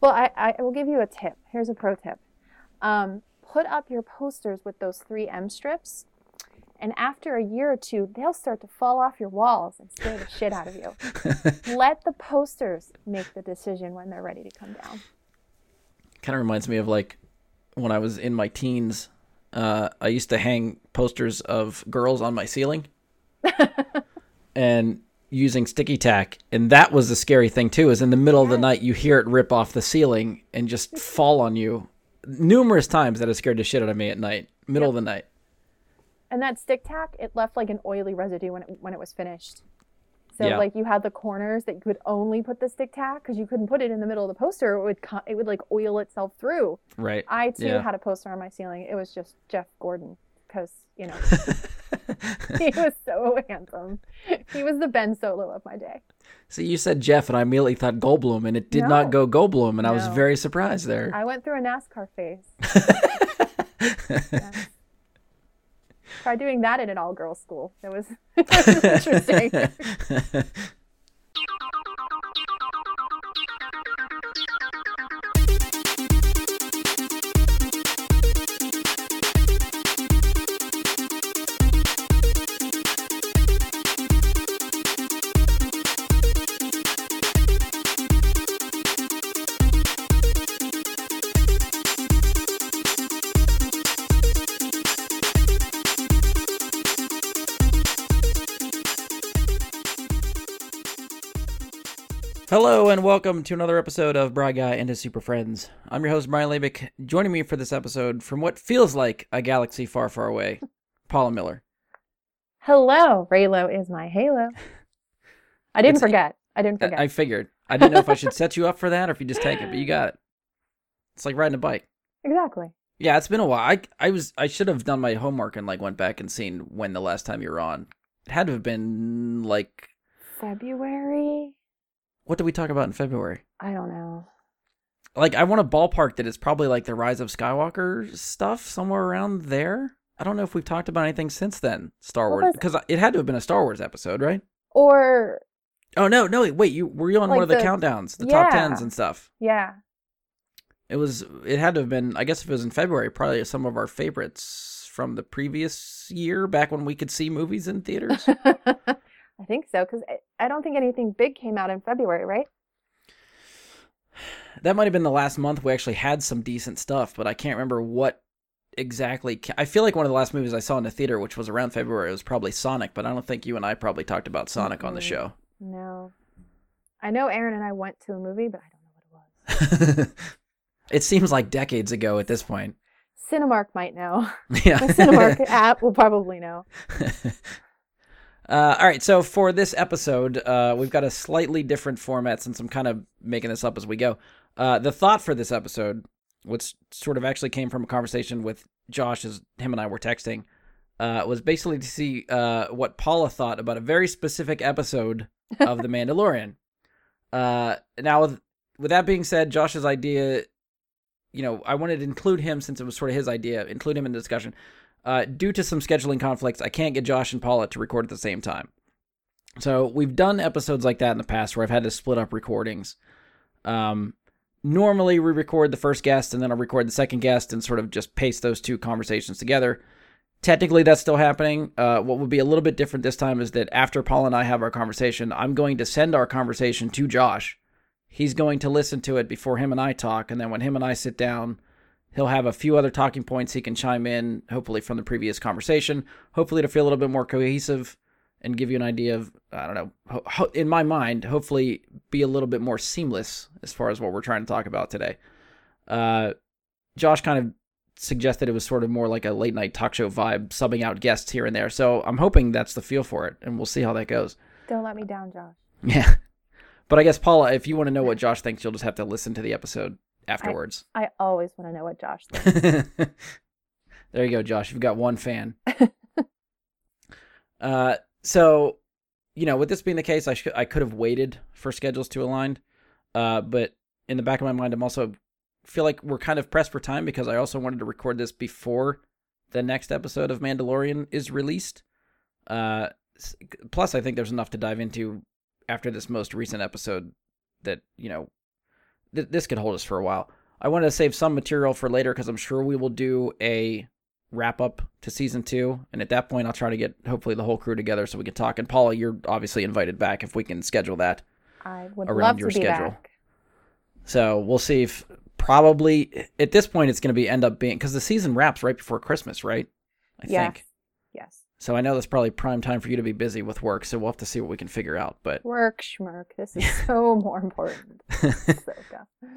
Well, I, I will give you a tip. Here's a pro tip. Um, put up your posters with those 3M strips, and after a year or two, they'll start to fall off your walls and scare the shit out of you. Let the posters make the decision when they're ready to come down. Kind of reminds me of like when I was in my teens. Uh, I used to hang posters of girls on my ceiling, and using sticky tack, and that was the scary thing too. Is in the middle of the night you hear it rip off the ceiling and just fall on you. Numerous times that has scared the shit out of me at night, middle of the night. And that stick tack, it left like an oily residue when it, when it was finished. So Yeah. like you had the corners that you could only put the stick tack because you couldn't put it in the middle of the poster. It would co- it would like oil itself through. Right. I too Yeah. had a poster on my ceiling. It was just Jeff Gordon because you know he was so handsome. He was the Ben Solo of my day. See, you said Jeff, and I immediately thought Goldblum, and it did No. not go Goldblum, and I was very surprised there. I went through a NASCAR phase. Yes. Tried doing that in an all girls school. It was, it was interesting. Hello and welcome to another episode of Bry Guy and his Super Friends. I'm your host Brian Labick. Joining me for this episode from what feels like a galaxy far, far away, Paula Miller. Hello, Reylo is my halo. I didn't It's- forget. I didn't I- forget. I figured. I didn't know if I should set you up for that or if you just take it, but you got it. It's like riding a bike. exactly. Yeah, it's been a while. I I was I should have done my homework and like went back and seen when the last time you were on. It had to have been like February? What did we talk about in February? I don't know. Like I want to ballpark that it's probably like the Rise of Skywalker stuff somewhere around there. I don't know if we've talked about anything since then. Star What Wars was- because it had to have been a Star Wars episode, right? Or Oh no, no, wait, you were you on one of the, the- countdowns, the top tens and stuff. yeah. It was it had to have been I guess if it was in February, probably some of our favorites from the previous year, back when we could see movies in theaters. I think so because I, I don't think anything big came out in February, right? that might have been the last month we actually had some decent stuff, but I can't remember what exactly. I feel like one of the last movies I saw in the theater, which was around February, was probably Sonic, but I don't think you and I probably talked about Sonic on the show. No. I know Aaron and I went to a movie, but I don't know what it was. it seems like decades ago at this point. Cinemark might know. Yeah. The Cinemark app will probably know. Uh, all right, so for this episode, uh, we've got a slightly different format since I'm kind of making this up as we go. Uh, the thought for this episode, which sort of actually came from a conversation with Josh as him and I were texting, uh, was basically to see uh, what Paula thought about a very specific episode of The Mandalorian. Uh, now, with, with that being said, Josh's idea, you know, I wanted to include him since it was sort of his idea, include him in the discussion. Uh, due to some scheduling conflicts, I can't get Josh and Paula to record at the same time. So we've done episodes like that in the past where I've had to split up recordings. Um, normally we record the first guest and then I'll record the second guest and sort of just paste those two conversations together. Technically, that's still happening. Uh, what would be a little bit different this time is that after Paul and I have our conversation, I'm going to send our conversation to Josh. He's going to listen to it before him and I talk, and then when him and I sit down, he'll have a few other talking points he can chime in, hopefully from the previous conversation. Hopefully, to feel a little bit more cohesive and give you an idea of, I don't know, ho- ho- in my mind, hopefully be a little bit more seamless as far as what we're trying to talk about today. Uh, Josh kind of suggested it was sort of more like a late night talk show vibe, subbing out guests here and there. So I'm hoping that's the feel for it, and we'll see how that goes. Don't let me down, Josh. Yeah. But I guess, Paula, if you want to know what Josh thinks, you'll just have to listen to the episode afterwards. I always want to know what Josh thinks. there you go, Josh. You've got one fan. uh, so, you know, with this being the case, I should I could have waited for schedules to align. Uh, but in the back of my mind, I'm also feel like we're kind of pressed for time because I also wanted to record this before the next episode of Mandalorian is released. Uh, plus, I think there's enough to dive into after this most recent episode that you know th- this could hold us for a while. I wanted to save some material for later because I'm sure we will do a wrap up to season two, and at that point, I'll try to get hopefully the whole crew together so we can talk. And Paula, you're obviously invited back if we can schedule that. I would Around love your to be schedule. back. So we'll see if probably at this point it's going to be end up being because the season wraps right before Christmas, right? I yes. think. Yes. So I know that's probably prime time for you to be busy with work. So we'll have to see what we can figure out. But Work, schmirk. This is so more important. Ahsoka.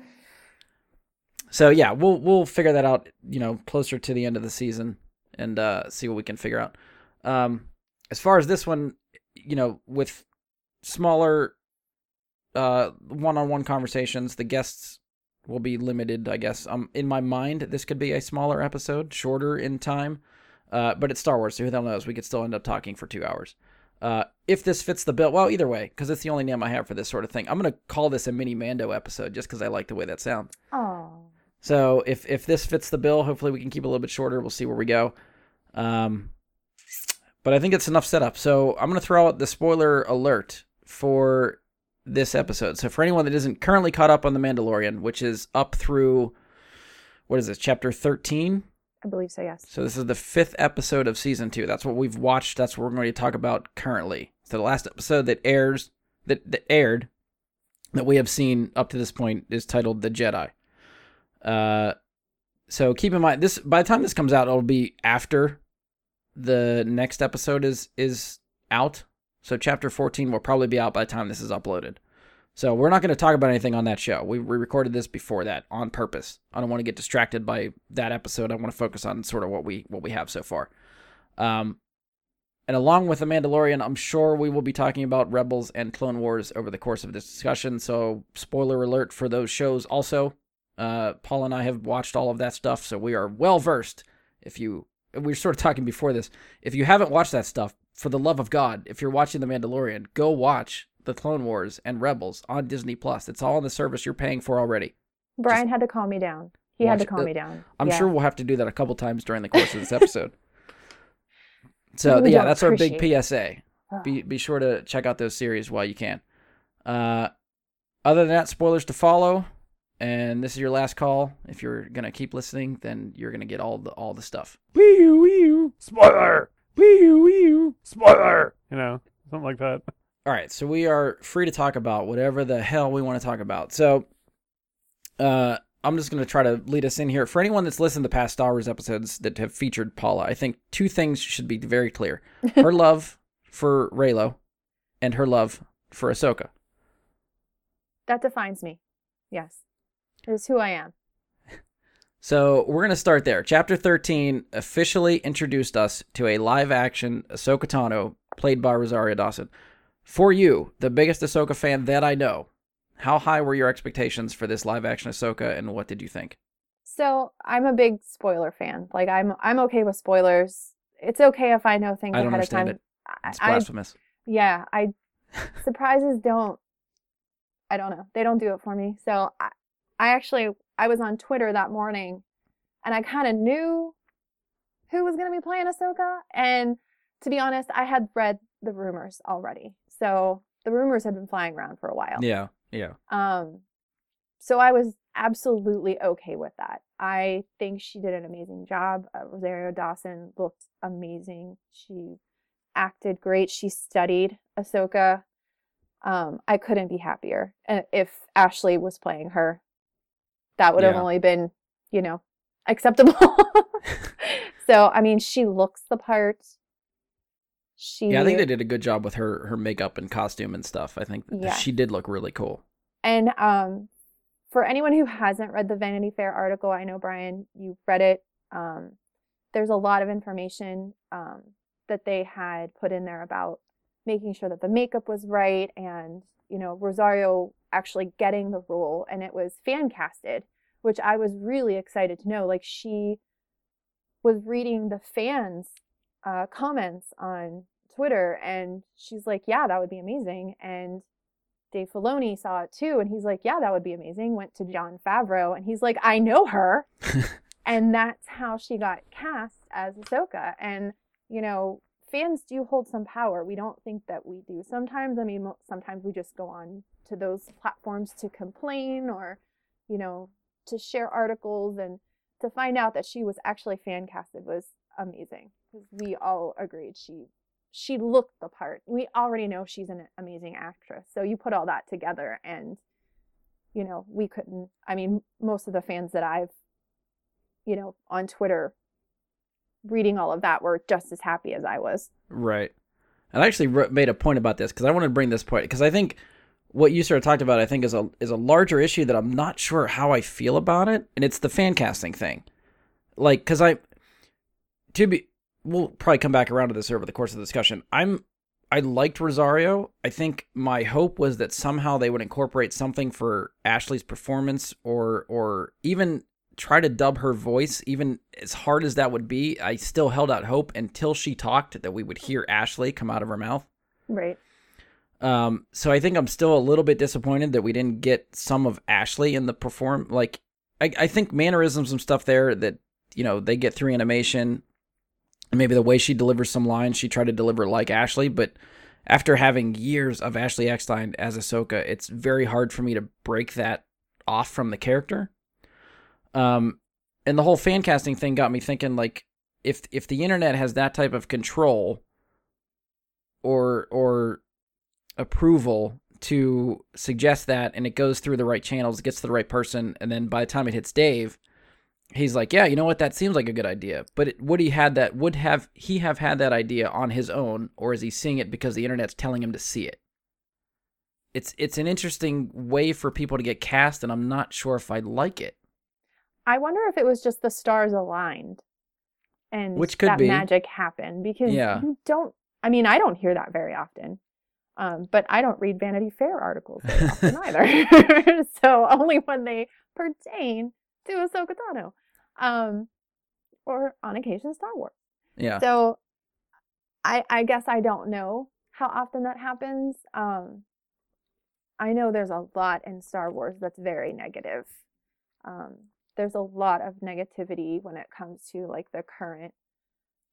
so yeah, we'll we'll figure that out. You know, closer to the end of the season and uh, see what we can figure out. Um, as far as this one, you know, with smaller uh one-on-one conversations, the guests will be limited. I guess. Um, in my mind, this could be a smaller episode, shorter in time. Uh, but it's Star Wars, so who the hell knows? We could still end up talking for two hours. Uh, if this fits the bill, well, either way, because it's the only name I have for this sort of thing. I'm gonna call this a mini Mando episode just because I like the way that sounds. Oh. So if if this fits the bill, hopefully we can keep it a little bit shorter. We'll see where we go. Um, but I think it's enough setup. So I'm gonna throw out the spoiler alert for this episode. So for anyone that isn't currently caught up on the Mandalorian, which is up through what is this chapter 13? I believe so, yes. So this is the fifth episode of season two. That's what we've watched. That's what we're going to talk about currently. So the last episode that airs that, that aired that we have seen up to this point is titled The Jedi. Uh, so keep in mind this. By the time this comes out, it'll be after the next episode is is out. So chapter fourteen will probably be out by the time this is uploaded. So we're not going to talk about anything on that show. We, recorded this before that on purpose. I don't want to get distracted by that episode. I want to focus on sort of what we what we have so far. Um, and along with the Mandalorian, I'm sure we will be talking about Rebels and Clone Wars over the course of this discussion. So spoiler alert for those shows. Also, uh, Paul and I have watched all of that stuff, so we are well versed. If you we were sort of talking before this, if you haven't watched that stuff, for the love of God, if you're watching the Mandalorian, go watch the Clone Wars and Rebels on Disney Plus. It's all in the service you're paying for already. Brian had to calm me down. He had to calm it. me down. I'm Yeah. sure we'll have to do that a couple times during the course of this episode. so Really yeah, that's our big PSA. Ugh. Be be sure to check out those series while you can. Uh, other than that, spoilers to follow. And this is your last call. If you're gonna keep listening, then you're gonna get all the all the stuff. Wee wee spoiler. Wee wee spoiler. You know, something like that. All right, so we are free to talk about whatever the hell we want to talk about. So, uh, I'm just going to try to lead us in here. For anyone that's listened to past Star Wars episodes that have featured Paula, I think two things should be very clear: her love for Reylo, and her love for Ahsoka. That defines me. Yes. It is who I am. So we're going to start there. Chapter 13 officially introduced us to a live-action Ahsoka Tano, played by Rosario Dawson. For you, the biggest Ahsoka fan that I know, how high were your expectations for this live-action Ahsoka, and what did you think? So I'm a big spoiler fan. Like I'm I'm okay with spoilers. It's okay if I know things I don't ahead of time. it. It's I yeah, I surprises don't I don't know. They don't do it for me. So I, I actually I was on Twitter that morning and I kind of knew who was going to be playing Ahsoka and to be honest, I had read the rumors already. So the rumors had been flying around for a while. yeah, yeah. Um, so I was absolutely okay with that. I think she did an amazing job. Uh, Rosario Dawson looked amazing. She acted great. She studied Ahsoka. Um, I couldn't be happier. And if Ashley was playing her, that would have Yeah. only been, you know, acceptable. so I mean, she looks the part. She Yeah, I think they did a good job with her her makeup and costume and stuff. I think Yeah. she did look really cool. And um, for anyone who hasn't read the Vanity Fair article, I know Brian, you read it. Um, there's a lot of information um, that they had put in there about making sure that the makeup was right, and you know Rosario actually getting the role, and it was fan casted, which I was really excited to know. Like she was reading the fans' uh, comments on Twitter, and she's like, "Yeah, that would be amazing," and Dave Filoni saw it too, and he's like, "Yeah, that would be amazing." Went to Jon Favreau, and he's like, "I know her," and that's how she got cast as Ahsoka. And you know, fans do hold some power. We don't think that we do sometimes. I mean, sometimes we just go on to those platforms to complain or you know, to share articles and to find out that she was actually fan casted was amazing because we all agreed she she looked the part. We already know she's an amazing actress. So you put all that together and you know, we couldn't I mean, most of the fans that I've you know, on Twitter reading all of that were just as happy as I was. Right. And I actually made a point about this because I wanted to bring this point because I think what you sort of talked about, I think, is a is a larger issue that I'm not sure how I feel about it, and it's the fan casting thing. Like, because I, to be, we'll probably come back around to this over the course of the discussion. I'm, I liked Rosario. I think my hope was that somehow they would incorporate something for Ashley's performance, or or even try to dub her voice, even as hard as that would be. I still held out hope until she talked that we would hear Ashley come out of her mouth. Right. Um, so I think I'm still a little bit disappointed that we didn't get some of Ashley in the perform. Like, I, I think mannerisms and stuff there that you know they get through animation, maybe the way she delivers some lines, she tried to deliver like Ashley. But after having years of Ashley Eckstein as Ahsoka, it's very hard for me to break that off from the character. Um, and the whole fan casting thing got me thinking, like, if if the internet has that type of control, or or approval to suggest that and it goes through the right channels, gets to the right person, and then by the time it hits Dave, he's like, "Yeah, you know what? That seems like a good idea." But it, would he had that? Would have he have had that idea on his own, or is he seeing it because the internet's telling him to see it? It's it's an interesting way for people to get cast, and I'm not sure if I'd like it. I wonder if it was just the stars aligned, and Which could that be. magic happened because Yeah. you don't. I mean, I don't hear that very often. Um, but I don't read Vanity Fair articles very often either. so only when they pertain to Ahsoka Tano, um, or on occasion Star Wars. Yeah, So I I guess I don't know how often that happens. Um I know there's a lot in Star Wars that's very negative. Um there's a lot of negativity when it comes to like the current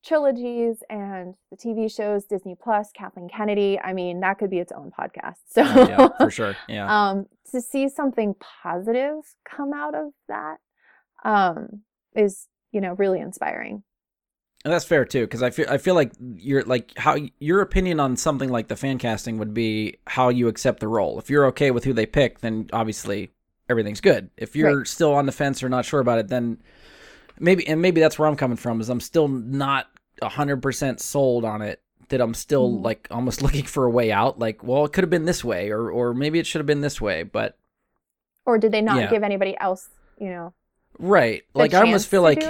trilogies and the TV shows, Disney Plus, Kathleen Kennedy. I mean, that could be its own podcast. So yeah, for sure. Yeah, um, to see something positive come out of that um, is, you know, really inspiring. And that's fair too, because I feel I feel like you're like how your opinion on something like the fan casting would be how you accept the role. If you're okay with who they pick, then obviously everything's good. If you're Right. still on the fence or not sure about it, then maybe and maybe that's where I'm coming from is I'm still not hundred percent sold on it. That I'm still Mhm. like almost looking for a way out. Like, well, it could have been this way, or or maybe it should have been this way. But Or did they not Yeah. give anybody else, you know, right, like I almost feel like?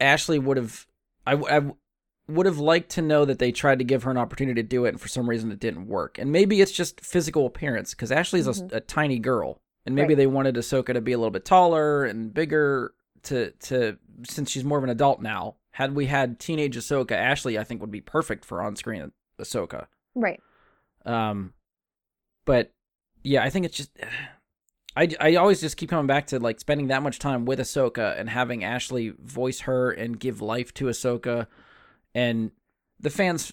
Ashley would have I, I would have liked to know that they tried to give her an opportunity to do it and for some reason it didn't work. And maybe it's just physical appearance because Ashley's a, Mhm. a tiny girl and maybe Right. they wanted Ahsoka to be a little bit taller and bigger to to since she's more of an adult now. Had we had teenage Ahsoka, Ashley I think would be perfect for on-screen Ahsoka. Right. Um, but yeah, I think it's just. I, I always just keep coming back to like spending that much time with Ahsoka and having Ashley voice her and give life to Ahsoka, and the fans,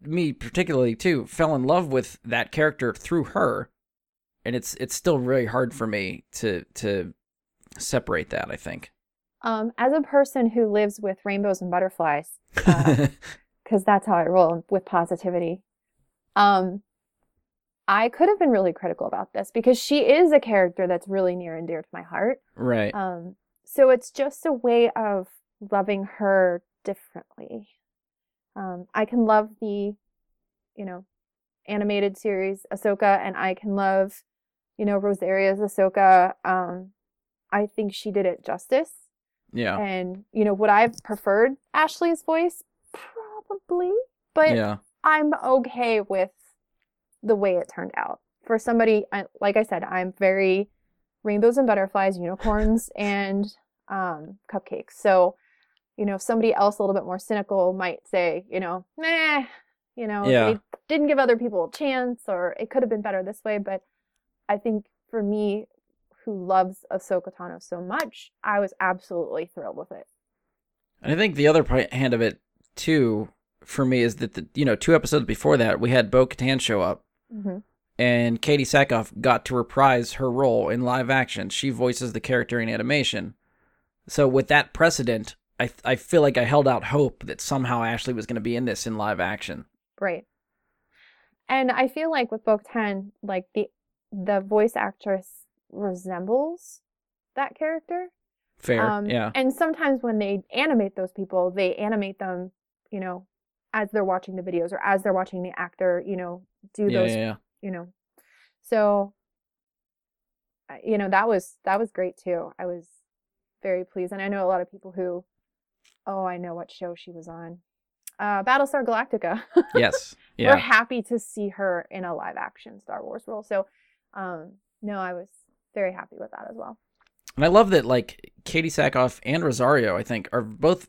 me particularly too, fell in love with that character through her, and it's it's still really hard for me to to separate that. I think. Um, as a person who lives with rainbows and butterflies, because that's how I roll with positivity. Um, I could have been really critical about this because she is a character that's really near and dear to my heart. right. Um, so it's just a way of loving her differently. Um, I can love the, you know, animated series Ahsoka, and I can love, you know, Rosario's Ahsoka. Um, I think she did it justice. yeah. And, you know, would I have preferred Ashley's voice? Probably. But yeah. I'm okay with the way it turned out. For somebody, I, like I said, I'm very rainbows and butterflies, unicorns, and um, cupcakes. So, you know, somebody else a little bit more cynical might say, you know, nah, you know, Yeah. they didn't give other people a chance, or it could have been better this way. But I think for me, who loves Ahsoka Tano so much, I was absolutely thrilled with it. And I think the other hand of it too for me is that the you know two episodes before that we had Bo Katan show up hmm and Katee Sackhoff got to reprise her role in live action. She voices the character in animation. So with that precedent, I I feel like I held out hope that somehow Ashley was going to be in this in live action. Right. And I feel like with Bo-Katan, like the the voice actress resembles that character. Fair, Um, yeah, And sometimes when they animate those people, they animate them, you know, as they're watching the videos or as they're watching the actor, you know, do yeah, those, yeah, yeah. you know. So, you know, that was that was great too. I was very pleased, and I know a lot of people who, oh, I know what show she was on, uh, Battlestar Galactica. yes, We're happy to see her in a live action Star Wars role. So, um, no, I was very happy with that as well. And I love that like Katee Sackhoff and Rosario, I think, are both,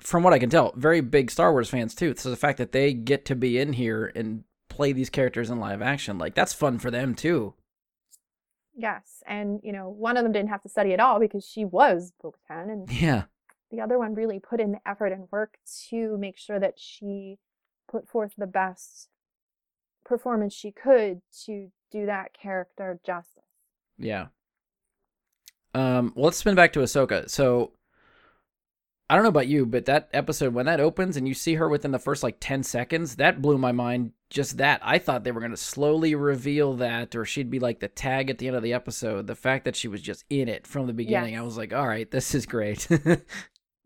from what I can tell, very big Star Wars fans too. So the fact that they get to be in here and play these characters in live action, like that's fun for them too. Yes, and you know, one of them didn't have to study at all because she was Bo-Katan, and Yeah, the other one really put in the effort and work to make sure that she put forth the best performance she could to do that character justice. yeah. Um, well, let's spin back to Ahsoka. So, I don't know about you, but that episode when that opens and you see her within the first like ten seconds, that blew my mind. Just that, I thought they were going to slowly reveal that, or she'd be like the tag at the end of the episode. The fact that she was just in it from the beginning, I was like, all right, this is great.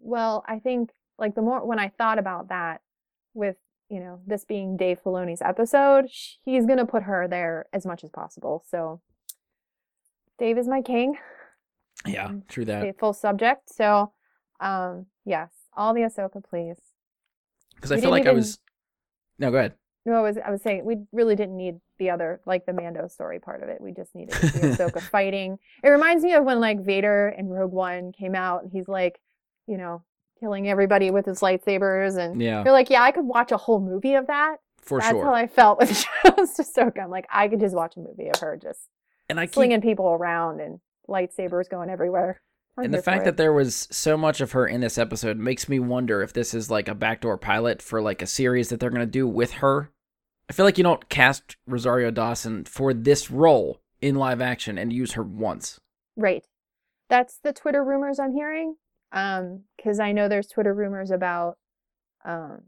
Well, I think like the more when I thought about that, with you know this being Dave Filoni's episode, he's gonna put her there as much as possible. So, Dave is my king. yeah, Um, true that. faithful subject. So, um, yes, all the Ahsoka, please. Because I feel like I was. No, go ahead. No, I was I was saying we really didn't need the other like the Mando story part of it. We just needed see Ahsoka fighting. It reminds me of when like Vader in Rogue One came out and he's like, you know, killing everybody with his lightsabers and Yeah, you're like, yeah, I could watch a whole movie of that. for That's sure. how I felt with just Ahsoka. I'm like, I could just watch a movie of her just and I keep slinging people around and lightsabers going everywhere. And the fact it. that there was so much of her in this episode makes me wonder if this is like a backdoor pilot for like a series that they're going to do with her. I feel like you don't cast Rosario Dawson for this role in live action and use her once. Right. That's the Twitter rumors I'm hearing. Um, because I know there's Twitter rumors about um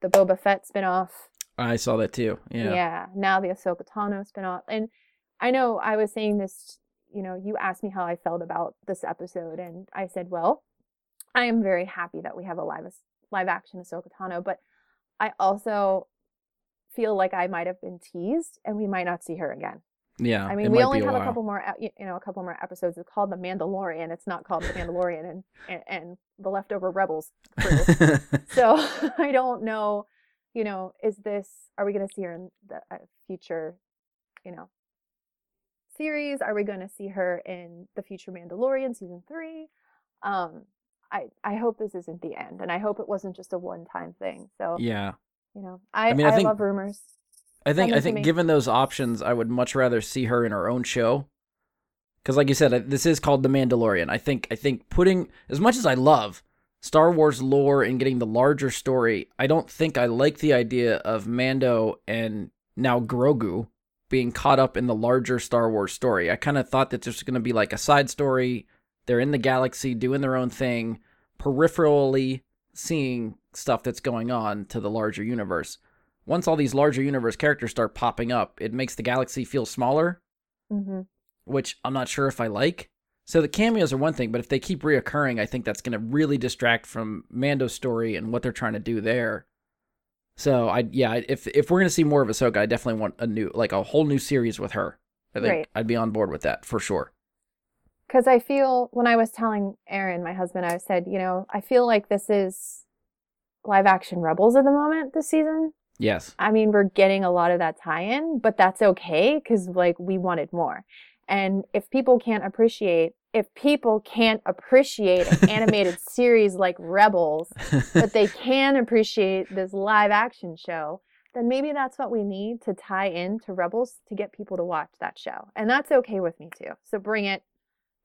the Boba Fett spinoff. I saw that too. Yeah. Yeah. Now the Ahsoka Tano spinoff. And I know I was saying this, you know, you asked me how I felt about this episode, and I said, well, I am very happy that we have a live live action Ahsoka Tano, but I also feel like I might have been teased and we might not see her again. Yeah. I mean, we only be have a couple more, you know, a couple more episodes. It's called The Mandalorian. It's not called The Mandalorian and and, and the leftover rebels. crew. so I don't know, you know, is this? Are we going to see her in the uh, future, you know, series? Are we going to see her in the future Mandalorian season three? Um, I I hope this isn't the end, and I hope it wasn't just a one time thing. So yeah. you know, I I mean, I I, think- love rumors. I think Send I think given those options, I would much rather see her in her own show. Because, like you said, this is called The Mandalorian. I think I think putting as much as I love Star Wars lore and getting the larger story, I don't think I like the idea of Mando and now Grogu being caught up in the larger Star Wars story. I kind of thought that there's going to be like a side story. They're in the galaxy doing their own thing, peripherally seeing stuff that's going on to the larger universe once all these larger universe characters start popping up, it makes the galaxy feel smaller, hmm which I'm not sure if I like. So the cameos are one thing, but if they keep reoccurring, I think that's going to really distract from Mando's story and what they're trying to do there. So I yeah, if if we're going to see more of Ahsoka, I definitely want a new like a whole new series with her. I think Right. I'd be on board with that for sure. because I feel when I was telling Aaron, my husband, I said, you know, I feel like this is live action Rebels at the moment this season. Yes. I mean, we're getting a lot of that tie-in, but that's okay because like we wanted more. And if people can't appreciate, if people can't appreciate an animated series like Rebels, but they can appreciate this live action show, then maybe that's what we need to tie in to Rebels to get people to watch that show. And that's okay with me too. So bring it,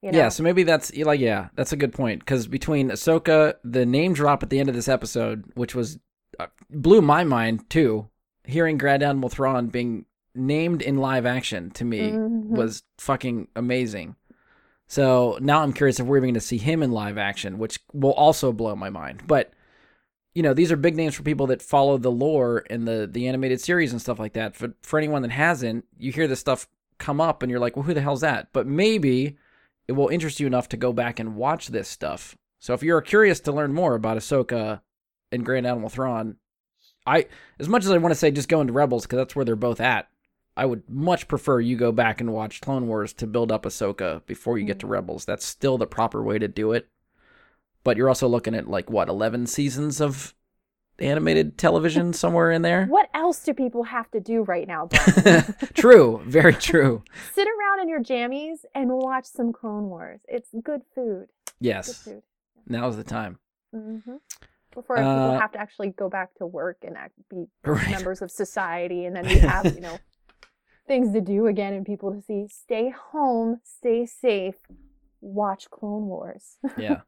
you know. Yeah, so maybe that's like yeah, that's a good point because between Ahsoka, the name drop at the end of this episode, which was uh, blew my mind too, hearing Grand Admiral Thrawn being named in live action to me Mhm. was fucking amazing. So now I'm curious if we're even going to see him in live action, which will also blow my mind. But you know, these are big names for people that follow the lore and the the animated series and stuff like that. For for anyone that hasn't, you hear this stuff come up and you're like, well, who the hell's that? But maybe it will interest you enough to go back and watch this stuff. So if you're curious to learn more about Ahsoka and Grand Admiral Thrawn, I as much as I want to say just go into Rebels because that's where they're both at. I would much prefer you go back and watch Clone Wars to build up Ahsoka before you get to Rebels. That's still the proper way to do it. But you're also looking at like what eleven seasons of animated television somewhere in there. What else do people have to do right now, true, very true. Sit around in your jammies and watch some Clone Wars. It's good food. Good Yes, food. now's the time. hmm Before Uh, people have to actually go back to work and act, be Right. members of society, and then we have, you know, things to do again and people to see. Stay home, stay safe, watch Clone Wars. Yeah,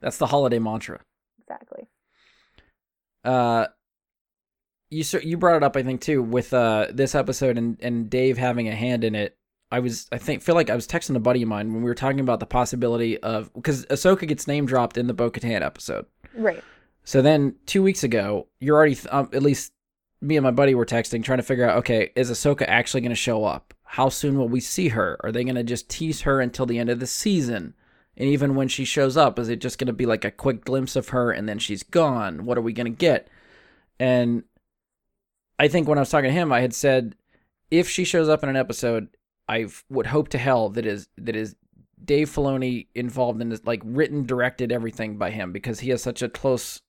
that's the holiday mantra. exactly. uh you cer- you brought it up I think too with uh this episode and and Dave having a hand in it. I was I think feel like I was texting a buddy of mine when we were talking about the possibility of because Ahsoka gets name dropped in the Bo-Katan episode. Right. So then two weeks ago, you're already th- um, at least me and my buddy were texting trying to figure out okay is Ahsoka actually going to show up? How soon will we see her? Are they going to just tease her until the end of the season? And even when she shows up, is it just going to be like a quick glimpse of her and then she's gone? What are we going to get? And I think when I was talking to him, I had said if she shows up in an episode, I would hope to hell that is that is Dave Filoni involved in this, like written, directed everything by him because he has such a close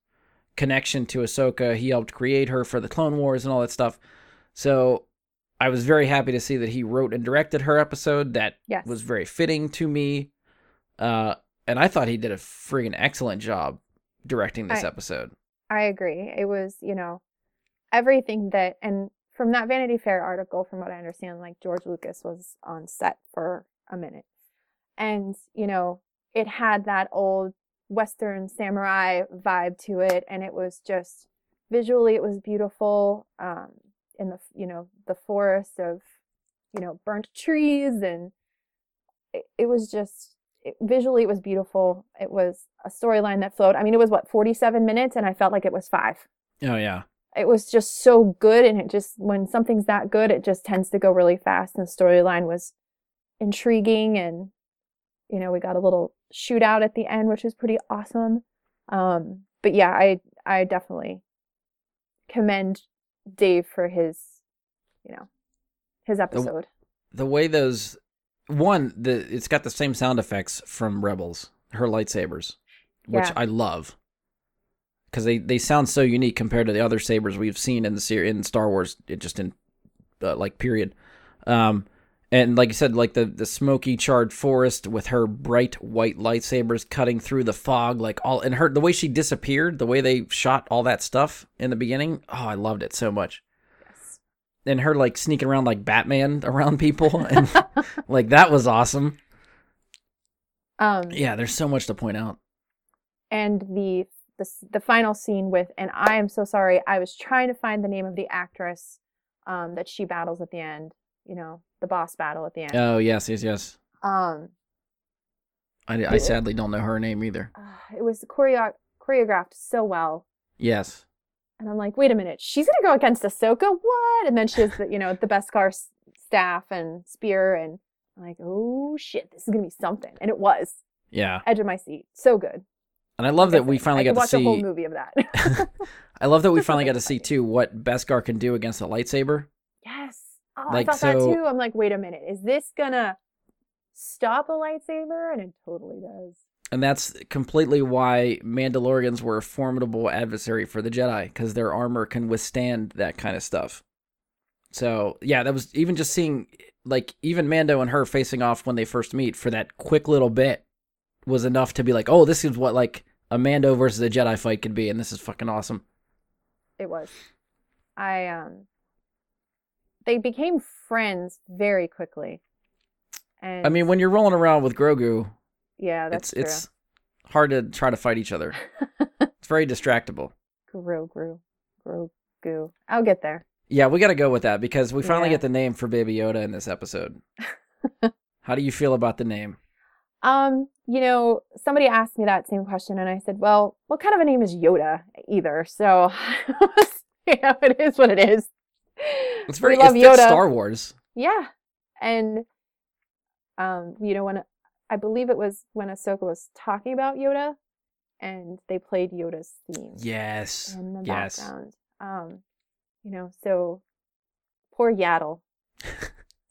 connection to Ahsoka. He helped create her for the Clone Wars and all that stuff. So I was very happy to see that he wrote and directed her episode. That Yes. was very fitting to me. Uh, and I thought he did a friggin' excellent job directing this I- episode. I agree. It was, you know, everything that, and from that Vanity Fair article, from what I understand, like George Lucas was on set for a minute. And, you know, it had that old Western samurai vibe to it. And it was just visually, it was beautiful. Um, in the, you know, the forest of, you know, burnt trees. And it, it was just, it, visually, it was beautiful. It was a storyline that flowed. I mean, it was what, 47 minutes? And I felt like it was five Oh yeah, it was just so good and it just when something's that good it just tends to go really fast and the storyline was intriguing and you know we got a little shootout at the end which was pretty awesome um but yeah i i definitely commend dave for his you know his episode the way those one the it's got the same sound effects from Rebels, her lightsabers, which Yeah. I love because they they sound so unique compared to the other sabers we've seen in the series in Star Wars, it just in uh, like period. Um, and like you said, like the the smoky charred forest with her bright white lightsabers cutting through the fog, like all and her the way she disappeared, the way they shot all that stuff in the beginning. Oh, I loved it so much yes and her like sneaking around like Batman around people, and like that was awesome. um Yeah, there's so much to point out. and the the the final scene with and I am so sorry I was trying to find the name of the actress um that she battles at the end you know the boss battle at the end. Oh yes, yes, yes. um I, I sadly don't know her name either. uh, it was choreo- choreographed so well. Yes, and I'm like wait a minute she's gonna go against Ahsoka? What? And then she has the you know the Beskar staff and spear and I'm like oh shit this is gonna be something. And it was. Yeah, edge of my seat. So good. And I love that we finally got to watch a whole movie of that. I love that we finally got to see too what Beskar can do against a lightsaber. Oh, Like, I thought that too. I'm like, wait a minute, is this gonna stop a lightsaber? And it totally does. And that's completely why Mandalorians were a formidable adversary for the Jedi, because their armor can withstand that kind of stuff. So, yeah, that was even just seeing, like, even Mando and her facing off when they first meet for that quick little bit was enough to be like, oh, this is what, like, a Mando versus a Jedi fight could be, and this is fucking awesome. It was. I um. They became friends very quickly. And I mean, when you're rolling around with Grogu, yeah, that's it's it's hard to try to fight each other. It's very distractible. Grogu, Grogu. I'll get there. Yeah, we got to go with that because we finally Yeah. get the name for Baby Yoda in this episode. How do you feel about the name? Um, you know, somebody asked me that same question, and I said, "Well, what kind of a name is Yoda either?" So, you know, it is what it is. It's very we love it Yoda. Star Wars. Yeah, and um, you know, when I believe it was when Ahsoka was talking about Yoda, and they played Yoda's theme Yes. in the Yes. background. Um, you know, so poor Yaddle.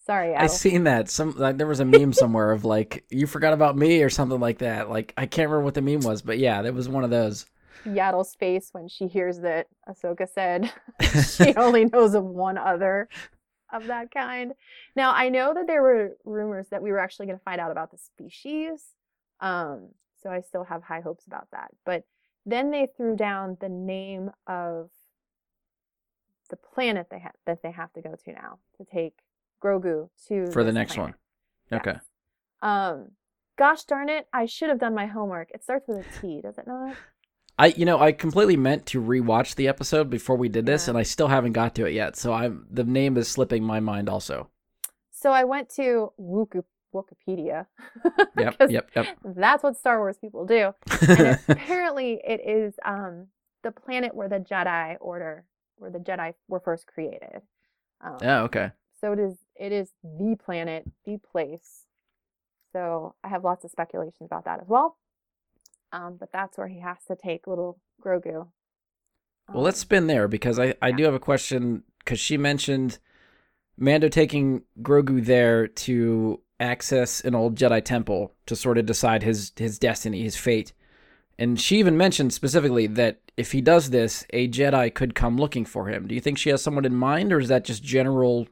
Sorry, Yaddle. I seen that. Some like there was a meme somewhere of like you forgot about me or something like that. Like I can't remember what the meme was, but yeah, there was one of those. Yaddle's face when she hears that Ahsoka said she only knows of one other of that kind. Now, I know that there were rumors that we were actually going to find out about the species. Um, so I still have high hopes about that. But then they threw down the name of the planet they ha- that they have to go to now to take Grogu to For the next planet. one. Okay. Yes. Um, gosh darn it, I should have done my homework. It starts with a T, does it not? I you know I completely meant to rewatch the episode before we did this, Yeah. and I still haven't got to it yet. So I'm the name is slipping my mind also. So I went to Wiki- Wikipedia. Yep. Yep. Yep. That's what Star Wars people do. And apparently, it is um, the planet where the Jedi Order, where the Jedi were first created. Um, yeah. Okay. So it is. It is the planet, the place. So I have lots of speculations about that as well. Um, but that's where he has to take little Grogu. Well, let's Um, spin there because I, I yeah. do have a question because she mentioned Mando taking Grogu there to access an old Jedi temple to sort of decide his his destiny, his fate. And she even mentioned specifically that if he does this, a Jedi could come looking for him. Do you think she has someone in mind, or is that just general?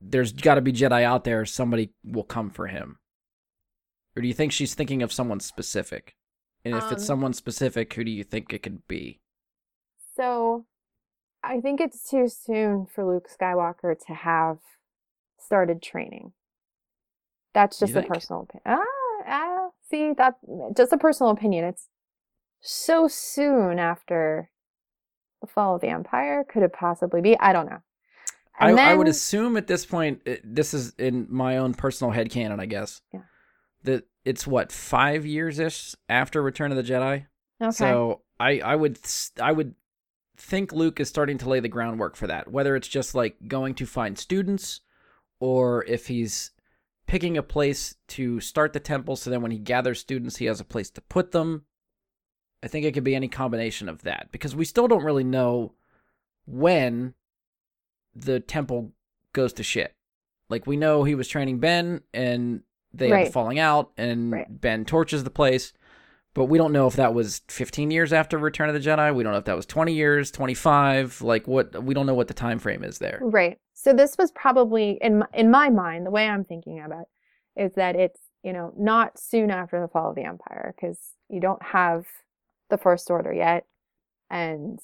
There's got to be Jedi out there. Somebody will come for him. Or do you think she's thinking of someone specific? And if it's Um, someone specific, who do you think it could be? So I think it's too soon for Luke Skywalker to have started training. That's just a personal opinion. Ah, ah, see, that just a personal opinion. It's so soon after the fall of the Empire. Could it possibly be? I don't know. I, And I would assume at this point, this is in my own personal headcanon, I guess. Yeah. That it's what five years ish after Return of the Jedi. Okay. So I I would I would think Luke is starting to lay the groundwork for that. Whether it's just like going to find students, or if he's picking a place to start the temple, so then when he gathers students, he has a place to put them. I think it could be any combination of that because we still don't really know when the temple goes to shit. Like we know he was training Ben and they Right. the falling out and Right. Ben torches the place. But we don't know if that was 15 years after Return of the Jedi. We don't know if that was 20 years, 25. Like what we don't know what the time frame is there. Right. So this was probably in in my mind, the way I'm thinking about it is that it's, you know, not soon after the fall of the empire because you don't have the first order yet and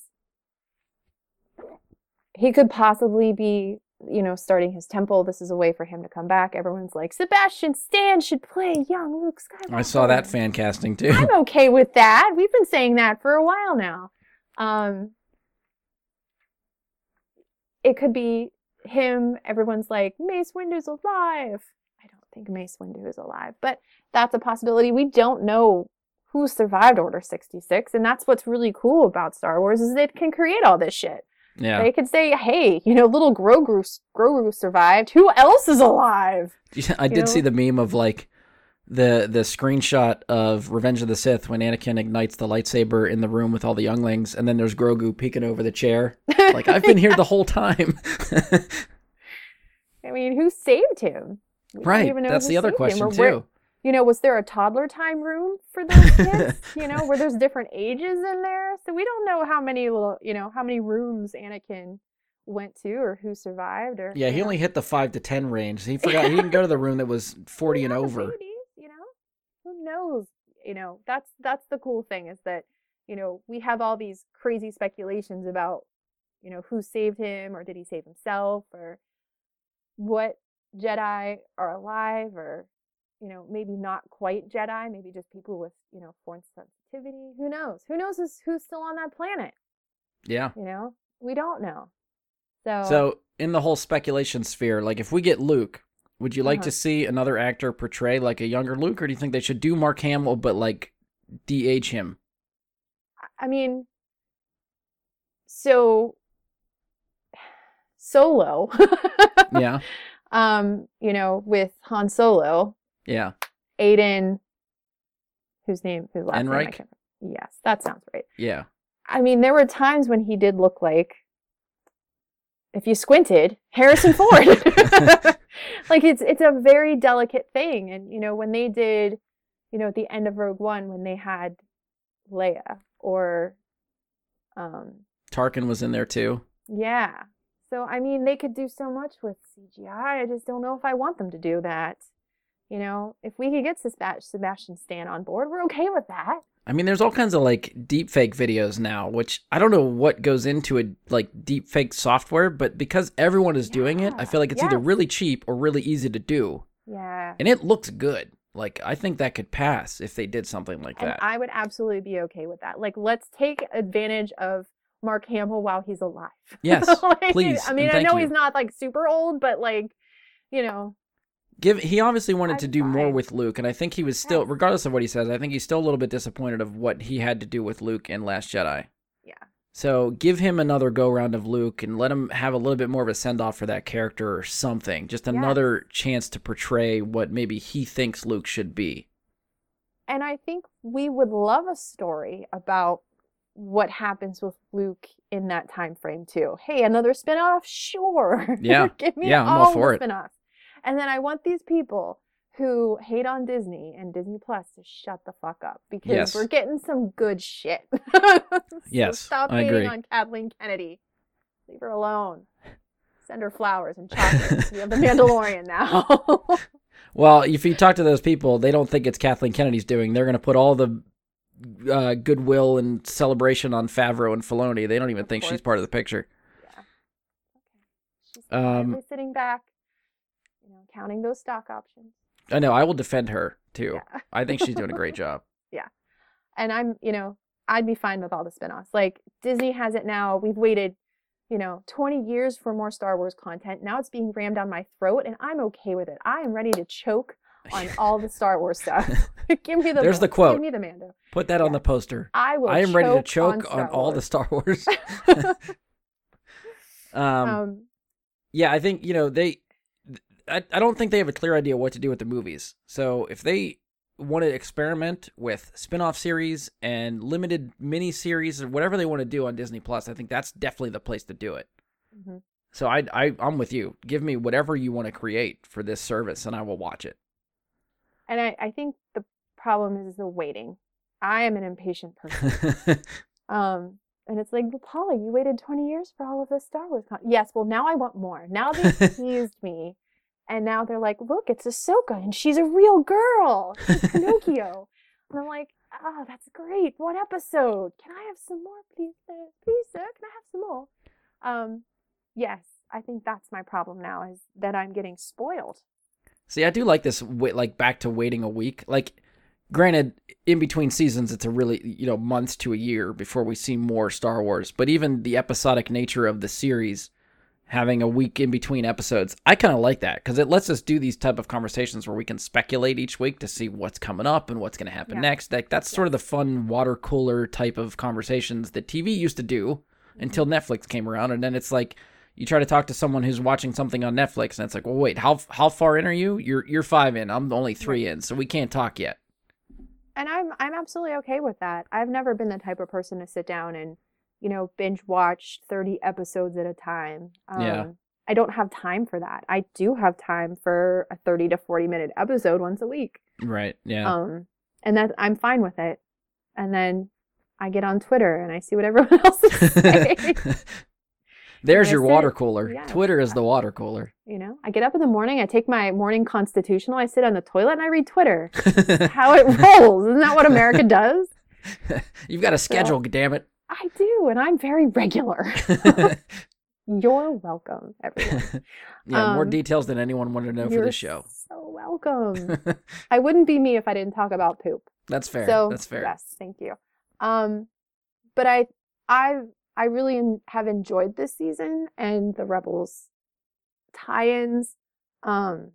he could possibly be, you know, starting his temple. This is a way for him to come back. Everyone's like, Sebastian Stan should play young Luke Skywalker. I saw that fan casting too. I'm okay with that. We've been saying that for a while now. Um, it could be him. Everyone's like, Mace Windu's alive. I don't think Mace Windu is alive, but that's a possibility. We don't know who survived Order 66, and that's what's really cool about Star Wars is it can create all this shit. Yeah. They could say, hey, you know, little Grogu, Grogu survived. Who else is alive? Yeah, I did know? see the meme of like the the screenshot of Revenge of the Sith when Anakin ignites the lightsaber in the room with all the younglings, and then there's Grogu peeking over the chair. Like I've been here the whole time. I mean, who saved him? We right. That's the other question or where- too. You know, was there a toddler time room for those kids? you know, where there's different ages in there. So we don't know how many little, you know, how many rooms Anakin went to or who survived or Yeah, he know. only hit the five to ten range. He forgot he didn't go to the room that was forty and Yeah, the over. babies, you know, who knows? You know, that's that's the cool thing is that you know we have all these crazy speculations about you know who saved him or did he save himself or what Jedi are alive or you know maybe not quite Jedi, maybe just people with you know force sensitivity. Who knows? Who knows who's, who's still on that planet? Yeah. You know, we don't know. So, So, in the whole speculation sphere, like if we get Luke, would you like Uh-huh. to see another actor portray like a younger Luke, or do you think they should do Mark Hamill but like de-age him? I mean, so Solo, Yeah, um, you know, with Han Solo, yeah, Alden, whose name, whose last name I. Yes, that sounds right. yeah. I mean, there were times when he did look like, if you squinted, Harrison Ford. like it's it's a very delicate thing, and you know when they did, you know, at the end of Rogue One when they had Leia or, um, Tarkin was in there too. yeah. So I mean, they could do so much with CGI. I just don't know if I want them to do that. You know, if we could get Sebastian Stan on board, we're okay with that. I mean, there's all kinds of like deep fake videos now, which I don't know what goes into a like deep fake software, but because everyone is doing it, I feel like it's either really cheap or really easy to do, Yeah. and it looks good. Like I think that could pass if they did something like And that. I would absolutely be okay with that. Like, let's take advantage of Mark Hamill while he's alive. Yes, Like, please, I mean, I know you. he's not like super old, but like, you know, Give he obviously wanted I'm to do more with Luke, and I think he was still, regardless of what he says, I think he's still a little bit disappointed of what he had to do with Luke in Last Jedi. Yeah. So give him another go round of Luke and let him have a little bit more of a send off for that character or something. Just another chance to portray what maybe he thinks Luke should be. and I think we would love a story about what happens with Luke in that time frame too. Hey, another spin-off? Sure. Yeah. Give me Yeah, I'm all all for the it. spin-offs. And then I want these people who hate on Disney and Disney Plus to shut the fuck up because Yes. we're getting some good shit. So Yes, stop I hating agree. on Kathleen Kennedy. Leave her alone. Send her flowers and chocolates. we have the Mandalorian now. Well, if you talk to those people, they don't think it's Kathleen Kennedy's doing. They're going to put all the uh, goodwill and celebration on Favreau and Filoni. They don't even Of think she's part of the picture. She's Um, sitting back, counting those stock options. I know. I will defend her too. Yeah. I think she's doing a great job. Yeah. And I'm, you know, I'd be fine with all the spin-offs. Like Disney has it now. We've waited, you know, 20 years for more Star Wars content. Now it's being rammed down my throat and I'm okay with it. I am ready to choke on all the Star Wars stuff. Give me the There's the quote. Give me the Mando. Put that on the poster. I will I am ready to choke choke on, on, all the Star Wars. um, um, yeah, I think you know they. I, I don't think they have a clear idea what to do with the movies. So if they want to experiment with spin-off series and limited mini series or whatever they want to do on Disney Plus, I think that's definitely the place to do it. mhm. So I, I I'm with you. Give me whatever you want to create for this service, and I will watch it. And I, I think the problem is the waiting. I am an impatient person. Um, and it's like, well, Paula, you waited 20 years for all of this Star Wars content. Yes, well, now I want more. Now they teased me. And now they're like, look, it's Ahsoka and she's a real girl. She's Pinocchio. and I'm like, oh, that's great. What episode. Can I have some more, please, sir? Please, sir, can I have some more? Um, yes, I think that's my problem now is that I'm getting spoiled. See, I do like this. Like back to waiting a week. Like, granted, in between seasons, it's a really you know months to a year before we see more Star Wars. But even the episodic nature of the series, having a week in between episodes, I kind of like that because it lets us do these type of conversations where we can speculate each week to see what's coming up and what's going to happen Yeah. next. Like that's sort of the fun water cooler type of conversations that TV used to do until mm-hmm. Netflix came around, and then it's like you try to talk to someone who's watching something on Netflix, and it's like, well, wait, how how far in are you? You're you're five in. I'm only three in, so we can't talk yet. and I'm I'm absolutely okay with that. I've never been the type of person to sit down and, you know, binge watch 30 episodes at a time. Um, Yeah. I don't have time for that. I do have time for a 30 to 40 minute episode once a week. Right? Yeah. Um, and that I'm fine with it. And then I get on Twitter and I see what everyone else is saying. There's your sit- water cooler. yeah. Twitter is the water cooler. you know, I get up in the morning, I take my morning constitutional, I sit on the toilet and I read Twitter. How it rolls. Isn't that what America does? You've got a schedule, damn it. I do, and I'm very regular. You're welcome, everyone. yeah, more Um, details than anyone wanted to know for the show. So welcome. I wouldn't be me if I didn't talk about poop. That's fair. So That's fair. yes, thank you. Um, but I, I, I really have enjoyed this season and the Rebels tie-ins. Um,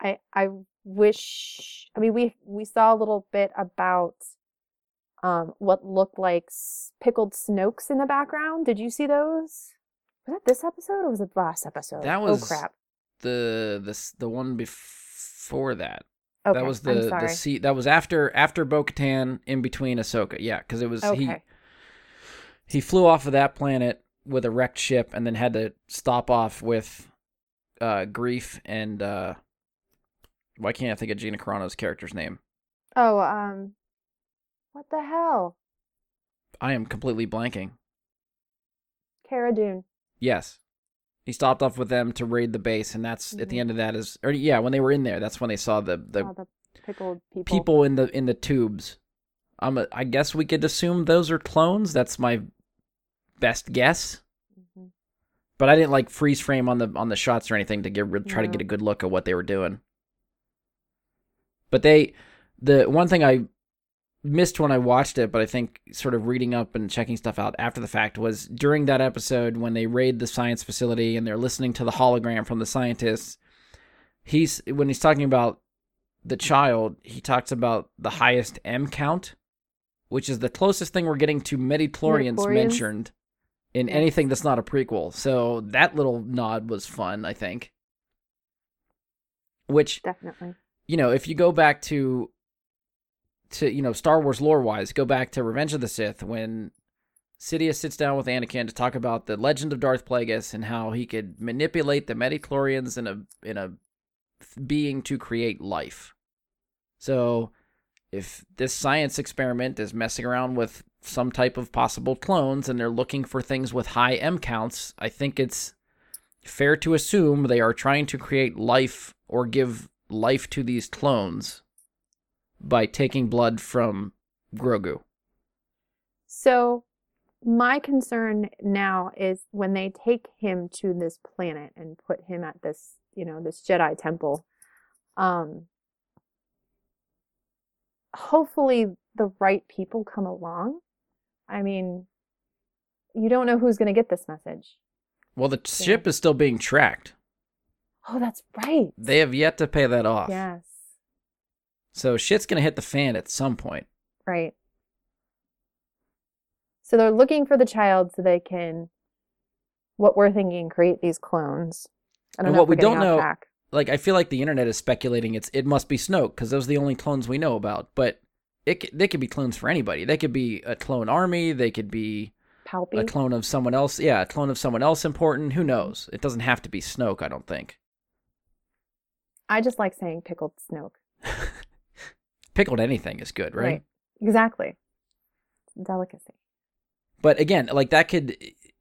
I I wish. I mean, we we saw a little bit about um what looked like s- pickled Snokes in the background. Did you see those? Was that this episode or was it last episode? That was- oh crap. the the the one before that. Okay, that was I'm the the sorry. se- that was after after Bo-Katan in between Ahsoka. Yeah, because it was he Okay. he flew off of that planet with a wrecked ship and then had to stop off with uh Greef and uh why can't I think of Gina Carano's character's name? Oh, um, what the hell? I am completely blanking. Cara Dune. Yes. He stopped off with them to raid the base and that's at the Mhm. end of that is or yeah, when they were in there, that's when they saw the the oh, the pickled people. people in the in the tubes. Um, I guess we could assume those are clones. That's my best guess. Mhm. But I didn't like freeze frame on the on the shots or anything to get try to get a good look at what they were doing. But they, the one thing I missed when I watched it, but I think sort of reading up and checking stuff out after the fact was during that episode when they raid the science facility and they're listening to the hologram from the scientists. He's when he's talking about the child, he talks about the highest M count, which is the closest thing we're getting to Midichlorians? mentioned in anything that's not a prequel. So that little nod was fun, I think. Which Definitely. you know, if you go back to to you know Star Wars lore wise, go back to Revenge of the Sith when Sidious sits down with Anakin to talk about the legend of Darth Plagueis and how he could manipulate the Midichlorians in a in a being to create life. So, if this science experiment is messing around with some type of possible clones and they're looking for things with high M counts, I think it's fair to assume they are trying to create life or give life to these clones by taking blood from Grogu. So, my concern now is when they take him to this planet and put him at this, you know, this Jedi temple. Um, hopefully, the right people come along. I mean, you don't know who's going to get this message. Well, the ship is still being tracked. Oh, that's right. They have yet to pay that off. Yes, So shit's going to hit the fan at some point. right. So they're looking for the child so they can, what we're thinking, create these clones. I don't And know. what we don't know- track. Like I feel like the internet is speculating it's it must be Snoke because those are the only clones we know about. But it they could be clones for anybody. They could be a clone army. They could be Palpy. a clone of someone else. Yeah, a clone of someone else important. Who knows? It doesn't have to be Snoke. I don't think. I just like saying pickled Snoke. Pickled anything is good, right? Exactly. Delicacy. But again, like that could,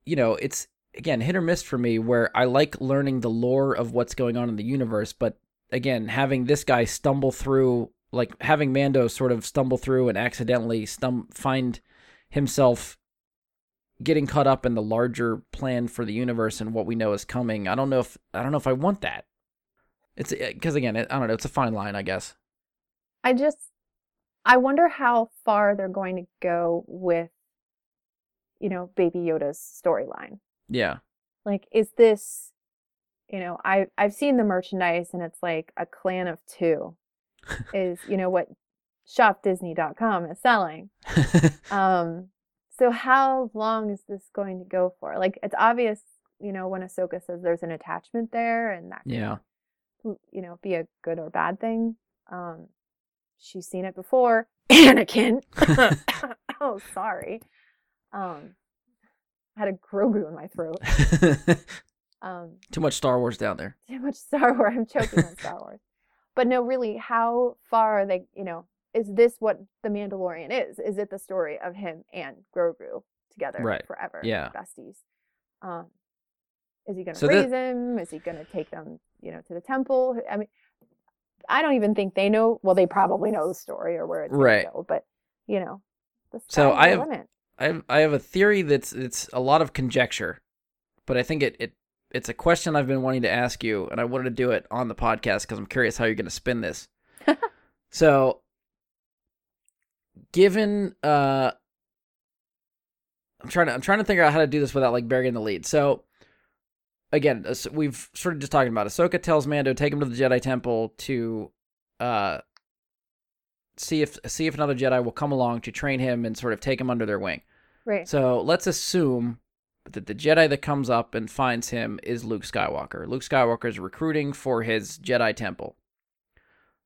you know, it's again hit or miss for me where I like learning the lore of what's going on in the universe, but again, having this guy stumble through, like having Mando sort of stumble through and accidentally stum- find himself getting caught up in the larger plan for the universe and what we know is coming. I don't know if I don't know if I want that. It's eh, because again, it, I don't know. It's a fine line, I guess. I just, I wonder how far they're going to go with, you know, Baby Yoda's storyline. Yeah, Like, is this, you know, I I've seen the merchandise and it's like a clan of two, is you know what shopdisney.com is selling. Um, so how long is this going to go for? Like, it's obvious, you know, when Ahsoka says there's an attachment there, and that can, yeah. you know, be a good or bad thing. Um, she's seen it before. Anakin. oh, sorry. Um, I had a Grogu in my throat. Um, Too much Star Wars down there. too much Star Wars. I'm choking on Star Wars. But no, really, how far are they? You know, is this what the Mandalorian is? Is it the story of him and Grogu together Right. forever? Yeah. besties. Um, is he going to So raise him? Is he going to take them, you know, to the temple? I mean, I don't even think they know. Well, they probably know the story or where it's Right. going to go. But you know, So I have- limit. I have, I have a theory that's it's a lot of conjecture, but I think it, it it's a question I've been wanting to ask you, and I wanted to do it on the podcast because I'm curious how you're going to spin this. so, given uh, I'm trying to I'm trying to figure out how to do this without like burying the lead. So again, we've sort of just talking about. Ahsoka tells Mando take him to the Jedi Temple to uh see if see if another Jedi will come along to train him and sort of take him under their wing. Right. So let's assume that the Jedi that comes up and finds him is Luke Skywalker. Luke Skywalker is recruiting for his Jedi Temple.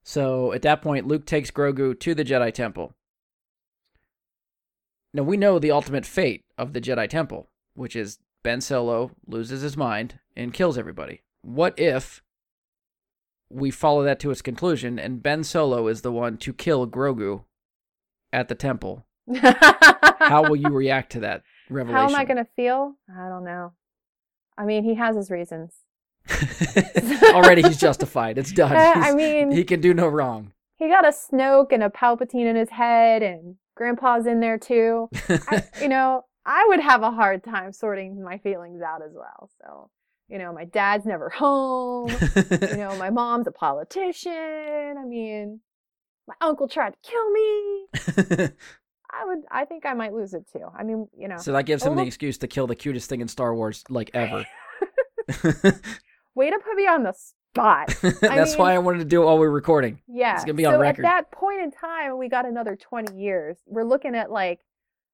So at that point, Luke takes Grogu to the Jedi Temple. Now we know the ultimate fate of the Jedi Temple, which is Ben Solo loses his mind and kills everybody. What if we follow that to its conclusion and Ben Solo is the one to kill Grogu at the temple? How will you react to that revelation? How am I going to feel? I don't know. I mean, he has his reasons. Already he's justified. It's done. Uh, I mean, he can do no wrong. he got a Snoke and a Palpatine in his head, and Grandpa's in there too. I, you know, I would have a hard time sorting my feelings out as well. So, you know, my dad's never home. you know, my mom's a politician. I mean, my uncle tried to kill me. I would, I think I might lose it too. I mean, you know, so that gives him the Oh. excuse to kill the cutest thing in Star Wars like ever. way to put me on the spot. That's why I wanted to do it while we were recording. Yeah. It's gonna be on so record. at that point in time, we got another 20 years. We're looking at like,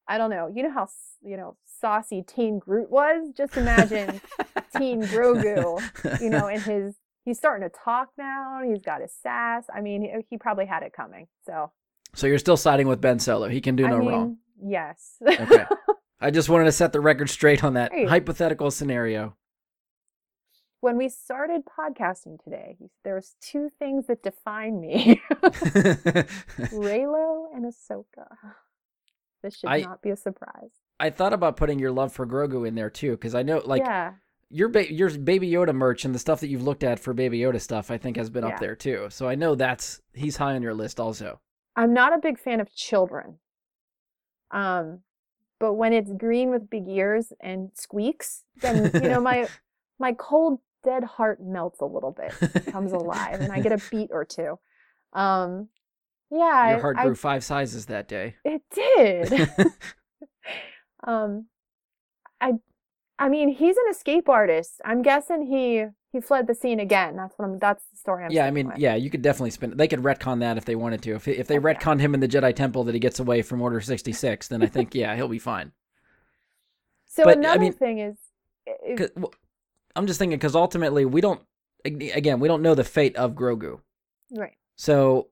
I don't know, you know how, you know, saucy Teen Groot was? Just imagine Teen Grogu, you know, in his, he's starting to talk now. He's got his sass. I mean, he, he probably had it coming. So, So you're still siding with Ben Solo. He can do I no mean, wrong. yes. Okay. I just wanted to set the record straight on that Right. hypothetical scenario. when we started podcasting today, there was two things that define me. Reylo and Ahsoka. This should I- not be a surprise. I thought about putting your love for Grogu in there too, because I know like yeah. your ba- your Baby Yoda merch and the stuff that you've looked at for Baby Yoda stuff, I think has been Yeah. up there too. So I know that's he's high on your list also. I'm not a big fan of children. Um, but when it's green with big ears and squeaks, then you know my my cold dead heart melts a little bit, comes alive, and I get a beat or two. Um, yeah, your heart I- grew five sizes that day. it did. um, I, I mean, he's an escape artist. I'm guessing he he fled the scene again. That's what I'm. That's the story I'm. yeah, I mean, with. yeah, you could definitely spin. They could retcon that if they wanted to. If if they Oh, yeah. retconned him in the Jedi Temple that he gets away from Order sixty six, then I think yeah, he'll be fine. So but, I another mean- thing is, well, I'm just thinking because ultimately we don't. Again, we don't know the fate of Grogu. right. So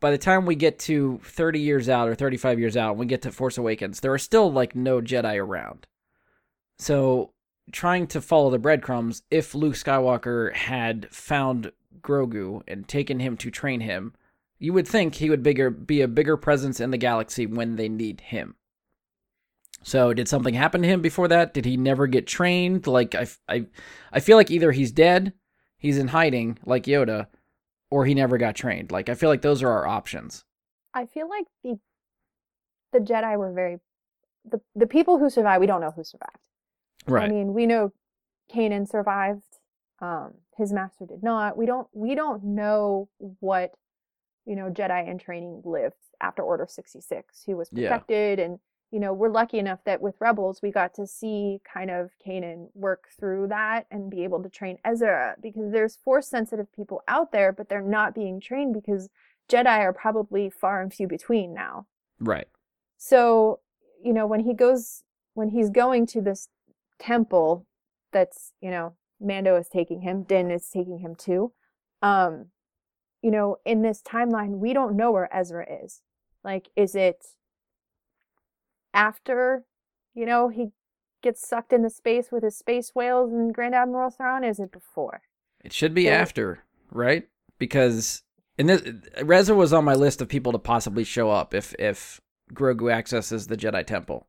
by the time we get to 30 years out or 35 years out, we get to Force Awakens, there are still like no Jedi around. So trying to follow the breadcrumbs, if Luke Skywalker had found Grogu and taken him to train him, you would think he would bigger be a bigger presence in the galaxy when they need him. So did something happen to him before that? Did he never get trained? Like I, I, I feel like either he's dead, he's in hiding like Yoda, or he never got trained. Like I feel like those are our options. I feel like the the Jedi were very the the people who survived. We don't know who survived. Right. I mean, we know Kanan survived. Um, his master did not. We don't. We don't know what you know Jedi in training lived after Order sixty six. Who was Yeah. protected, and you know we're lucky enough that with Rebels we got to see kind of Kanan work through that and be able to train Ezra because there's force sensitive people out there, but they're not being trained because Jedi are probably far and few between now. right. So, you know, when he goes, when he's going to this temple that's, you know, Mando is taking him, Din is taking him to, um, you know, in this timeline, we don't know where Ezra is. Like, is it after, you know, he gets sucked into space with his space whales and Grand Admiral Thrawn? Is it before? It should be So- after, right? Because and this Ezra was on my list of people to possibly show up if if Grogu accesses the Jedi Temple.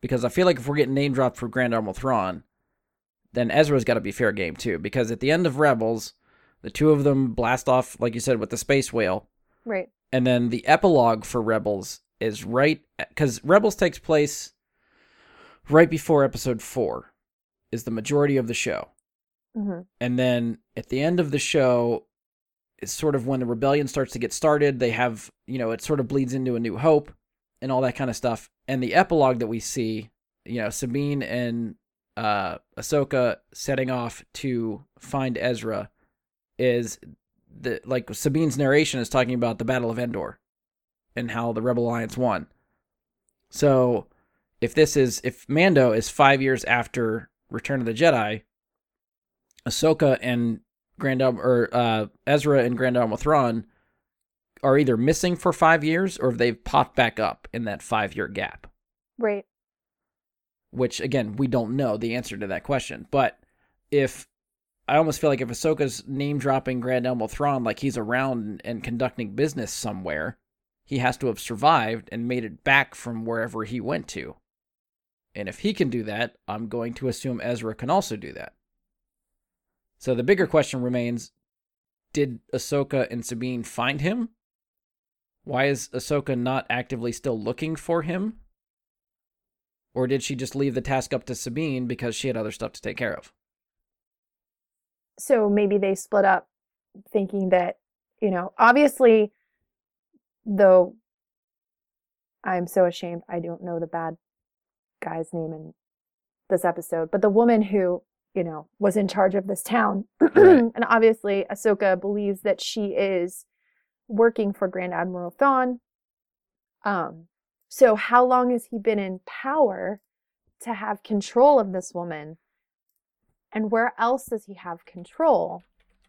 Because I feel like if we're getting name dropped for Grand Admiral Thrawn, then Ezra's got to be fair game too. Because at the end of Rebels, the two of them blast off, like you said, with the space whale, Right. and then the epilogue for Rebels is right because Rebels takes place right before Episode Four, is the majority of the show. hmm And then at the end of the show, it's sort of when the rebellion starts to get started. They have, you know, it sort of bleeds into a new hope and all that kind of stuff. And the epilogue that we see you know Sabine and uh, Ahsoka setting off to find Ezra is the like Sabine's narration is talking about the Battle of Endor and how the Rebel Alliance won. So if this is if Mando is five years after Return of the Jedi, Ahsoka and Grand Admiral or uh, Ezra and Grand Admiral Thrawn are either missing for five years or if they've popped back up in that five year gap. Right. Which again, we don't know the answer to that question. But if I almost feel like if Ahsoka's name dropping Grand Admiral Thrawn like he's around and, and conducting business somewhere, he has to have survived and made it back from wherever he went to. And if he can do that, I'm going to assume Ezra can also do that. So the bigger question remains did Ahsoka and Sabine find him? Why is Ahsoka not actively still looking for him? Or did she just leave the task up to Sabine because she had other stuff to take care of? So maybe they split up thinking that, you know, obviously, though I'm so ashamed I don't know the bad guy's name in this episode, but the woman who, you know, was in charge of this town. and obviously, Ahsoka believes that she is working for Grand Admiral Thrawn. Um, so how long has he been in power to have control of this woman? And where else does he have control?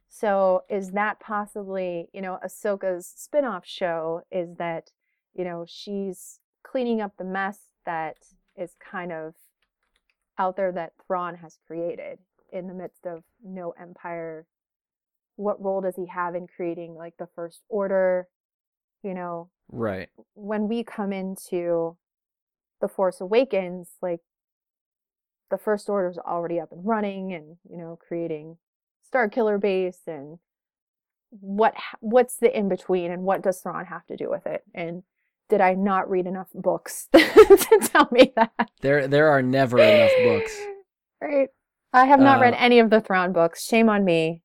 So is that possibly, you know, Ahsoka's spin-off show is that, you know, she's cleaning up the mess that is kind of out there that Thrawn has created in the midst of no empire. What role does he have in creating like the first order? You know, Right. when we come into the Force Awakens, like the First Order's already up and running, and you know, creating Star Killer Base, and what what's the in between, and what does Thrawn have to do with it? And did I not read enough books to tell me that? There there are never enough books. Right. I have not read Uh, any of the Thrawn books. Shame on me.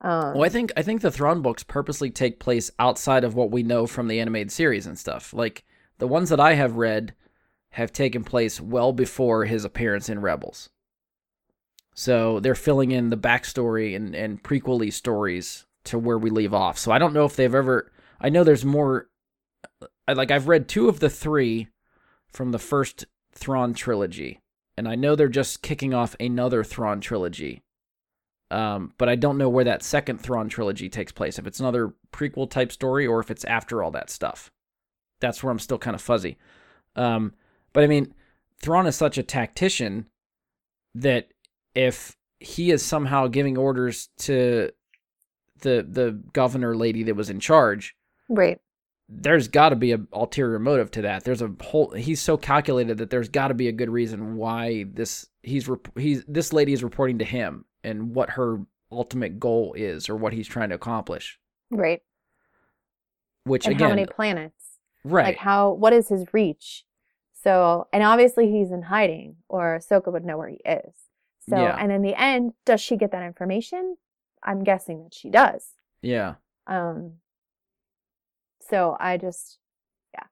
Um, Well, I think I think the Thrawn books purposely take place outside of what we know from the animated series and stuff. Like the ones that I have read have taken place well before his appearance in Rebels. So they're filling in the backstory and and prequely stories to where we leave off. So I don't know if they've ever. I know there's more. Like I've read two of the three from the first Thrawn trilogy, and I know they're just kicking off another Thrawn trilogy. Um, but I don't know where that second Thrawn trilogy takes place. If it's another prequel type story or if it's after all that stuff. That's where I'm still kind of fuzzy. Um, but I mean, Thrawn is such a tactician that if he is somehow giving orders to the the governor lady that was in charge, right. there's got to be an ulterior motive to that. There's a whole. He's so calculated that there's got to be a good reason why this he's he's this lady is reporting to him and what her ultimate goal is or what he's trying to accomplish. Right. Which and again, how many planets? right? Like how what is his reach? So and obviously he's in hiding, or Ahsoka would know where he is. So Yeah. and in the end, does she get that information? I'm guessing that she does. yeah, Um so I just yeah.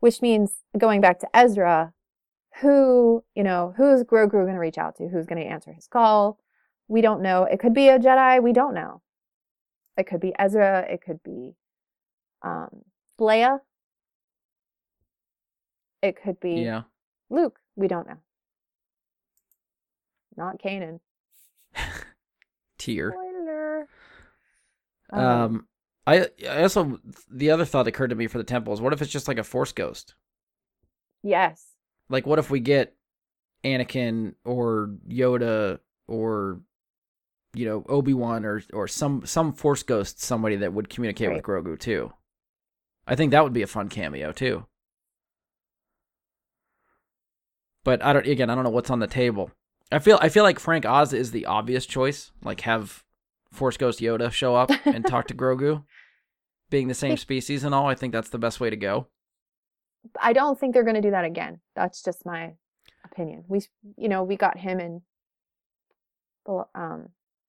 Which means going back to Ezra, who, you know, who's Grogu going to reach out to? Who's going to answer his call? We don't know. It could be a Jedi, we don't know. It could be Ezra, it could be um Leia. It could be yeah. Luke, we don't know. Not Kanan. Tear. Spoiler. Um, I I also the other thought occurred to me for the temple is what if it's just like a force ghost? yes. Like what if we get Anakin or Yoda or you know Obi Wan or or some some force ghost somebody that would communicate with Grogu too. I think that would be a fun cameo too. But I don't again I don't know what's on the table. I feel I feel like Frank Oz is the obvious choice. Like have Force Ghost Yoda show up and talk to Grogu, being the same species and all. I think that's the best way to go. I don't think they're going to do that again. That's just my opinion. We, you know, we got him in the um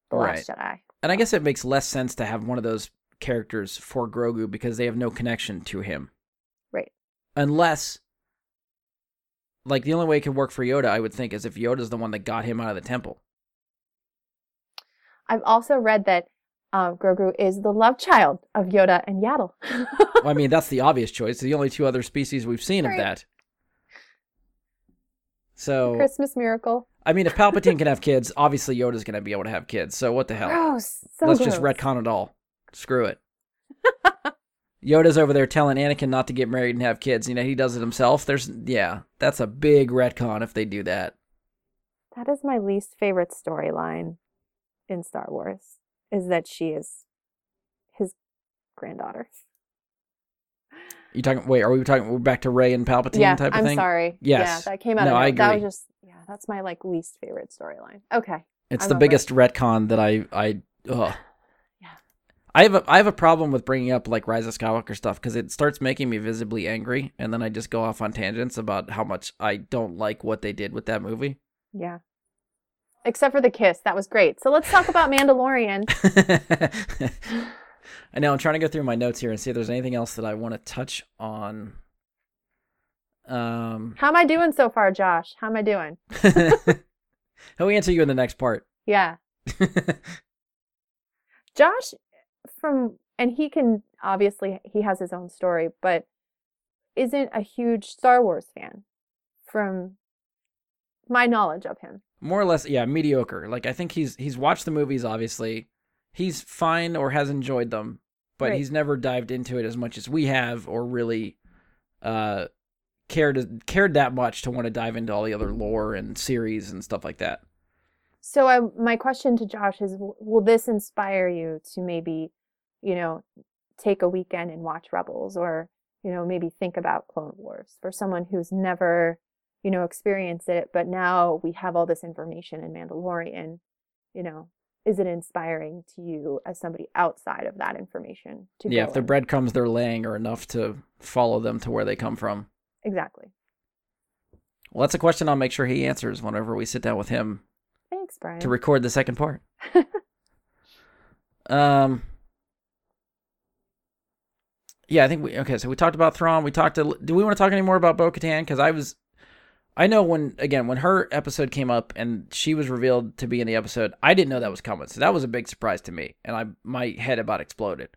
the Last Jedi. And I guess it makes less sense to have one of those characters for Grogu because they have no connection to him. Right. Unless like the only way it could work for Yoda, I would think, is if Yoda's the one that got him out of the temple. I've also read that uh, Grogu is the love child of Yoda and Yaddle. Well, I mean, that's the obvious choice. The only two other species we've seen of that. So, Christmas miracle. I mean, if Palpatine can have kids, obviously Yoda's going to be able to have kids. So what the hell? Gross. So Let's gross. just retcon it all. Screw it. Yoda's over there telling Anakin not to get married and have kids. You know, he does it himself. There's, yeah, that's a big retcon if they do that. That is my least favorite storyline in Star Wars. Is that she is his granddaughter. You talking? Wait, are we talking? We're back to Rey and Palpatine yeah, type of thing? I'm sorry. Yes. Yeah, that came out No, of I nowhere. That agree. was just yeah, that's my like least favorite storyline. Okay. It's I'm the biggest retcon that I I ugh. I have a I have a problem with bringing up like Rise of Skywalker stuff because it starts making me visibly angry, and then I just go off on tangents about how much I don't like what they did with that movie. Yeah. Except for the kiss. That was great. So let's talk about Mandalorian. I know I'm trying to go through my notes here and see if there's anything else that I want to touch on. Um, How am I doing so far, Josh? How am I doing? he'll answer you in the next part. Yeah. Josh from and he can obviously he has his own story, but isn't a huge Star Wars fan from my knowledge of him. more or less yeah mediocre like i think he's he's watched the movies obviously he's fine or has enjoyed them but Right. he's never dived into it as much as we have or really uh cared cared that much to want to dive into all the other lore and series and stuff like that So I, my question to Josh is will this inspire you to maybe, you know, take a weekend and watch Rebels or, you know, maybe think about Clone Wars for someone who's never, you know, experienced it, but now we have all this information in Mandalorian, you know, is it inspiring to you as somebody outside of that information to yeah if the breadcrumbs they're laying are enough to follow them to where they come from Exactly. well that's a question i'll make sure he answers whenever we sit down with him Thanks, Brian. to record the second part um yeah i think we okay so we talked about Thrawn. we talked to do we want to talk any more about bo-katan because i was i know when again when her episode came up and she was revealed to be in the episode i didn't know that was coming so that was a big surprise to me and i my head about exploded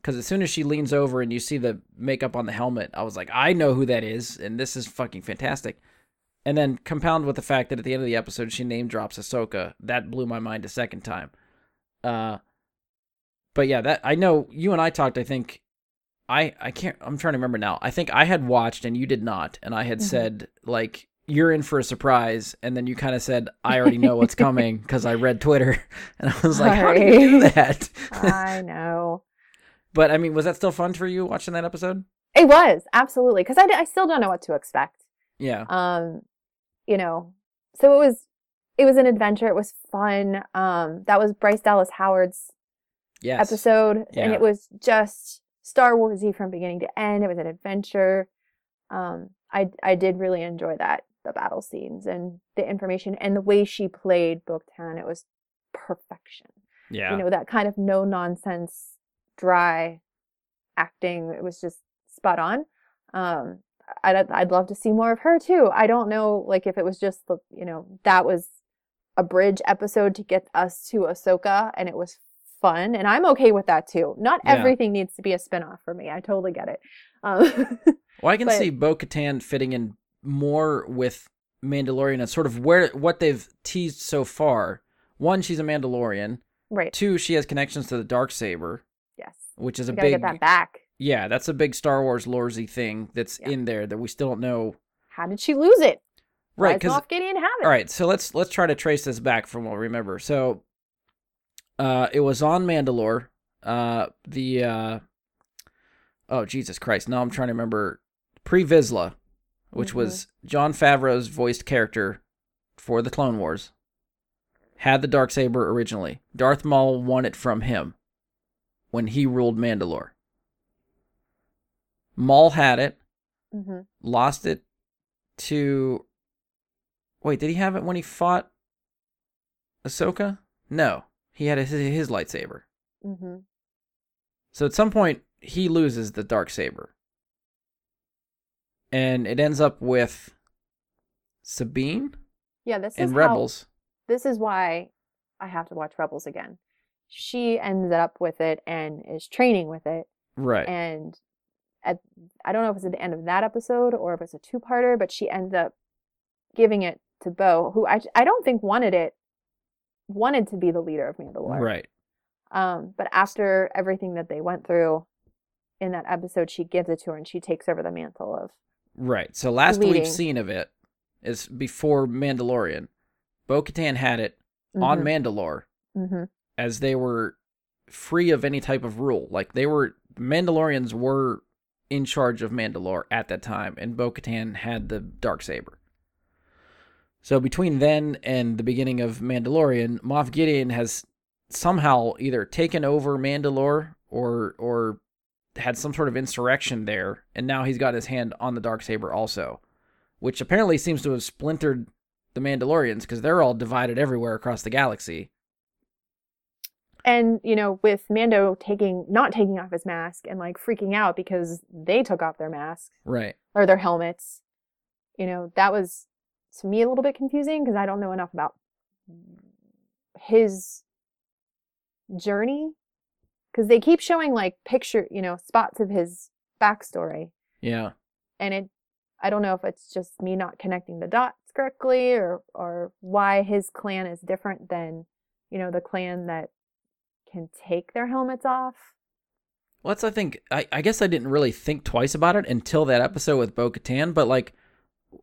because as soon as she leans over and you see the makeup on the helmet i was like i know who that is and this is fucking fantastic and then compound with the fact that at the end of the episode she name drops Ahsoka, that blew my mind a second time. Uh, but yeah, that I know you and I talked. I think I I can't. I'm trying to remember now. I think I had watched and you did not, and I had Mhm. said like you're in for a surprise, and then you kind of said I already know what's coming because I read Twitter, and I was like, how do you do that? I know. but I mean, was that still fun for you watching that episode? It was absolutely because I, I still don't know what to expect. Yeah, um you know so it was it was an adventure it was fun um that was bryce dallas howard's yes. episode and it was just star warsy from beginning to end. It was an adventure. Um i i did really enjoy that the battle scenes and the information and the way she played Bo-Katan, it was perfection. Yeah, you know that kind of no nonsense dry acting it was just spot on. Um I'd, I'd love to see more of her too. I don't know like if it was just the you know that was a bridge episode to get us to ahsoka and it was fun and i'm okay with that too not Yeah. everything needs to be a spin-off for me i totally get it um, Well, I can But- see Bo Katan fitting in more with Mandalorian and sort of where what they've teased so far. One, she's a Mandalorian. right Two, she has connections to the dark saber, yes which is a we gotta big get that back yeah, that's a big Star Wars loresy thing that's Yeah. in there that we still don't know. how did she lose it Right, because Moff Gideon have it all right, so let's let's try to trace this back from what we remember. So, uh, it was on Mandalore. Uh, the uh, oh Jesus Christ! Now I'm trying to remember pre Vizsla, which Mhm. was Jon Favreau's voiced character for the Clone Wars, had the dark saber originally. Darth Maul won it from him when he ruled Mandalore. Maul had it, hmm lost it to. Wait, did he have it when he fought Ahsoka? No, he had his, his lightsaber. hmm So at some point, he loses the dark saber, and it ends up with Sabine Yeah, this is in how- Rebels. this is why I have to watch Rebels again. She ends up with it and is training with it, Right. and at I don't know if it's at the end of that episode or if it's a two-parter, but she ends up giving it to Bo, who I I don't think wanted it, wanted to be the leader of Mandalore. right. Um, but after everything that they went through in that episode, she gives it to her and she takes over the mantle of. Right. So last Leading. we've seen of it is before Mandalorian. Bo Katan had it on Mandalore hmm as they were free of any type of rule. Like they were Mandalorians were in charge of Mandalore at that time, and Bo Katan had the dark saber. So between then and the beginning of Mandalorian, Moff Gideon has somehow either taken over Mandalore or or had some sort of insurrection there, and now he's got his hand on the dark saber also, which apparently seems to have splintered the Mandalorians because they're all divided everywhere across the galaxy. And you know, with Mando taking not taking off his mask and like freaking out because they took off their masks Right. or their helmets, you know, that was to me a little bit confusing because I don't know enough about his journey. Because they keep showing like picture, you know, spots of his backstory, Yeah. and it, I don't know if it's just me not connecting the dots correctly or or why his clan is different than, you know, the clan that can take their helmets off. Well, that's I think I, I guess I didn't really think twice about it until that episode with Bo Katan, but like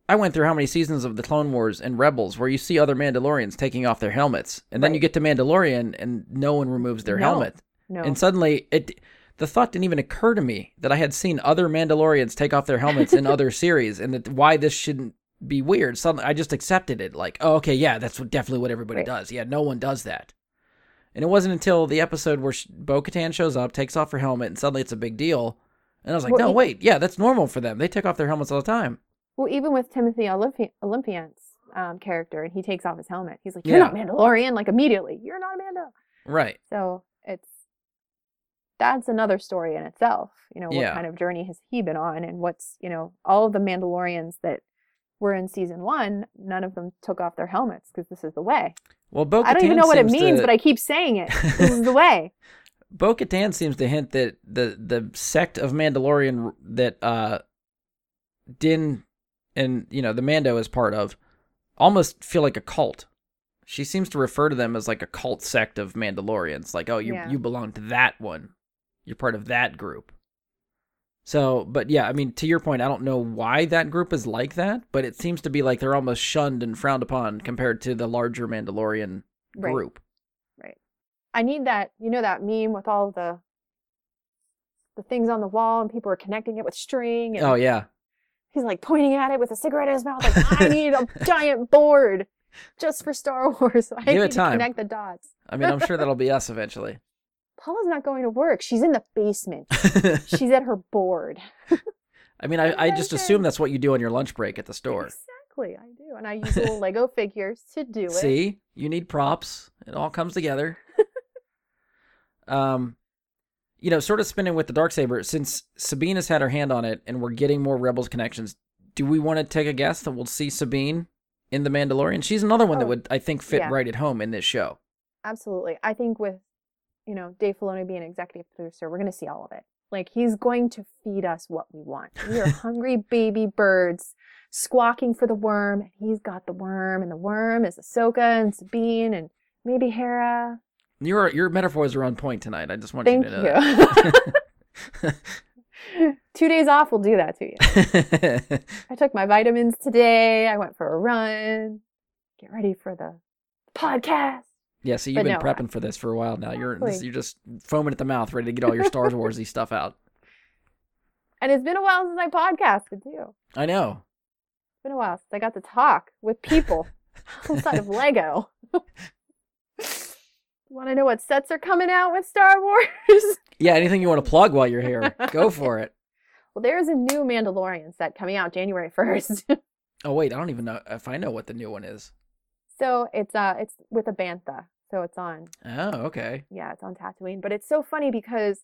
I went through how many seasons of the Clone Wars and Rebels where you see other Mandalorians taking off their helmets, and then you get to Mandalorian and no one removes their No. helmet, No. and suddenly it the thought didn't even occur to me that I had seen other Mandalorians take off their helmets in other series, and that why this shouldn't be weird. Suddenly, I just accepted it, like, oh, okay, yeah, that's what, definitely what everybody Right. does. Yeah, no one does that. And it wasn't until the episode where Bo Katan shows up, takes off her helmet, and suddenly it's a big deal. And I was like, Well, no, wait, yeah, that's normal for them. They take off their helmets all the time. Well, even with Timothy Olympi- Olyphant's um, character, and he takes off his helmet. He's like, "You're Yeah. not Mandalorian!" Like immediately, "You're not Mando." Right. So it's that's another story in itself. You know, what Yeah. kind of journey has he been on, and what's you know all of the Mandalorians that were in season one, none of them took off their helmets because this is the way. Well, Bo Katan. I don't even know what it means, to- but I keep saying it. This is the way. Bo Katan seems to hint that the the sect of Mandalorian that uh Din and you know the Mando is part of almost feel like a cult. She seems to refer to them as like a cult sect of Mandalorians. Like, oh, you Yeah. you belong to that one. You're part of that group. So, but yeah, I mean, to your point, I don't know why that group is like that, but it seems to be like they're almost shunned and frowned upon compared to the larger Mandalorian Right. group. Right. I need that. You know that meme with all the the things on the wall, and people are connecting it with string. And Oh yeah, He's like pointing at it with a cigarette in his mouth, like, I need a giant board just for Star Wars. I Give it need to time. connect the dots. I mean, I'm sure that'll be us eventually. Paula's not going to work. She's in the basement. She's at her board. I mean, I, I just assume that's what you do on your lunch break at the store. Exactly, I do. And I use little Lego figures to do it. See, you need props. It all comes together. um, you know, sort of spinning with the dark saber. Since Sabine has had her hand on it, and we're getting more Rebels connections, do we want to take a guess that we'll see Sabine in the Mandalorian? She's another one that Oh, would, I think, fit yeah. right at home in this show. Absolutely. I think with, you know, Dave Filoni being executive producer, we're going to see all of it. Like, he's going to feed us what we want. We are hungry baby birds squawking for the worm, and he's got the worm, and the worm is Ahsoka and Sabine and maybe Hera. Your your metaphors are on point tonight. I just want you to know you. Two days off will do that to you. I took my vitamins today. I went for a run. Get ready for the podcast. Yeah, so you've But been no, prepping for this for a while now. You're Exactly. you're just foaming at the mouth, ready to get all your Star Warsy stuff out. And it's been a while since I podcasted too. I know. It's been a while since I got to talk with people outside of Lego. Want to know what sets are coming out with Star Wars? Yeah, anything you want to plug while you're here, go for it. well, there's a new Mandalorian set coming out January 1st. Oh wait, I don't even know if I know what the new one is. so it's uh it's with a bantha. So it's on Oh, okay. yeah, it's on Tatooine. But it's so funny because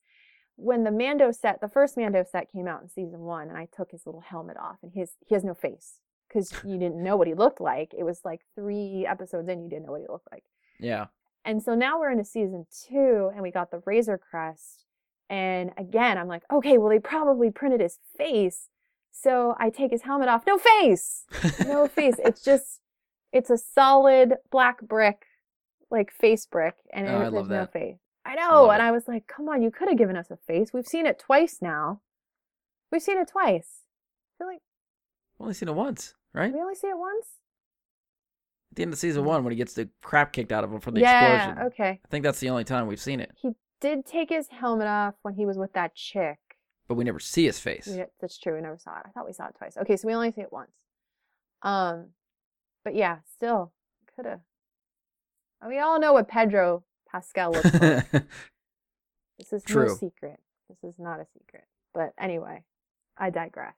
when the Mando set, the first Mando set came out in season one, and I took his little helmet off, and his he has no face. because you didn't know what he looked like. It was like three episodes in, you didn't know what he looked like. Yeah. And so now we're into season two, and we got the Razor Crest. And again, I'm like, okay, well, they probably printed his face. So I take his helmet off. No face! No face. It's just, it's a solid black brick, like face brick, and Oh, it, I there's love no face. I know. love and it. I was like, come on, you could have given us a face. We've seen it twice now. We've seen it twice. I feel like Only seen it once, right? we only see it once. At the end of season one, when he gets the crap kicked out of him from the yeah, explosion. okay. I think that's the only time we've seen it, He did take his helmet off when he was with that chick. but we never see his face. We, that's true. We never saw it. I thought we saw it twice. Okay, so we only see it once. Um, but yeah, still could have. We all know what Pedro Pascal looks like. this is True. no secret. This is not a secret. But anyway, I digress.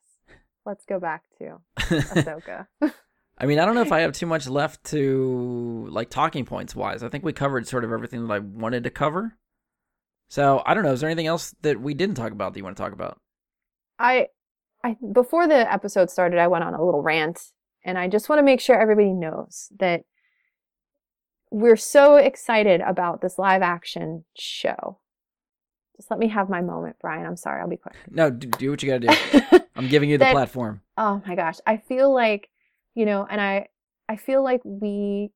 Let's go back to Ahsoka. I mean, I don't know if I have too much left to like talking points wise. I think we covered sort of everything that I wanted to cover. So I don't know. Is there anything else that we didn't talk about that you want to talk about? I, I before the episode started, I went on a little rant, and I just want to make sure everybody knows that we're so excited about this live action show. Just let me have my moment, Brian. I'm sorry. I'll be quick. No, do, do what you got to do. I'm giving you the That- platform. oh my gosh i feel like you know and i i feel like we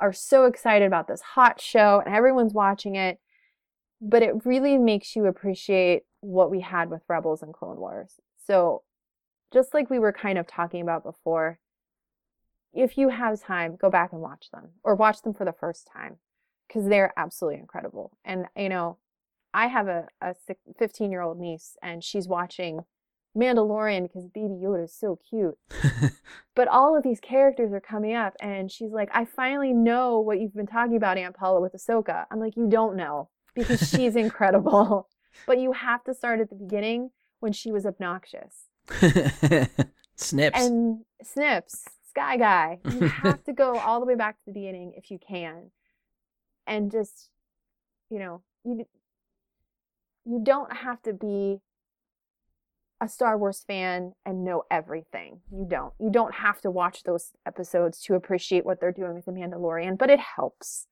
are so excited about this hot show and everyone's watching it but it really makes you appreciate what we had with rebels and clone wars. So just like we were kind of talking about before if you have time go back and watch them or watch them for the first time because they're absolutely incredible. And you know i have a, a 15 year old niece and she's watching Mandalorian because Baby Yoda is so cute. But all of these characters are coming up, and she's like, I finally know what you've been talking about, Aunt Paula, with Ahsoka. I'm like, you don't know because she's incredible. But you have to start at the beginning when she was obnoxious. Snips. And Snips, Sky Guy, you have to go all the way back to the beginning if you can. And just, you know, you you don't have to be a Star Wars fan and know everything. You don't. You don't have to watch those episodes to appreciate what they're doing with the Mandalorian, but it helps.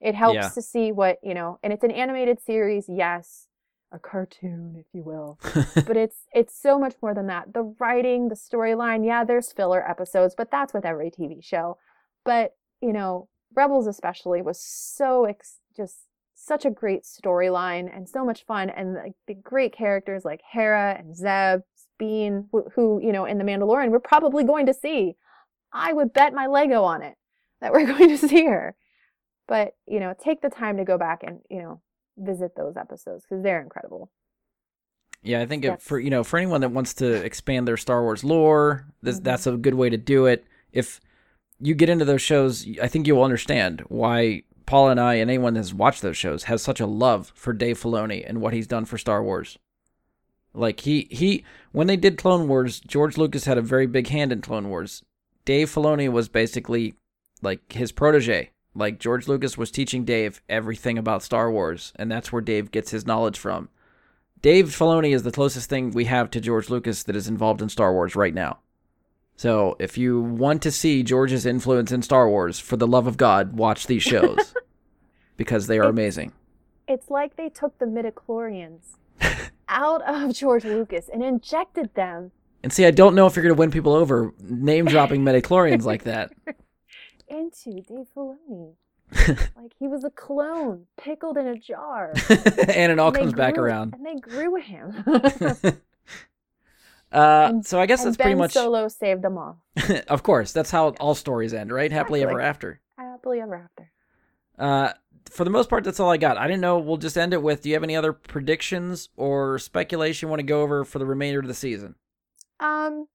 It helps Yeah. to see what, you know, and it's an animated series, yes, a cartoon, if you will but it's it's so much more than that. The writing, the storyline, yeah, there's filler episodes, but that's with every TV show. But you know, Rebels especially was so ex- just such a great storyline and so much fun, and like the great characters like Hera and Zeb, Bean, who, who you know in the Mandalorian we're probably going to see. I would bet my Lego on it that we're going to see her. But you know, take the time to go back and you know visit those episodes because they're incredible. Yeah, I think if, for you know for anyone that wants to expand their Star Wars lore, this Mhm. that's a good way to do it. If you get into those shows, I think you'll understand why Paul and I and anyone that's watched those shows has such a love for Dave Filoni and what he's done for Star Wars. Like he he when they did Clone Wars, George Lucas had a very big hand in Clone Wars. Dave Filoni was basically like his protege. Like George Lucas was teaching Dave everything about Star Wars, and that's where Dave gets his knowledge from. Dave Filoni is the closest thing we have to George Lucas that is involved in Star Wars right now. So if you want to see George's influence in Star Wars, for the love of God, watch these shows because they are It's- amazing. It's like they took the midichlorians out of George Lucas and injected them And see, I don't know if you're going to win people over name dropping midichlorians like that. into Dave Filoni. like he was a clone pickled in a jar. and it all And comes back around. And they grew him. Uh, And- so I guess that's Ben pretty much, Solo saved them all. of course, that's how all stories end, right? Happily ever after. Happily ever after. Uh, for the most part, that's all I got. I didn't know. We'll just end it with. Do you have any other predictions or speculation you want to go over for the remainder of the season? Um,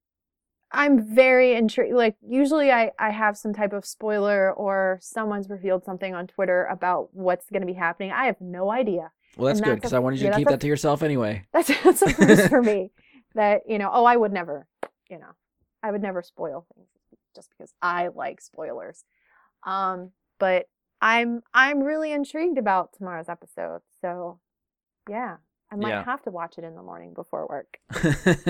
I'm very intrigued. Like usually, I I have some type of spoiler or someone's revealed something on Twitter about what's going to be happening. I have no idea. Well, that's And good because I wanted you yeah, to keep a- that to yourself anyway. That's that's a first for me. That you know, oh, I would never, you know, I would never spoil things just because I like spoilers. Um, but I'm I'm really intrigued about tomorrow's episode. So, yeah, I might Yeah. have to watch it in the morning before work.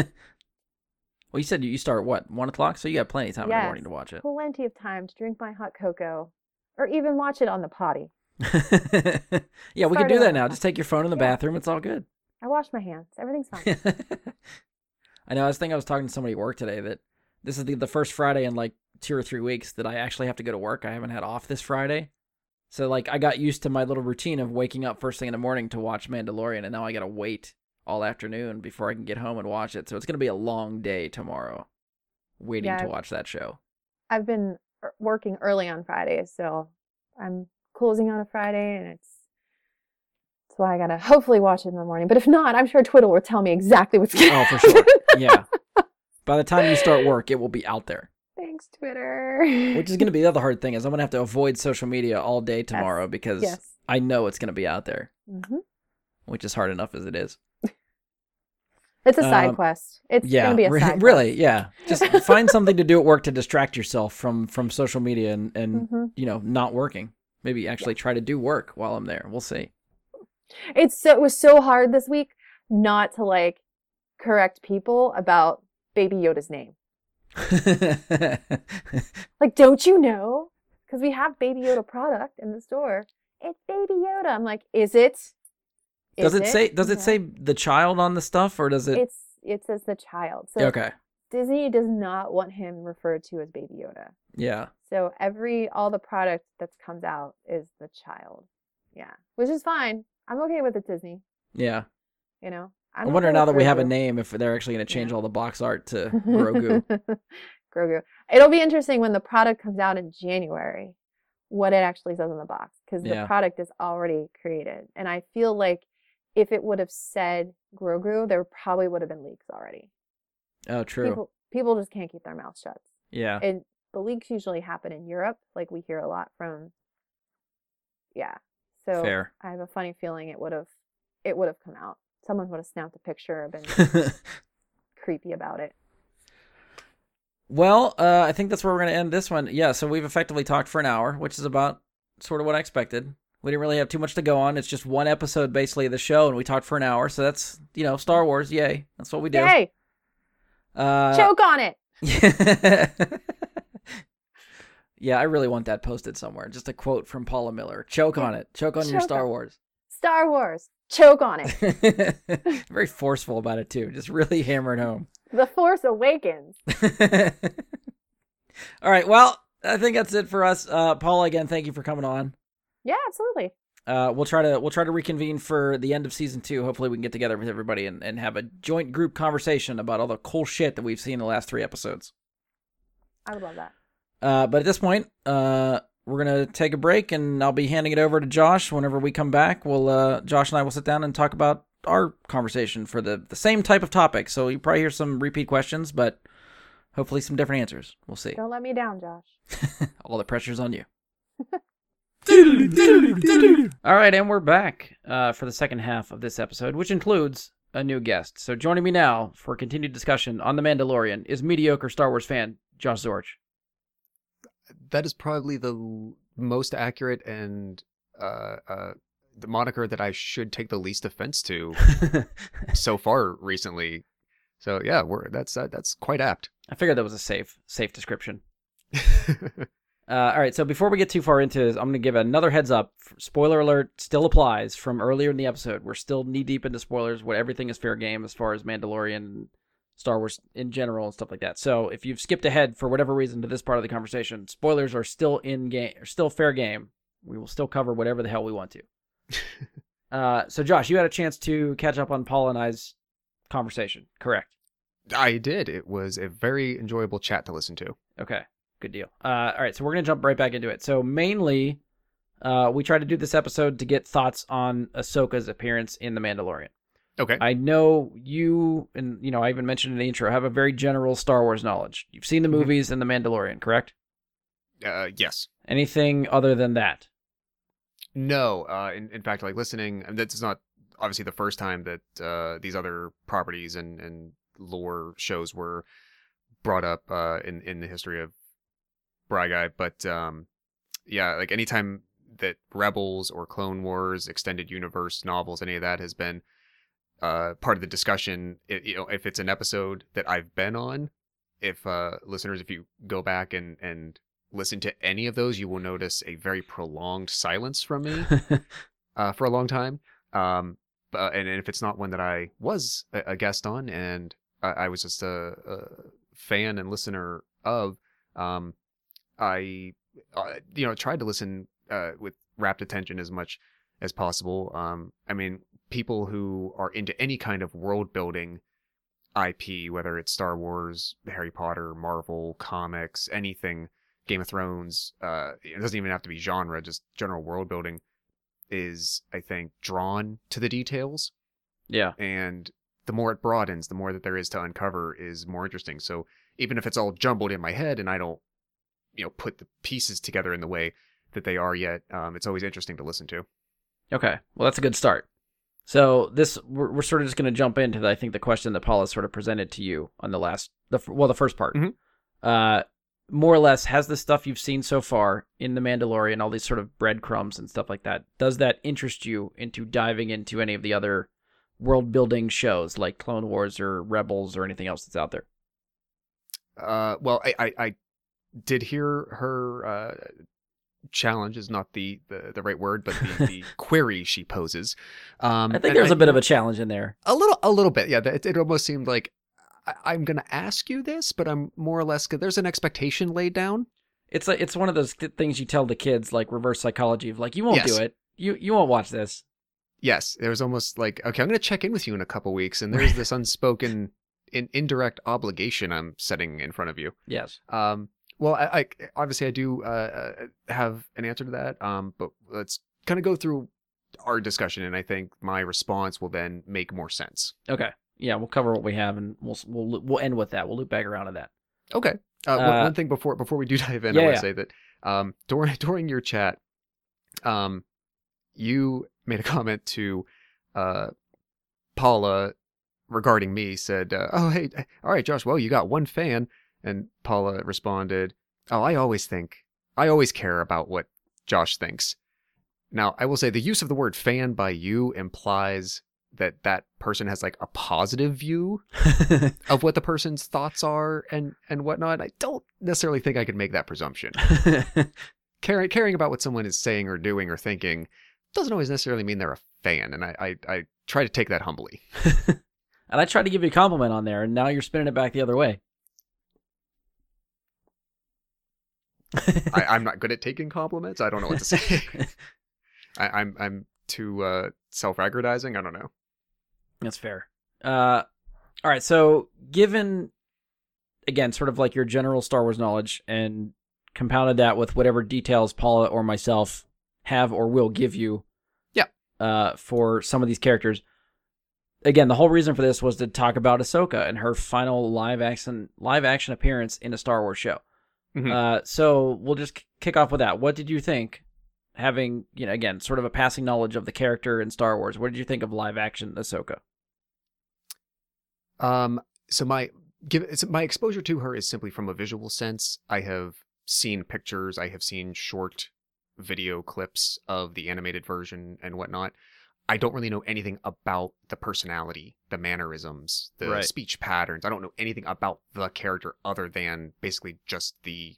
well, you said you start what one o'clock, so you got plenty of time in the morning to watch it. Plenty of time to drink my hot cocoa, or even watch it on the potty. yeah, we can do that now. Just take your phone in the Yeah. bathroom. It's all good. I wash my hands. Everything's fine. I know. I was thinking I was talking to somebody at work today that this is the, the first Friday in like two or three weeks that I actually have to go to work. I haven't had off this Friday. So like I got used to my little routine of waking up first thing in the morning to watch Mandalorian and now I got to wait all afternoon before I can get home and watch it. So it's going to be a long day tomorrow waiting Yeah, to watch that show. I've been er- working early on Fridays, so I'm closing on a Friday, and it's why I gotta hopefully watch it in the morning. But if not, I'm sure Twitter will tell me exactly what's going on. Oh, for sure. yeah. By the time you start work, it will be out there. Thanks, Twitter. Which is going to be the other hard thing is I'm going to have to avoid social media all day tomorrow because yes. I know it's going to be out there, hmm which is hard enough as it is. It's a side Um, quest. It's yeah, gonna be a side really, yeah. Just find something to do at work to distract yourself from from social media and and hmm you know not working. Maybe actually try to do work while I'm there. We'll see. It's so it was so hard this week not to like correct people about Baby Yoda's name. Like, don't you know? Because we have Baby Yoda product in the store. It's Baby Yoda. I'm like, is it? does Is it say does it say the child on the stuff or does it? It's it says the child. So okay. Disney does not want him referred to as Baby Yoda. Yeah. So every all the product that comes out is the child. Yeah, which is fine. I'm okay with it, Disney. Yeah. You know. I I'm wonder okay now that we have a name if they're actually going to change Yeah. all the box art to Grogu. Grogu. It'll be interesting when the product comes out in January, what it actually says on the box, because Yeah. the product is already created, and I feel like if it would have said Grogu, there probably would have been leaks already. oh, true. People people just can't keep their mouths shut. yeah. And the leaks usually happen in Europe, like we hear a lot from. Yeah. So Fair. I have a funny feeling it would have, it would have come out. Someone would have snapped a picture and been creepy about it. Well, uh, I think that's where we're going to end this one. Yeah, so we've effectively talked for an hour, which is about sort of what I expected. We didn't really have too much to go on. It's just one episode basically of the show, and we talked for an hour. So that's you know Star Wars, yay! That's what we do. Yay! Uh, Choke on it. yeah, I really want that posted somewhere. Just a quote from Paula Miller: "Choke on it. Choke on your Star on- Wars." Star Wars. Choke on it. Very forceful about it too. Just really hammered home. The Force Awakens. All right. Well, I think that's it for us. Uh, Paula, again, thank you for coming on. Yeah, absolutely. Uh, we'll try to we'll try to reconvene for the end of season two. Hopefully, we can get together with everybody and, and have a joint group conversation about all the cool shit that we've seen in the last three episodes. I would love that. Uh, but at this point, uh, we're gonna take a break, and I'll be handing it over to Josh. Whenever we come back, we'll uh, Josh and I will sit down and talk about our conversation for the the same type of topic. So you probably hear some repeat questions, but hopefully some different answers. We'll see. Don't let me down, Josh. All the pressure's on you. All right, and we're back uh, for the second half of this episode, which includes a new guest. So joining me now for continued discussion on The Mandalorian is mediocre Star Wars fan Josh Zorch. That is probably the most accurate and uh, uh, the moniker that I should take the least offense to so far recently. So yeah, we're that's uh, that's quite apt. I figured that was a safe safe description. Uh, all right, so before we get too far into this, I'm going to give another heads up. Spoiler alert still applies from earlier in the episode. We're still knee deep into spoilers. Where everything is fair game as far as Mandalorian, Star Wars in general, and stuff like that. So if you've skipped ahead for whatever reason to this part of the conversation, spoilers are still in game, are still fair game. We will still cover whatever the hell we want to. uh, so Josh, you had a chance to catch up on Paul and I's conversation, correct? I did. It was a very enjoyable chat to listen to. Okay, good deal. Uh, all right, so we're gonna jump right back into it. So mainly, uh, we tried to do this episode to get thoughts on Ahsoka's appearance in The Mandalorian. Okay. I know you, and you know, I even mentioned in the intro, have a very general Star Wars knowledge. You've seen the Mhm. movies and The Mandalorian, correct? Uh, yes. Anything other than that? No. Uh, in, in fact, like listening, and this is not obviously the first time that uh, these other properties and, and lore shows were brought up uh, in in the history of Bry Guy, but um, yeah, like anytime that Rebels or Clone Wars, extended universe novels, any of that has been uh, part of the discussion. It, you know, if it's an episode that I've been on, if uh, listeners, if you go back and and listen to any of those, you will notice a very prolonged silence from me uh, for a long time. Um, but, and if it's not one that I was a, guest on and I, I was just a, a fan and listener of, um, I, uh, you know, tried to listen uh, with rapt attention as much as possible. Um, I mean, people who are into any kind of world building IP, whether it's Star Wars, Harry Potter, Marvel, comics, anything, Game of Thrones, uh, it doesn't even have to be genre, just general world building, is, I think, drawn to the details. yeah. And the more it broadens, the more that there is to uncover is more interesting. So even if it's all jumbled in my head and I don't, you know, put the pieces together in the way that they are yet, um, it's always interesting to listen to. Okay. Well, that's a good start. So this we're, we're sort of just going to jump into the, I think the question that Paula sort of presented to you on the last the well the first part. Mhm. Uh, more or less, has the stuff you've seen so far in the Mandalorian, all these sort of breadcrumbs and stuff like that, does that interest you into diving into any of the other world building shows like Clone Wars or Rebels or anything else that's out there? Uh, well, I, I, I did hear her uh, challenge is not the, the, the right word, but the, the query she poses. Um, I think there's I- a bit of a challenge in there. a little a little bit yeah it, it almost seemed like I, i'm gonna ask you this but i'm more or less there's an expectation laid down It's like it's one of those things you tell the kids, like reverse psychology of like you won't Yes. do it, you you won't watch this. yes there was almost like okay i'm gonna check in with you in a couple weeks and there's this unspoken in, indirect obligation i'm setting in front of you Yes. um well i, I obviously i do uh, uh have an answer to that um but let's kind of go through our discussion and i think my response will then make more sense Okay. Yeah, we'll cover what we have, and we'll we'll we'll end with that. We'll loop back around to that. Okay. Uh, one, Uh, one thing before before we do dive in, yeah, I want yeah. to say that um, during during your chat, um, you made a comment to uh, Paula regarding me. Said, uh, "Oh, hey, all right, Josh. Well, you got one fan." And Paula responded, "Oh, I always think, I always care about what Josh thinks." Now, I will say the use of the word "fan" by you implies that that person has like a positive view of what the person's thoughts are and and whatnot. I don't necessarily think I could make that presumption. Caring caring about what someone is saying or doing or thinking doesn't always necessarily mean they're a fan, and I I, I try to take that humbly. and I tried to give you a compliment on there, and now you're spinning it back the other way. I, I'm not good at taking compliments. I don't know what to say. I, I'm I'm too uh, self-aggrandizing. I don't know. That's fair. Uh, all right. So, given again, sort of like your general Star Wars knowledge, and compounded that with whatever details Paula or myself have or will give you, Yeah. uh, for some of these characters. Again, the whole reason for this was to talk about Ahsoka and her final live action live action appearance in a Star Wars show. Mhm. Uh, so we'll just k- kick off with that. What did you think? Having you know, again, sort of a passing knowledge of the character in Star Wars. What did you think of live action Ahsoka? Um, so my give it's, my exposure to her is simply from a visual sense. I have seen pictures, I have seen short video clips of the animated version and whatnot. I don't really know anything about the personality, the mannerisms, the Right. speech patterns. I don't know anything about the character other than basically just the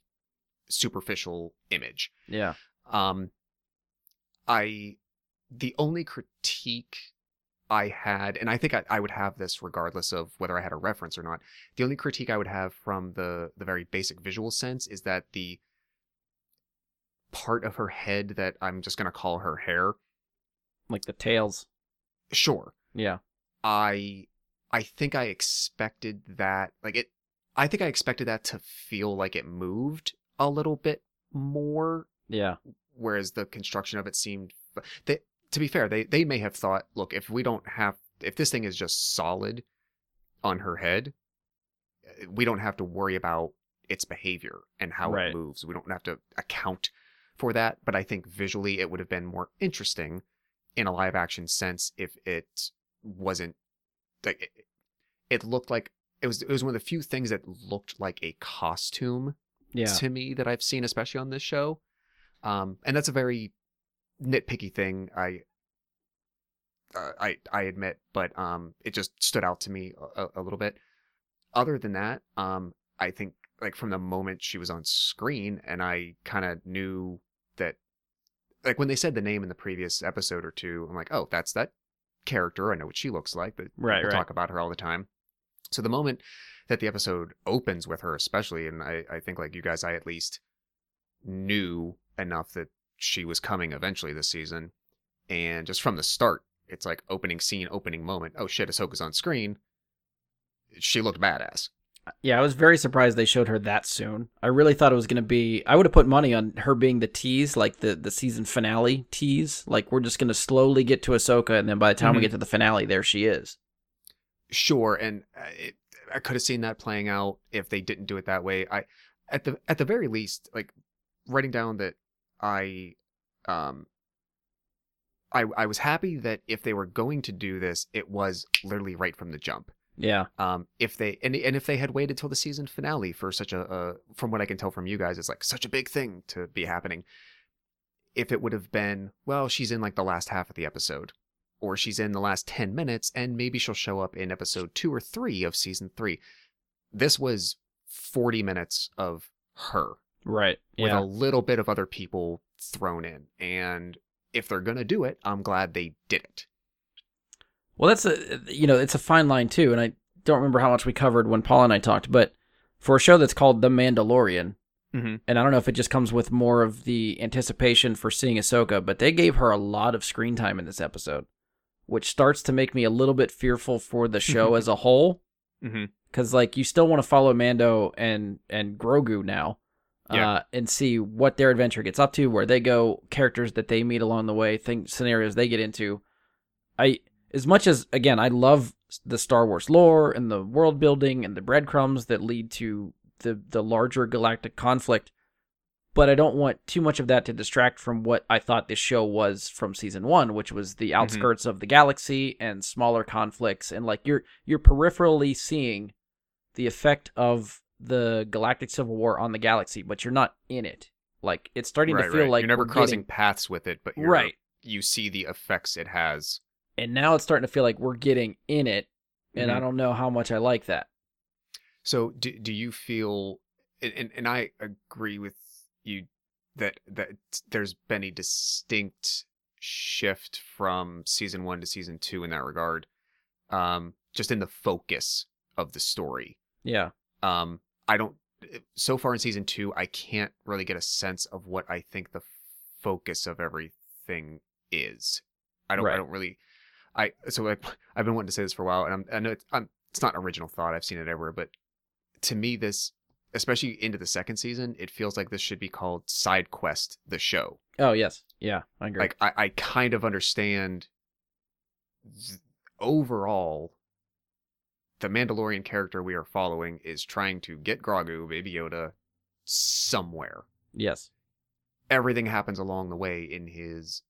superficial image. Yeah. Um, I the only critique I had, and I think I, I would have this regardless of whether I had a reference or not. The only critique I would have from the the very basic visual sense is that the part of her head that I'm just gonna call her hair, Like the tails. sure, Yeah. I I think I expected that like it I think I expected that to feel like it moved a little bit more Yeah. whereas the construction of it seemed they to be fair they they may have thought look if we don't have if this thing is just solid on her head eh, we don't have to worry about its behavior and how Right. it moves we don't have to account for that but i think visually it would have been more interesting in a live action sense if it wasn't like it, it looked like it was it was one of the few things that looked like a costume Yeah. to me that I've seen, especially on this show. Um, and that's a very nitpicky thing. I, uh, I, I admit, but um, it just stood out to me a, a little bit. Other than that, um, I think like from the moment she was on screen, and I kind of knew that, like when they said the name in the previous episode or two, I'm like, oh, that's that character. I know what she looks like, but Right, people right. talk about her all the time. So the moment that the episode opens with her, especially, and I, I think like you guys, I at least knew enough that she was coming eventually this season, and just from the start, it's like opening scene, opening moment. Oh shit, Ahsoka's on screen. She looked badass. Yeah, I was very surprised they showed her that soon. I really thought it was going to be. I would have put money on her being the tease, like the the season finale tease. Like we're just going to slowly get to Ahsoka, and then by the time we Mhm. get to the finale, there she is. Sure, and uh, it, I could have seen that playing out if they didn't do it that way. I, at the at the very least, like writing down that I, um, I I was happy that if they were going to do this, it was literally right from the jump. Yeah, Um, if they and and if they had waited till the season finale for such a, a from what I can tell from you guys, it's like such a big thing to be happening. If it would have been, well, she's in like the last half of the episode, or she's in the last ten minutes, and maybe she'll show up in episode two or three of season three. This was forty minutes of her right. with Yeah, a little bit of other people thrown in, and if they're gonna do it, I'm glad they did it. Well, that's a you know it's a fine line too, and I don't remember how much we covered when Paul and I talked, but for a show that's called The Mandalorian, Mm-hmm. and I don't know if it just comes with more of the anticipation for seeing Ahsoka, but they gave her a lot of screen time in this episode, which starts to make me a little bit fearful for the show as a whole, Mm-hmm. because like you still want to follow Mando and and Grogu now. Yeah. Uh, and see what their adventure gets up to, where they go, characters that they meet along the way, things, scenarios they get into. I as much as again I love the Star Wars lore and the world building and the breadcrumbs that lead to the the larger galactic conflict, but I don't want too much of that to distract from what I thought this show was from season 1, which was the mm-hmm. outskirts of the galaxy and smaller conflicts and like you're you're peripherally seeing the effect of the galactic civil war on the galaxy, but you're not in it. Like it's starting right, to feel right. like you're never crossing getting- paths with it, but you're, right. you see the effects it has. And now it's starting to feel like we're getting in it and i Mhm. don't know how much i like that So do do you feel and, and I agree with you that that there's been a distinct shift from season 1 to season 2 in that regard. Um just in the focus of the story. yeah Um I don't so far in season 2 I can't really get a sense of what I think the focus of everything is. I don't I don't really I so like I've been wanting to say this for a while and I'm I know it's, I'm, it's not an original thought. I've seen it everywhere, but to me this especially into the second season, it feels like this should be called Side Quest the show. oh yes yeah i agree Like I, I kind of understand th- overall the Mandalorian character we are following is trying to get Grogu, Baby Yoda, somewhere. yes Everything happens along the way in his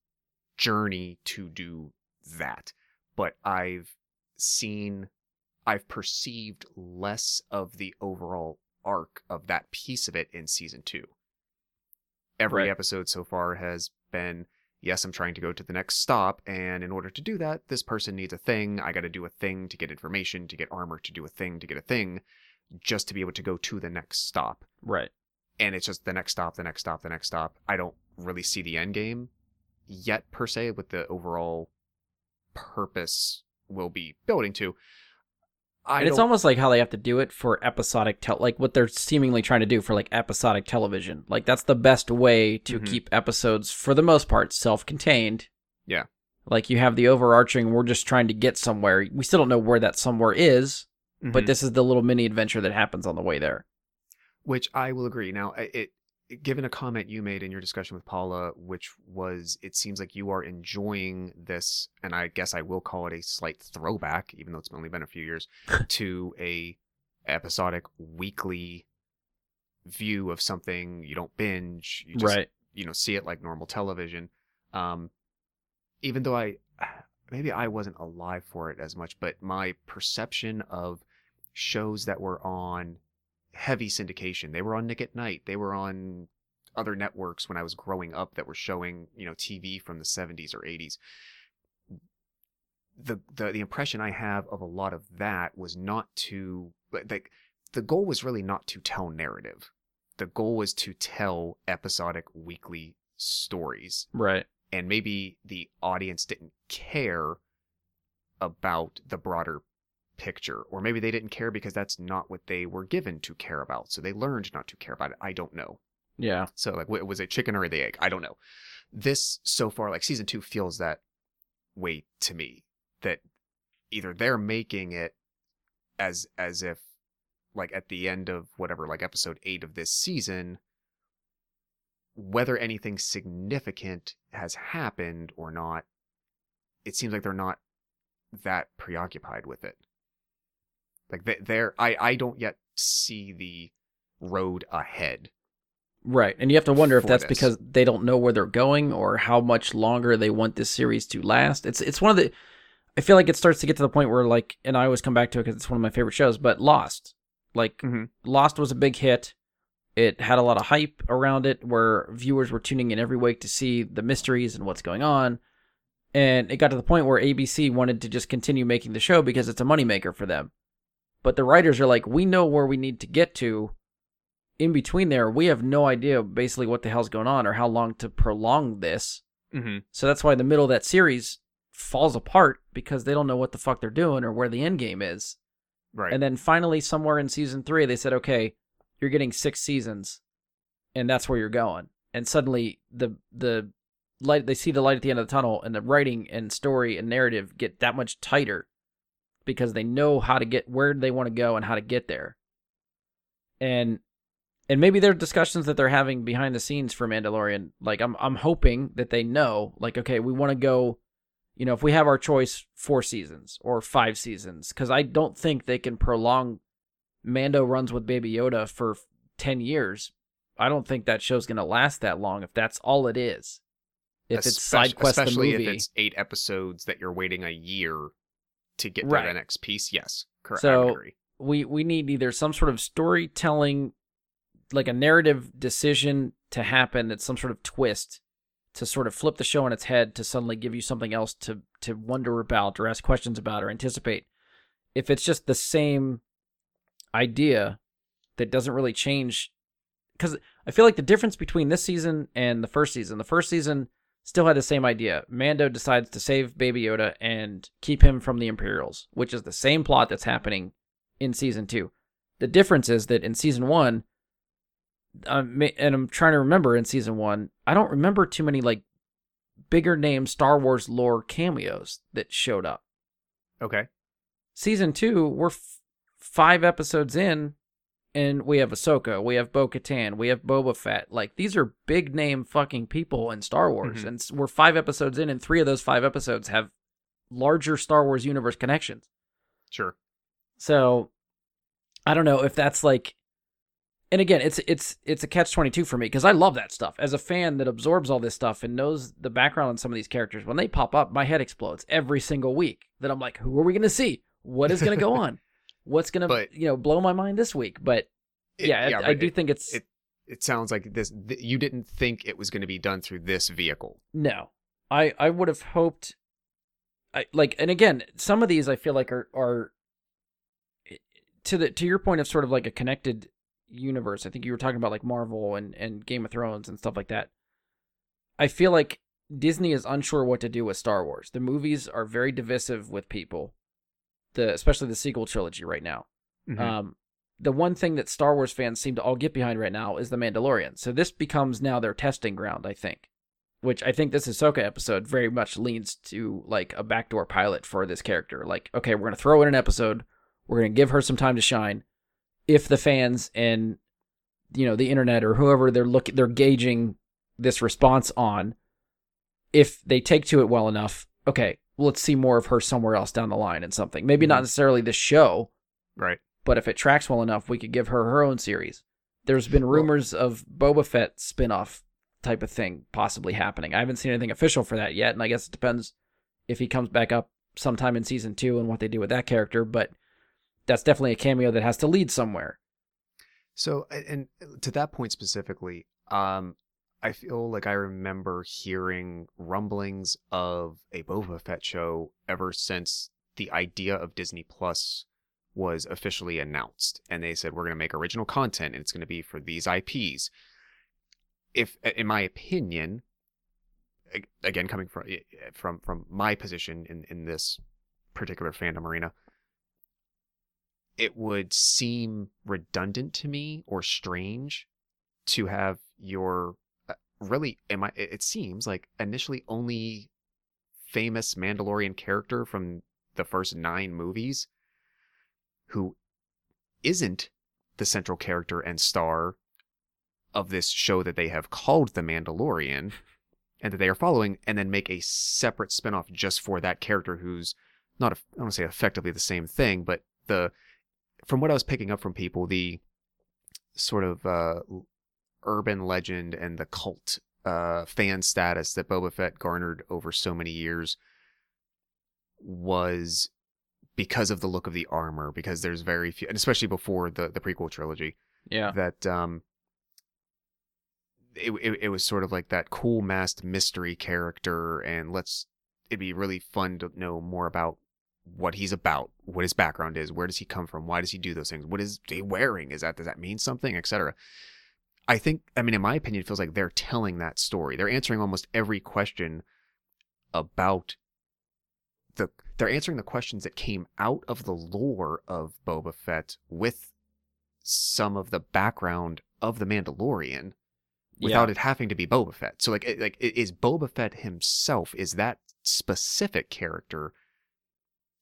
journey to do that. But I've seen, I've perceived less of the overall arc of that piece of it in season two. Every Right. episode so far has been yes, I'm trying to go to the next stop, and in order to do that, this person needs a thing. I got to do a thing to get information, to get armor, to do a thing, to get a thing, just to be able to go to the next stop. right And it's just the next stop, the next stop, the next stop. I don't really see the end game yet, per se, with the overall purpose we'll be building to. I and it's don't- almost like how they have to do it for episodic tel like what they're seemingly trying to do for like episodic television like that's the best way to Mhm. keep episodes for the most part self-contained Yeah. like you have the overarching we're just trying to get somewhere we still don't know where that somewhere is but Mhm. this is the little mini adventure that happens on the way there which I will agree. Now, it given a comment you made in your discussion with Paula, which was it seems like you are enjoying this, and I guess I will call it a slight throwback, even though it's only been a few years, to a episodic weekly view of something. You don't binge, you just right you know see it like normal television. Um, even though I maybe I wasn't alive for it as much, but my perception of shows that were on heavy syndication, they were on Nick at Nite, they were on other networks when I was growing up that were showing you know TV from the 70s or 80s. The, the the impression I have of a lot of that was not to like like the goal was really not to tell narrative. The goal was to tell episodic weekly stories. Right. And maybe the audience didn't care about the broader picture. Or maybe they didn't care because that's not what they were given to care about. So they learned not to care about it. I don't know. Yeah. So like, was it chicken or the egg? I don't know. This so far, like season two, feels that way to me. That either they're making it as as if like at the end of whatever, like episode eight of this season, whether anything significant has happened or not, it seems like they're not that preoccupied with it. Like they, they're, I, I don't yet see the road ahead. Right. And you have to wonder if that's this. because they don't know where they're going or how much longer they want this series to last. It's it's one of the I feel like it starts to get to the point where like and I always come back to it cuz it's one of my favorite shows, but Lost. Like Mhm. Lost was a big hit. It had a lot of hype around it where viewers were tuning in every week to see the mysteries and what's going on. And it got to the point where ABC wanted to just continue making the show because it's a moneymaker for them. But the writers are like, we know where we need to get to. In between there, we have no idea basically what the hell's going on or how long to prolong this. Mm-hmm. So that's why the middle of that series falls apart because they don't know what the fuck they're doing or where the end game is. Right. And then finally, somewhere in season three, they said, okay, you're getting six seasons, and that's where you're going. And suddenly, the the light they see the light at the end of the tunnel, and the writing and story and narrative get that much tighter because they know how to get where they want to go and how to get there. And and maybe there are discussions that they're having behind the scenes for Mandalorian. Like I'm I'm hoping that they know, like, okay, we want to go you know, if we have our choice, four seasons or five seasons, because I don't think they can prolong Mando runs with Baby Yoda for 10 years. I don't think that show's going to last that long if that's all it is. If it's side quest the especially movie. if it's eight episodes that you're waiting a year to get to Right. the next piece. Yes, correct. So- we we need either some sort of storytelling like a narrative decision to happen that's some sort of twist to sort of flip the show on its head to suddenly give you something else to to wonder about or ask questions about or anticipate if it's just the same idea that doesn't really change because i feel like the difference between this season and the first season the first season still had the same idea mando decides to save baby yoda and keep him from the imperials which is the same plot that's happening in season two. The difference is that in season one, um, and I'm trying to remember in season one, I don't remember too many like bigger name Star Wars lore cameos that showed up. Okay. Season two, we're f- five episodes in, and we have Ahsoka, we have Bo Katan, we have Boba Fett. Like these are big name fucking people in Star Wars, Mhm. and we're five episodes in, and three of those five episodes have larger Star Wars universe connections. Sure. So I don't know if that's like and again, it's it's it's a catch 22 for me because I love that stuff. As a fan that absorbs all this stuff and knows the background on some of these characters, when they pop up, my head explodes every single week. That I'm like, who are we going to see? What is going to go on? What's going to, But- you know, blow my mind this week? But It- yeah, I, I do it, think it's it- it sounds like this. Th- you didn't think it was going to be done through this vehicle. No, I I would have hoped, I like, and again, some of these I feel like are are eh, to the to your point of sort of like a connected universe. I think you were talking about like Marvel and and Game of Thrones and stuff like that. I feel like Disney is unsure what to do with Star Wars. The movies are very divisive with people, the especially the sequel trilogy right now. Mhm. Um, the one thing that Star Wars fans seem to all get behind right now is the Mandalorian. So this becomes now their testing ground, I think. Which I think this Ahsoka episode very much leans to like a backdoor pilot for this character. Like, okay, we're gonna throw in an episode, we're gonna give her some time to shine. If the fans and you know the internet or whoever they're looking, they're gauging this response on, if they take to it well enough, okay, well, let's see more of her somewhere else down the line and something. Maybe not Mhm. necessarily this show, right. but if it tracks well enough, we could give her her own series. There's been rumors of Boba Fett spin-off type of thing possibly happening. I haven't seen anything official for that yet, and I guess it depends if he comes back up sometime in season 2 and what they do with that character, but that's definitely a cameo that has to lead somewhere. So, and to that point specifically, um, I feel like I remember hearing rumblings of a Boba Fett show ever since the idea of Disney Plus was officially announced and they said we're going to make original content and it's going to be for these IPs. If in my opinion again coming from from from my position in in this particular fandom arena it would seem redundant to me or strange to have your really am I it seems like initially only famous Mandalorian character from the first 9 movies who isn't the central character and star of this show that they have called The Mandalorian and that they are following and then make a separate spin-off just for that character who's not I don't want to say effectively the same thing but the from what I was picking up from people the sort of uh urban legend and the cult uh fan status that Boba Fett garnered over so many years was because of the look of the armor because there's very few and especially before the the prequel trilogy Yeah. that um it, it, it was sort of like that cool masked mystery character and let's it'd be really fun to know more about what he's about what his background is where does he come from why does he do those things what is he wearing is that does that mean something etc i think i mean in my opinion it feels like they're telling that story they're answering almost every question about the they're answering the questions that came out of the lore of Boba Fett with some of the background of the Mandalorian without yeah. it having to be Boba Fett. So like like is Boba Fett himself is that specific character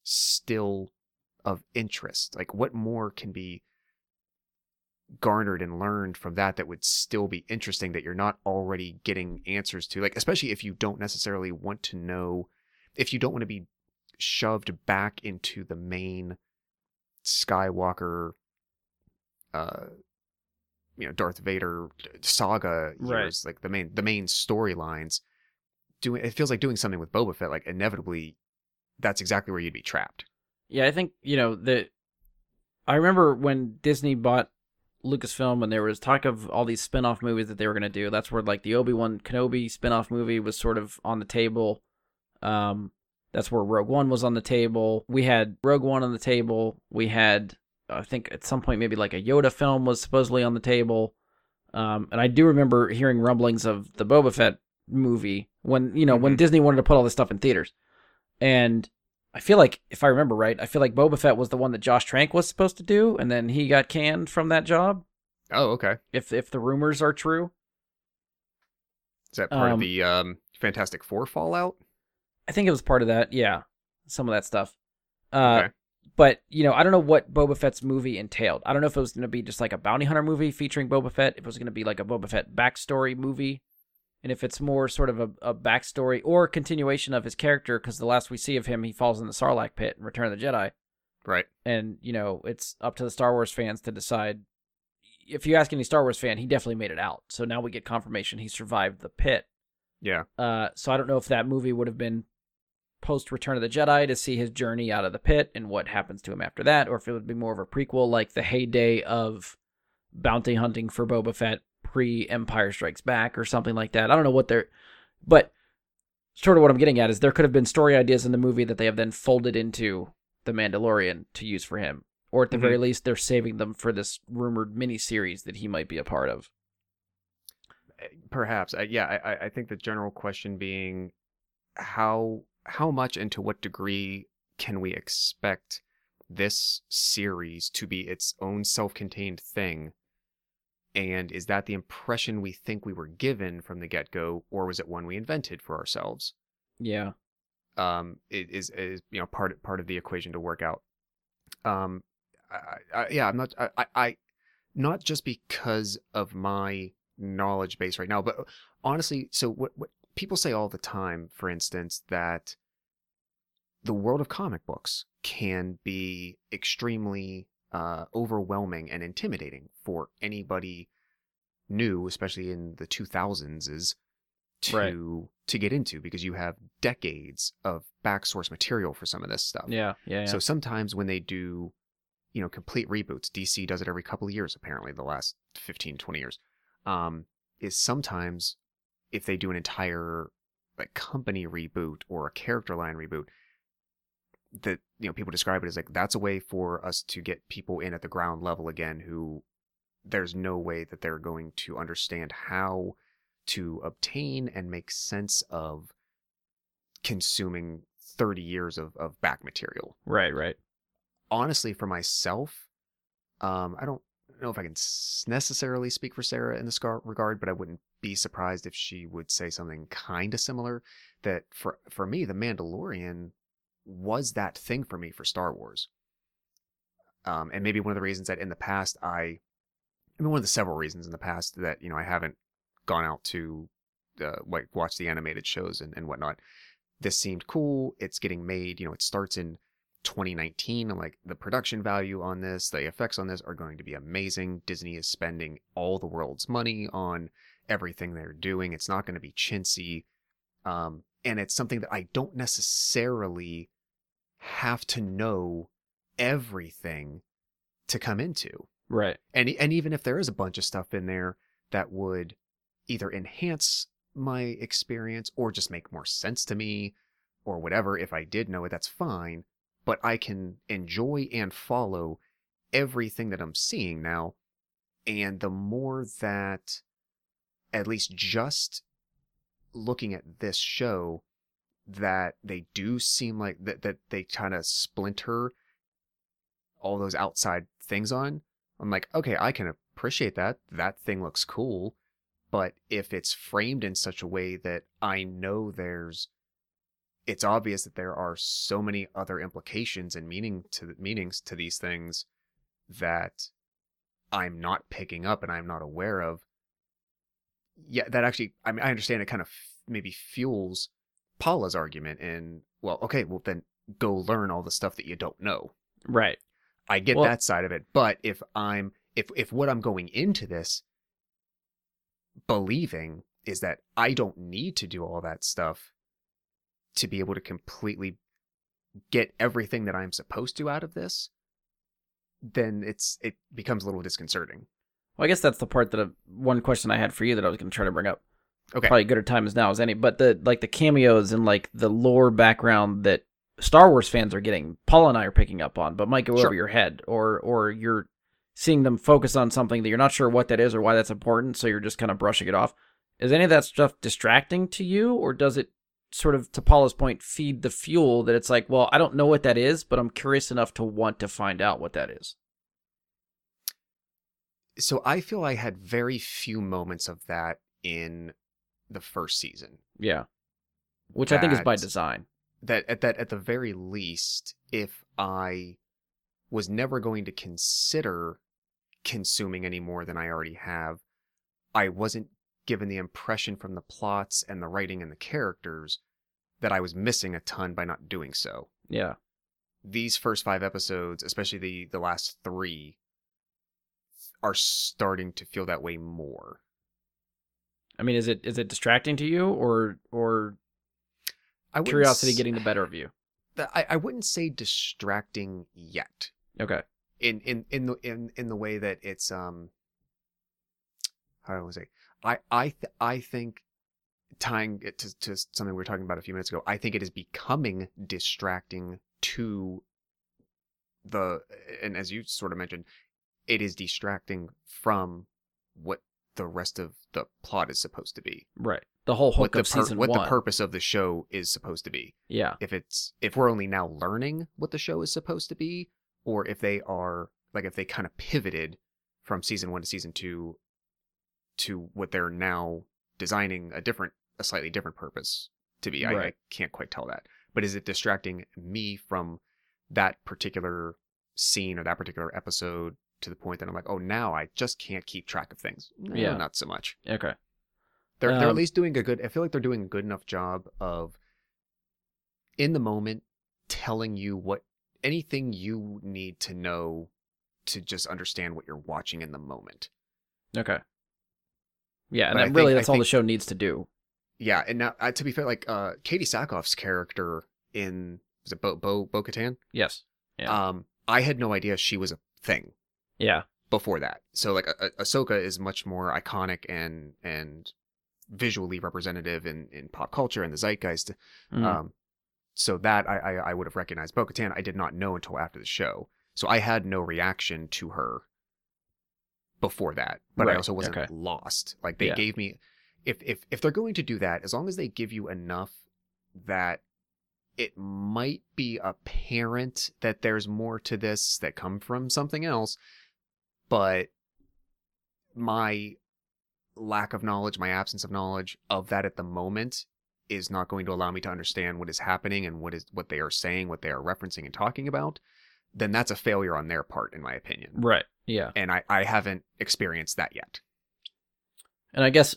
still of interest? Like what more can be garnered and learned from that that would still be interesting that you're not already getting answers to? Like especially if you don't necessarily want to know if you don't want to be shoved back into the main Skywalker uh you know Darth Vader saga Right. years like the main the main storylines doing it feels like doing something with Boba Fett like inevitably that's exactly where you'd be trapped Yeah, I think you know the. I remember when Disney bought Lucasfilm, and there was talk of all these spin-off movies that they were going to do. That's where like the Obi Wan Kenobi spin-off movie was sort of on the table. Um, that's where Rogue One was on the table. We had Rogue One on the table. We had, I think, at some point maybe like a Yoda film was supposedly on the table. Um, and I do remember hearing rumblings of the Boba Fett movie when you know when Mhm. Disney wanted to put all this stuff in theaters, and I feel like if I remember right, I feel like Boba Fett was the one that Josh Trank was supposed to do, and then he got canned from that job. oh okay If if the rumors are true, is that part Um, of the um Fantastic Four fallout I think it was part of that. Yeah, some of that stuff. Uh, Okay. But you know, I don't know what Boba Fett's movie entailed. I don't know if it was going to be just like a bounty hunter movie featuring Boba Fett. If it was going to be like a Boba Fett backstory movie, and if it's more sort of a, a backstory or continuation of his character, because the last we see of him, he falls in the Sarlacc pit in Return of the Jedi. right and you know it's up to the Star Wars fans to decide. If you ask any Star Wars fan, he definitely made it out. So now we get confirmation he survived the pit. yeah Uh, so I don't know if that movie would have been post Return of the Jedi to see his journey out of the pit and what happens to him after that, or if it would be more of a prequel like the heyday of bounty hunting for Boba Fett pre Empire Strikes Back or something like that. I don't know what they're, but sort of what I'm getting at is there could have been story ideas in the movie that they have then folded into the Mandalorian to use for him, or at the Mhm. very least they're saving them for this rumored miniseries that he might be a part of. perhaps uh, yeah I, I- I think the general question being how how much and to what degree can we expect this series to be its own self-contained thing and is that the impression we think we were given from the get-go or was it one we invented for ourselves Yeah. um it is is you know part part of the equation to work out um I, I, yeah i'm not I, I i not just because of my knowledge base right now but honestly so what what people say all the time for instance that the world of comic books can be extremely uh overwhelming and intimidating for anybody new especially in the 2000s is to Right. to get into because you have decades of back source material for some of this stuff. Yeah. Yeah. yeah. So sometimes when they do, you know, complete reboots, DC does it every couple of years apparently the last 15 20 years. Um is sometimes if they do an entire like company reboot or a character line reboot that you know people describe it as like that's a way for us to get people in at the ground level again who there's no way that they're going to understand how to obtain and make sense of consuming 30 years of, of back material Right, right. honestly for myself um i don't know if i can s- necessarily speak for sarah in this regard but i wouldn't be surprised if she would say something kind of similar that for for me the mandalorian was that thing for me for star wars. Um and maybe one of the reasons that in the past i i mean one of the several reasons in the past that you know i haven't gone out to uh, like watch the animated shows and, and whatnot this seemed cool it's getting made you know it starts in 2019 and like the production value on this the effects on this are going to be amazing. Disney is spending all the world's money on everything they're doing. It's not going to be chintzy. Um, and it's something that i don't necessarily have to know everything to come into. Right. and and even if there is a bunch of stuff in there that would either enhance my experience or just make more sense to me or whatever if I did know it that's fine. But I can enjoy and follow everything that I'm seeing now. And the more that at least just looking at this show that they do seem like that that they kind of splinter all those outside things on I'm like, okay, I can appreciate that. That thing looks cool. But if it's framed in such a way that I know there's, it's obvious that there are so many other implications and meaning to meanings to these things that I'm not picking up and I'm not aware of. Yeah, that actually, I mean, I understand it kind of maybe fuels Paula's argument in, well, okay, well then go learn all the stuff that you don't know. Right. I get Well- that side of it. But if I'm if if what I'm going into this believing is that I don't need to do all that stuff to be able to completely get everything that I'm supposed to out of this, then it's it becomes a little disconcerting. Well, I guess that's the part that I, one question I had for you that I was going to try to bring up. Okay. Probably good a time as now as any, but the like the cameos and like the lore background that Star Wars fans are getting, Paul and I are picking up on, but might go Sure. over your head, or or you're seeing them focus on something that you're not sure what that is or why that's important, so you're just kind of brushing it off. Is any of that stuff distracting to you, or does it sort of, to Paula's point, feed the fuel that it's like, well, I don't know what that is, but I'm curious enough to want to find out what that is. So I feel I had very few moments of that in the first season. Yeah, which I think is by design. that at that at the very least if i was never going to consider consuming any more than i already have i wasn't given the impression from the plots and the writing and the characters that i was missing a ton by not doing so Yeah. these first five episodes especially the the last three are starting to feel that way more I mean, is it is it distracting to you, or or I curiosity getting the better of you? I, I wouldn't say distracting yet Okay. in in in the in in the way that it's um how do I say I I th- I think tying it to, to something we were talking about a few minutes ago I think it is becoming distracting to the and as you sort of mentioned it is distracting from what the rest of the plot is supposed to be Right. The whole hook what the of pur- season what one. the purpose of the show is supposed to be yeah. if it's if we're only now learning what the show is supposed to be or if they are like if they kind of pivoted from season one to season two to what they're now designing a different a slightly different purpose to be I, I can't quite tell that but is it distracting me from that particular scene or that particular episode to the point that i'm like oh now i just can't keep track of things No, Yeah. not so much Okay. they're they're at Um, least doing a good. I feel like they're doing a good enough job of in the moment telling you what anything you need to know to just understand what you're watching in the moment. Okay. Yeah, and I then really think- I that's all the show needs to do. Yeah, and now uh, to be fair, like uh, Katee Sackhoff's character in was it Bo Bo Bo Katan? Yes. Yeah. Um, I had no idea she was a thing Yeah. before that. So like ah- Ahsoka is much more iconic and and visually representative in in pop culture and the zeitgeist. Mhm. Um, so that I, I, I would have recognized Bo Katan. I did not know until after the show. So I had no reaction to her before that. But I also wasn't okay. lost. Like they Yeah. gave me if if if they're going to do that, as long as they give you enough that it might be apparent that there's more to this that come from something else, but my lack of knowledge, my absence of knowledge of that at the moment is not going to allow me to understand what is happening and what is what they are saying, what they are referencing and talking about, then that's a failure on their part, in my opinion. Right. Yeah. And I, I haven't experienced that yet. And I guess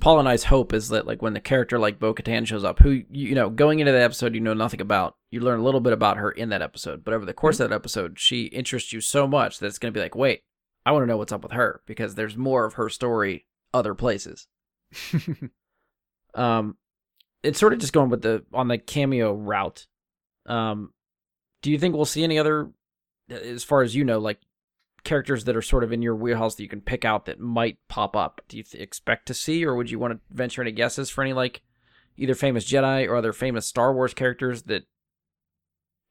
Paul and I's hope is that like when the character like Bo Katan shows up, who you know, going into the episode you know nothing about, you learn a little bit about her in that episode. But over the course mm-hmm. of that episode, she interests you so much that it's gonna be like, wait, I want to know what's up with her because there's more of her story other places. Um, it's sort of just going with the on the cameo route. Um, do you think we'll see any other, as far as you know, like characters that are sort of in your wheelhouse that you can pick out that might pop up? Do you th- expect to see, or would you want to venture any guesses for any like either famous Jedi or other famous Star Wars characters that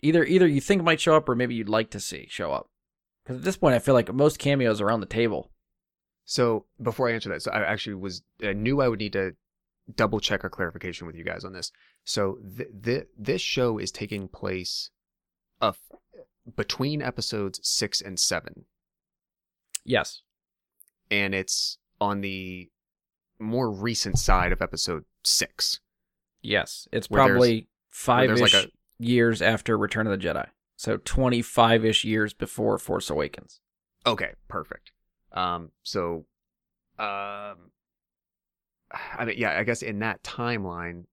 either either you think might show up or maybe you'd like to see show up? Because at this point, I feel like most cameos are on the table. So before I answer that, so I actually was I knew I would need to double check a clarification with you guys on this. So th- th- this show is taking place of between episodes six and seven, Yes. and it's on the more recent side of episode six. Yes. It's probably five like a- years after Return of the Jedi. So 25 ish years before Force Awakens. Okay, perfect. Um, so, um, I mean, yeah, I guess in that timeline,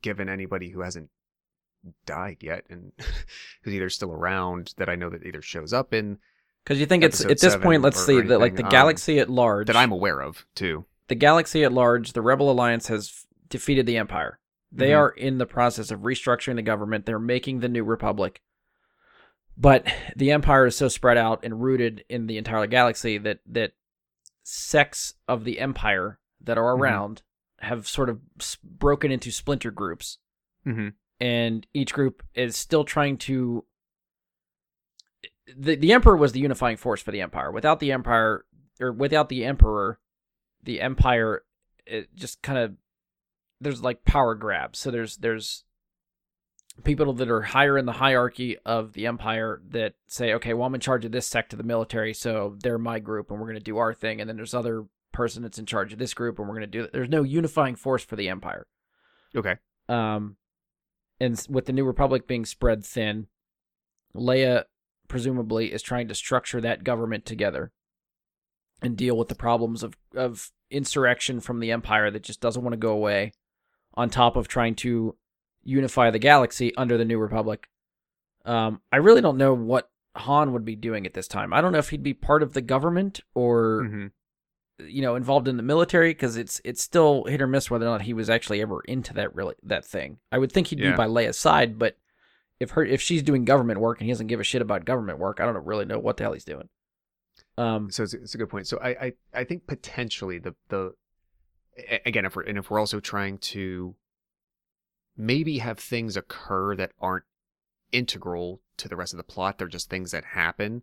given anybody who hasn't died yet and who's either still around that I know that either shows up in Because you think it's at this point, let's see that like the um, galaxy at large, that I'm aware of too. the galaxy at large, the Rebel Alliance has defeated the Empire. They Mhm. are in the process of restructuring the government. They're making the new republic. But the Empire is so spread out and rooted in the entire galaxy that that sects of the Empire that are Mhm. around have sort of broken into splinter groups Mm-hmm. and each group is still trying to the the emperor was the unifying force for the empire without the empire or without the emperor the empire it just kind of there's like power grabs so there's there's people that are higher in the hierarchy of the empire that say okay well i'm in charge of this sect of the military so they're my group and we're going to do our thing and then there's other person that's in charge of this group and we're going to do there's no unifying force for the empire Okay. um, and with the New Republic being spread thin, Leia presumably is trying to structure that government together and deal with the problems of of insurrection from the Empire that just doesn't want to go away. On top of trying to unify the galaxy under the New Republic, um, I really don't know what Han would be doing at this time. I don't know if he'd be part of the government or hmm you know involved in the military because it's it's still hit or miss whether or not he was actually ever into that really that thing. I would think he'd Yeah. be by Leia's side, but if her if she's doing government work and he doesn't give a shit about government work, I don't really know what the hell he's doing. Um, So it's, it's a good point. So I, I, I think potentially the the again if we're and if we're also trying to maybe have things occur that aren't integral to the rest of the plot, they're just things that happen.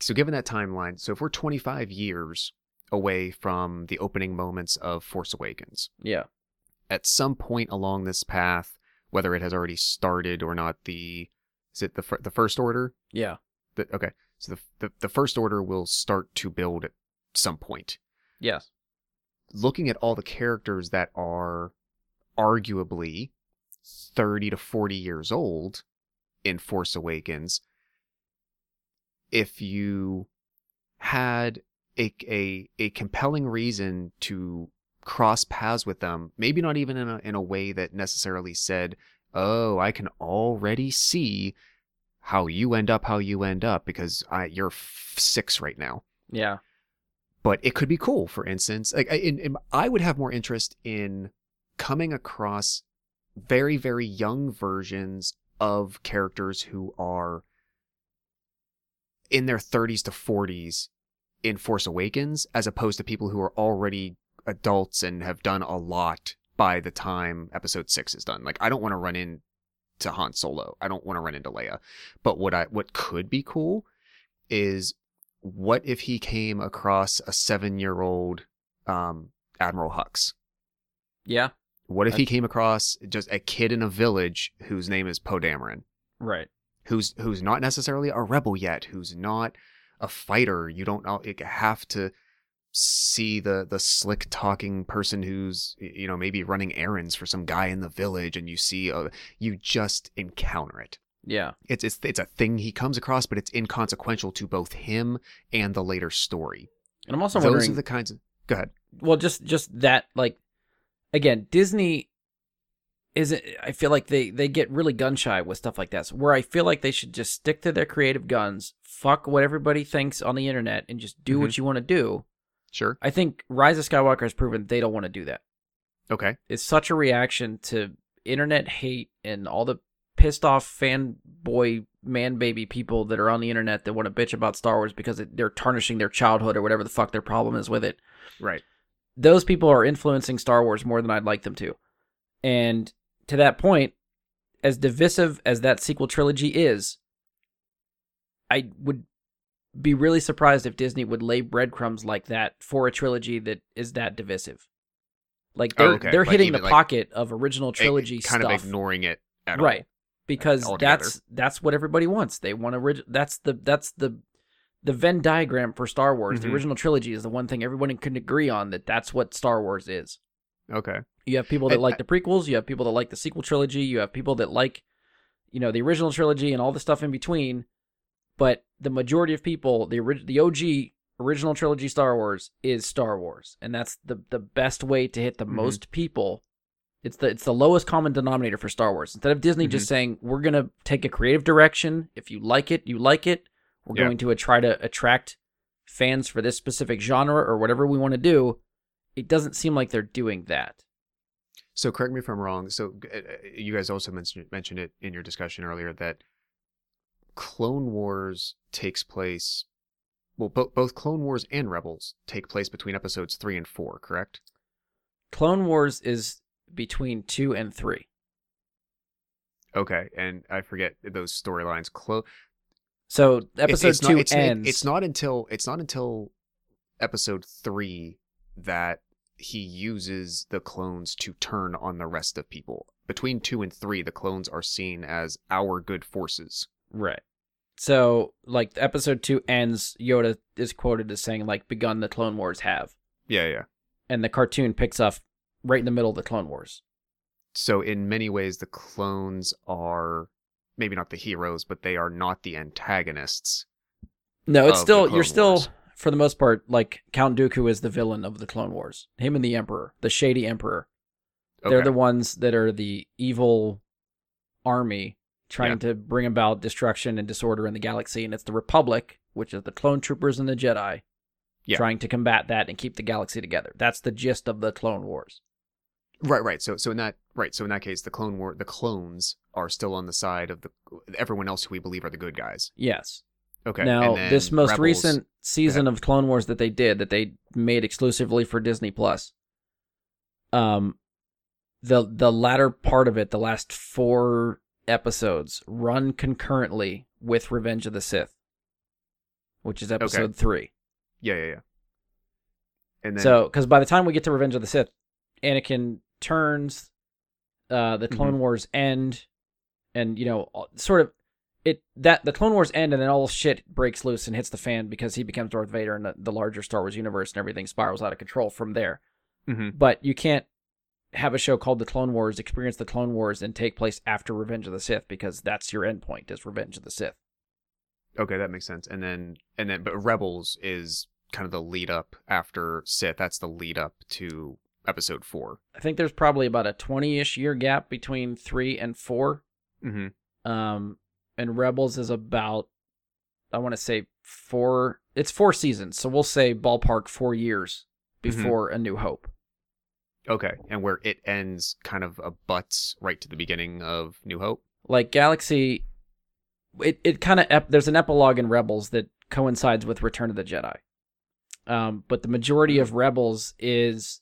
So given that timeline, so if we're 25 years away from the opening moments of Force Awakens, yeah, at some point along this path, whether it has already started or not, the is it the fir- the First Order? yeah, The, okay, so the, the the First Order will start to build at some point. yes, Looking at all the characters that are arguably 30 to 40 years old in Force Awakens, if you had a, a, a compelling reason to cross paths with them, maybe not even in a, in a way that necessarily said, oh, I can already see how you end up how you end up because I, you're f- six right now. Yeah, but it could be cool. For instance, like I- in, in, I would have more interest in coming across very very young versions of characters who are in their 30s to 40s in Force Awakens, as opposed to people who are already adults and have done a lot by the time episode six is done. Like I don't want to run into Han Solo. I don't want to run into Leia. But what I what could be cool is what if he came across a seven year old um, Admiral Hux? Yeah. What if he came across just a kid in a village whose name is Poe Dameron? Right. who's who's not necessarily a rebel yet, who's not a fighter. You don't have to see the the slick talking person who's you know maybe running errands for some guy in the village, and you see uh, you just encounter it. Yeah. It's it's it's a thing he comes across, but it's inconsequential to both him and the later story. And I'm also wondering. Those wondering are the kinds of go ahead. well just just that like again disney isn't i feel like they they get really gun shy with stuff like that so where i feel like they should just stick to their creative guns fuck what everybody thinks on the internet and just do what mm-hmm. you want to do Sure. i think rise of skywalker has proven they don't want to do that Okay. it's such a reaction to internet hate and all the pissed off fanboy man baby people that are on the internet that want to bitch about star wars because they're tarnishing their childhood or whatever the fuck their problem is with it Right. those people are influencing Star Wars more than I'd like them to. And to that point, as divisive as that sequel trilogy is, I would be really surprised if Disney would lay breadcrumbs like that for a trilogy that is that divisive. Like Oh, they're okay. they're Like hitting the like, pocket of original trilogy kind stuff. of ignoring it at all. Because altogether. that's that's what everybody wants. They want orig- that's the that's the the Venn diagram for Star Wars. The Mhm. original trilogy is the one thing everyone can agree on that that's what Star Wars is. Okay. You have people that And like I- the prequels, you have people that like the sequel trilogy, you have people that like you know the original trilogy and all the stuff in between. But the majority of people, the orig- the OG original trilogy Star Wars is Star Wars, and that's the the best way to hit the Mhm. most people. It's the it's the lowest common denominator for Star Wars. Instead of Disney just saying we're gonna take a creative direction, if you like it, you like it. We're Yeah. going to uh, try to attract fans for this specific genre or whatever we want to do. It doesn't seem like they're doing that. So correct me if I'm wrong. So uh, uh, you guys also mentioned mentioned it in your discussion earlier that Clone Wars takes place. Well, bo- both Clone Wars and Rebels take place between episodes three and four. Correct. Clone Wars is between two and three. Okay, and I forget those storylines. Close. So episode it's two not, it's, it- ends. it's not until it's not until episode three that he uses the clones to turn on the rest of people. Between two and three, the clones are seen as our good forces. right. So like episode two ends. Yoda is quoted as saying like, "Begun the Clone Wars have," Yeah, yeah. and the cartoon picks up right in the middle of the Clone Wars. So in many ways, the clones are maybe not the heroes, but they are not the antagonists. No, it's still you're still for the most part like Count Dooku is the villain of the Clone Wars. Him and the Emperor, the shady Emperor. Okay. They're the ones that are the evil army trying to bring about destruction and disorder in the galaxy, and it's the Republic, which is the clone troopers and the Jedi, Yeah. trying to combat that and keep the galaxy together. That's the gist of the Clone Wars. Right, right. So, so in that right, so in that case, the clone war, the clones are still on the side of the everyone else who we believe are the good guys. Yes. Okay. now, this most Rebels- recent season of Clone Wars that they did, that they made exclusively for Disney Plus, um, the the latter part of it, the last four episodes, run concurrently with Revenge of the Sith, which is episode three. Yeah, yeah, yeah. And then So, because by the time we get to Revenge of the Sith, Anakin turns, uh, the Clone Mm-hmm. Wars end, and you know, sort of it that the Clone Wars end, and then all shit breaks loose and hits the fan because he becomes Darth Vader and the, the larger Star Wars universe, and everything spirals out of control from there. Mhm. But you can't have a show called the Clone Wars, experience the Clone Wars, and take place after Revenge of the Sith because that's your endpoint is Revenge of the Sith. okay, that makes sense. And then and then but Rebels is kind of the lead up after Sith. That's the lead up to episode 4. I think there's probably about a twenty-ish year gap between three and four. Mhm. um and rebels is about i want to say four it's four seasons so we'll say ballpark four years before a new hope Okay. And where it ends kind of abuts right to the beginning of New Hope. like galaxy it, it kind of ep- there's an epilogue in rebels that coincides with return of the jedi um but the majority of rebels is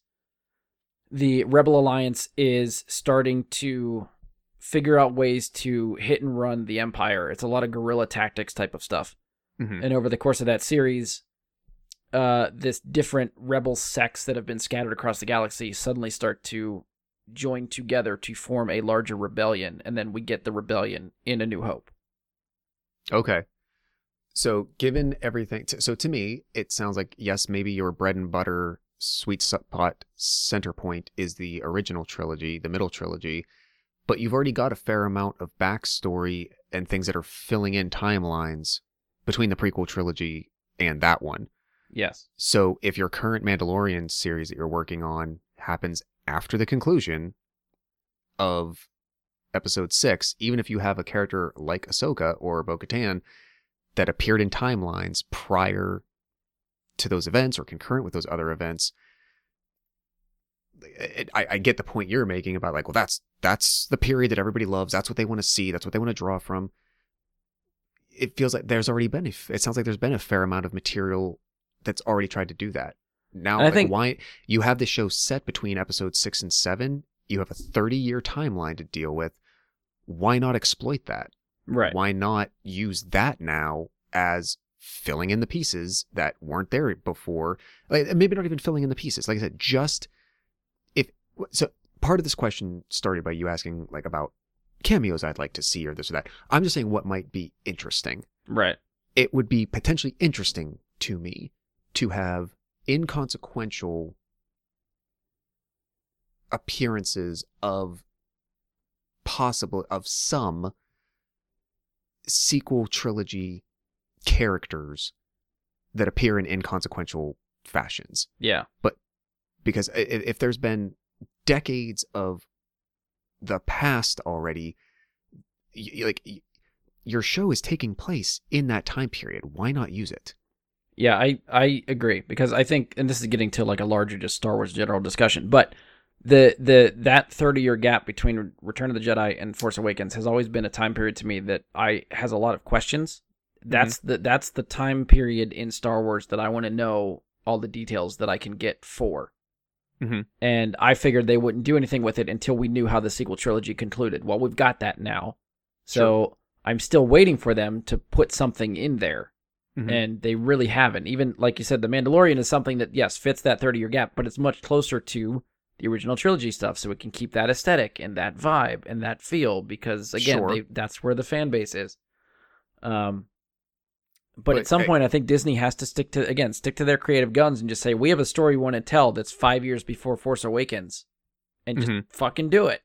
the Rebel Alliance is starting to figure out ways to hit and run the Empire. It's a lot of guerrilla tactics type of stuff. Mhm. And over the course of that series, uh, this different rebel sects that have been scattered across the galaxy suddenly start to join together to form a larger rebellion, and then we get the rebellion in A New Hope. Okay. So, given everything, t- so to me, it sounds like yes, maybe your bread and butter sweet spot center point is the original trilogy, the middle trilogy, but you've already got a fair amount of backstory and things that are filling in timelines between the prequel trilogy and that one. Yes. So, if your current Mandalorian series that you're working on happens after the conclusion of episode six, even if you have a character like Ahsoka or Bo Katan that appeared in timelines prior to those events or concurrent with those other events, it, I, I get the point you're making about like, well, that's that's the period that everybody loves. That's what they want to see. That's what they want to draw from. It feels like there's already been. a It sounds like there's been a fair amount of material that's already tried to do that. Now, like, think- why you have the show set between episodes six and seven? You have a 30 year timeline to deal with. Why not exploit that? Right. Why not use that now as filling in the pieces that weren't there before? Like, maybe not even filling in the pieces. Like I said, just if so. Part of this question started by you asking like about cameos I'd like to see or this or that. I'm just saying what might be interesting Right. it would be potentially interesting to me to have inconsequential appearances of possible of some sequel trilogy characters that appear in inconsequential fashions Yeah. But because if there's been decades of the past already like your show is taking place in that time period why not use it Yeah, I I agree because I think, and this is getting to like a larger just Star Wars general discussion, but the the that thirty year gap between Return of the Jedi and Force Awakens has always been a time period to me that I has a lot of questions. That's the that's the time period in Star Wars that I want to know all the details that I can get for. Mhm. And I figured they wouldn't do anything with it until we knew how the sequel trilogy concluded. Well, we've got that now, so I'm still waiting for them to put something in there Mhm. and they really haven't. Even like you said, The Mandalorian is something that yes fits that thirty year gap, but it's much closer to the original trilogy stuff, so it can keep that aesthetic and that vibe and that feel because again, Sure. they, that's where the fan base is. Um, but, But, at some hey- point, I think Disney has to stick to again stick to their creative guns and just say we have a story we want to tell that's five years before Force Awakens, and just Mhm. fucking do it.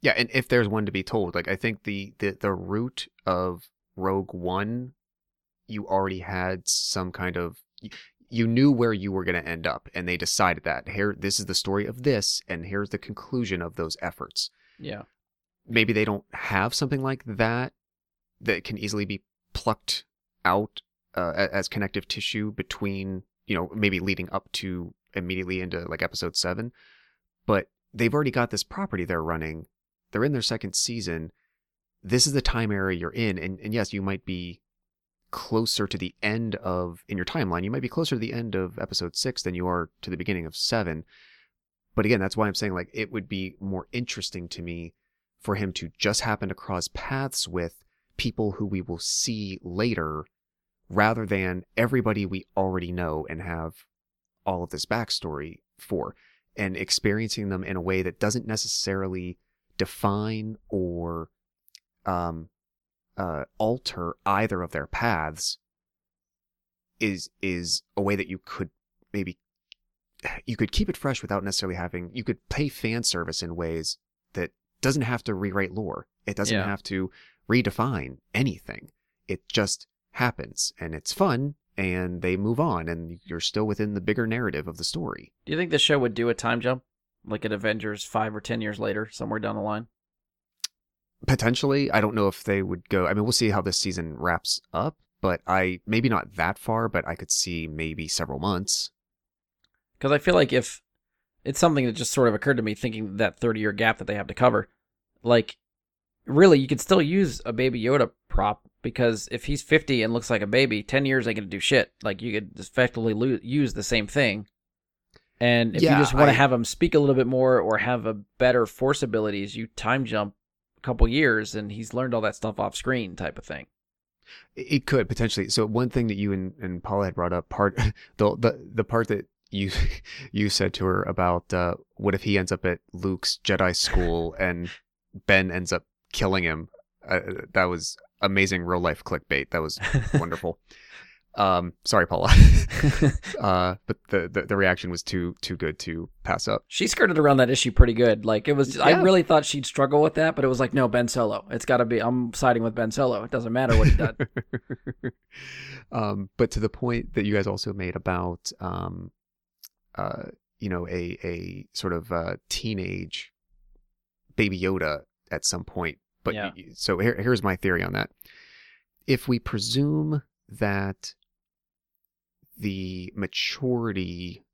yeah and if there's one to be told like i think the the, the root of rogue one you already had some kind of you knew where you were going to end up and they decided that here this is the story of this and here's the conclusion of those efforts Yeah, maybe they don't have something like that that can easily be plucked out uh, as connective tissue between you know maybe leading up to immediately into like episode 7 but they've already got this property they're running. They're in their second season. This is the time area you're in. And, and yes you might be closer to the end of in your timeline you might be closer to the end of episode 6 than you are to the beginning of 7 but again that's why i'm saying like it would be more interesting to me for him to just happen to cross paths with people who we will see later rather than everybody we already know and have all of this backstory for and experiencing them in a way that doesn't necessarily define or um, uh, alter either of their paths is is a way that you could maybe you could keep it fresh without necessarily having you could pay fan service in ways that doesn't have to rewrite lore it doesn't Yeah. have to redefine anything it just happens and it's fun and they move on and you're still within the bigger narrative of the story. Do you think the show would do a time jump, like at Avengers five or ten years later, somewhere down the line? potentially. I don't know if they would go i mean we'll see how this season wraps up but i maybe not that far but i could see maybe several months. Because I feel like if it's something that just sort of occurred to me thinking that 30 year gap that they have to cover, like, really, you could still use a Baby Yoda prop because if he's 50 and looks like a baby, 10 years ain't to do shit. Like, you could effectively lo- use the same thing. And if Yeah, you just want to have him speak a little bit more or have a better force abilities, you time jump a couple years and he's learned all that stuff off screen type of thing. It it could potentially. So one thing that you and, and Paula had brought up, part the the the part that you you said to her about uh, what if he ends up at Luke's Jedi school and Ben ends up killing him. Uh, that was amazing real life clickbait. That was wonderful. um, sorry, Paula. uh, but the, the the reaction was too too good to pass up. She skirted around that issue pretty good. Like it was, I really thought she'd struggle with that, but it was like, no, Ben Solo. It's got to be. I'm siding with Ben Solo. It doesn't matter what he does. um, but to the point that you guys also made about, um, uh, you know, a a sort of uh, teenage baby Yoda at some point. But Yeah. so here, here's my theory on that. If we presume that the maturity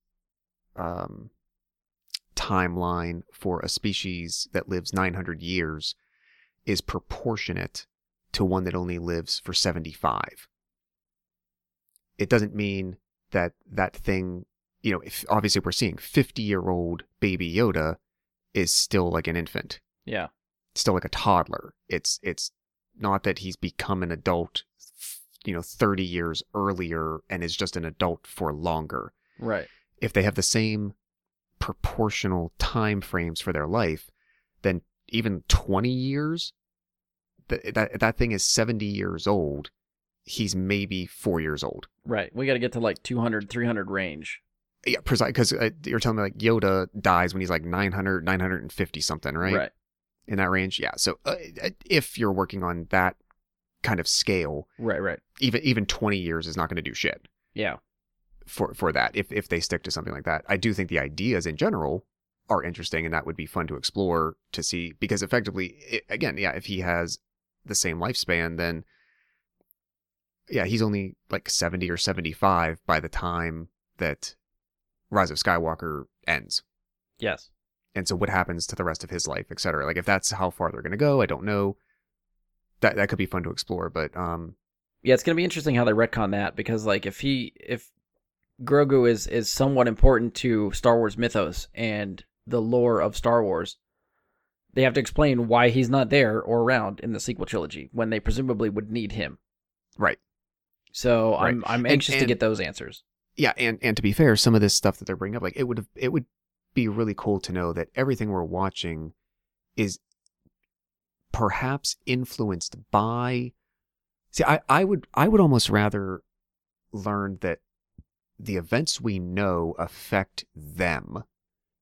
um, timeline for a species that lives 900 years is proportionate to one that only lives for 75. It doesn't mean that that thing, you know, if obviously we're seeing 50 year old baby Yoda is still like an infant, yeah, still like a toddler. It's, it's not that he's become an adult, you know, 30 years earlier and is just an adult for longer right. if they have the same proportional time frames for their life, then even 20 years, th- that that thing is 70 years old. He's maybe four years old. Right. We got to get to like 200, 300 range. Yeah, precisely. Because uh, you're telling me like Yoda dies when he's like 900, 950 something, right? Right. In that range. Yeah. So uh, if you're working on that kind of scale, Right. Right. even even 20 years is not going to do shit. Yeah. for for that if if they stick to something like that. I do think the ideas in general are interesting and that would be fun to explore to see because effectively i again yeah if he has the same lifespan then yeah he's only like 70 or 75 by the time that Rise of Skywalker ends. Yes. And so what happens to the rest of his life, etc. Like if that's how far they're going to go, I don't know. That that could be fun to explore, but um Yeah, it's gonna be interesting how they retcon that because like if he if Grogu is is somewhat important to Star Wars mythos and the lore of Star Wars, they have to explain why he's not there or around in the sequel trilogy when they presumably would need him. right. So Right. I'm I'm And- anxious to get those answers. yeah and and to be fair some of this stuff that they're bringing up like it would have it would be really cool to know that everything we're watching is perhaps influenced by see i i would i would almost rather learn that the events we know affect them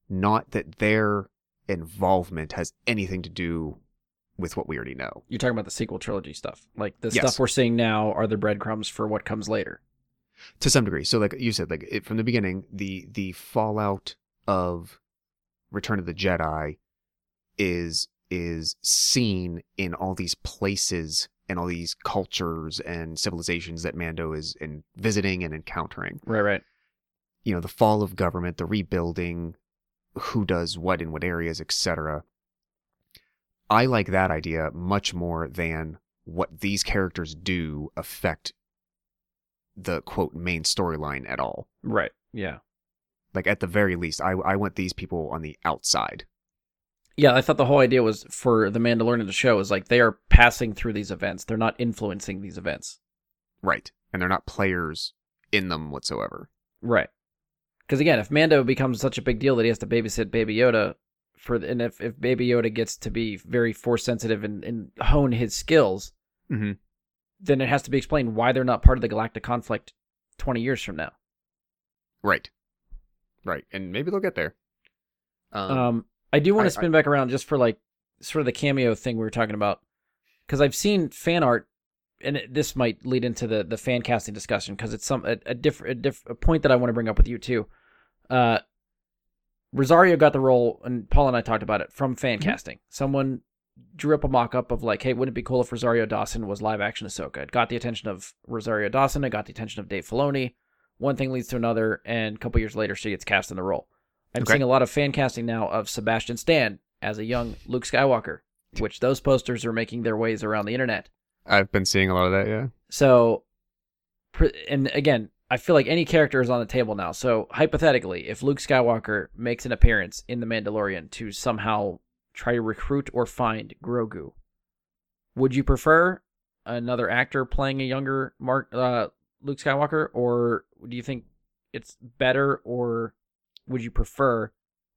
not that their involvement has anything to do with what we already know You're talking about the sequel trilogy stuff. Like the Yes. stuff we're seeing now are the breadcrumbs for what comes later. to some degree. So, like you said, like it, from the beginning, the the fallout of Return of the Jedi is is seen in all these places and all these cultures and civilizations that Mando is in visiting and encountering. Right, right. You know, the fall of government, the rebuilding, who does what in what areas, etc. I like that idea much more than what these characters do affect the quote main storyline at all. Right. Yeah. Like at the very least, I I want these people on the outside. Yeah, I thought the whole idea was for the Mandalorian to show is like they are passing through these events. They're not influencing these events. Right. And they're not players in them whatsoever. Right. Because again, if Mando becomes such a big deal that he has to babysit Baby Yoda, for and if, if Baby Yoda gets to be very force sensitive and, and hone his skills, Mm-hmm. then it has to be explained why they're not part of the galactic conflict twenty years from now. Right. Right. And maybe they'll get there. Um, Um, I do want to spin back around just for like sort of the cameo thing we were talking about, because I've seen fan art, and it, this might lead into the the fan casting discussion because it's some a, a different a, diff, a point that I want to bring up with you too. Uh, Rosario got the role, and Paul and I talked about it from fan Mhm. casting. Someone drew up a mock up of like, hey, wouldn't it be cool if Rosario Dawson was live action Ahsoka? It got the attention of Rosario Dawson. It got the attention of Dave Filoni. One thing leads to another, and a couple years later, she gets cast in the role. I'm Okay. seeing a lot of fan casting now of Sebastian Stan as a young Luke Skywalker, which those posters are making their ways around the internet. I've been seeing a lot of that, yeah. So, and again, I feel like any character is on the table now. So hypothetically, if Luke Skywalker makes an appearance in The Mandalorian to somehow try to recruit or find Grogu, would you prefer another actor playing a younger Mark uh, Luke Skywalker, or do you think it's better, or would you prefer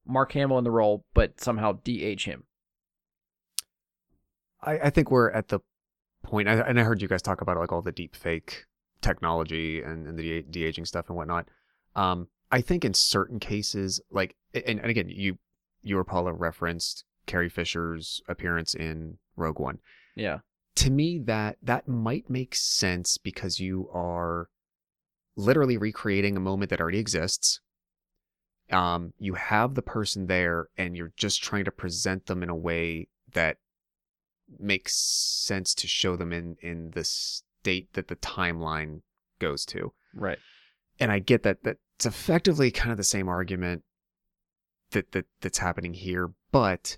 Mark Hamill in the role but somehow de-age him? I, I think we're at the point, I, and I heard you guys talk about like all the deep fake technology and, and the de aging stuff and whatnot. Um, I think in certain cases, like, and, and again, you you or Paula referenced Carrie Fisher's appearance in Rogue One. Yeah. To me, that that might make sense because you are literally recreating a moment that already exists. Um, you have the person there, and you're just trying to present them in a way that makes sense to show them in in the state that the timeline goes to. Right. And I get that that's effectively kind of the same argument that that that's happening here, but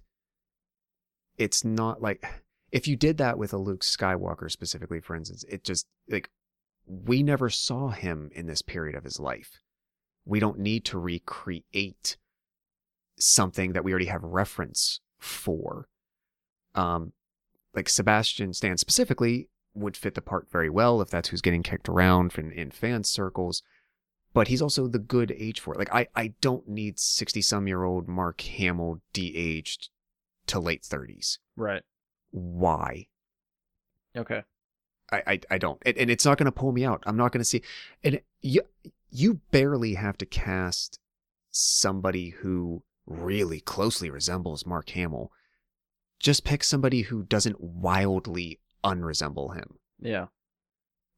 it's not like if you did that with a Luke Skywalker specifically, for instance, it just like we never saw him in this period of his life. We don't need to recreate something that we already have reference for. Um, like Sebastian Stan specifically would fit the part very well if that's who's getting kicked around in, in fan circles. But he's also the good age for it. Like I, I don't need sixty some year old Mark Hamill de-aged to late thirties. Right. Why? Okay. I, I, I don't, and, and it's not going to pull me out. I'm not going to see, and you, you barely have to cast somebody who really closely resembles Mark Hamill. Just pick somebody who doesn't wildly unresemble him, Yeah.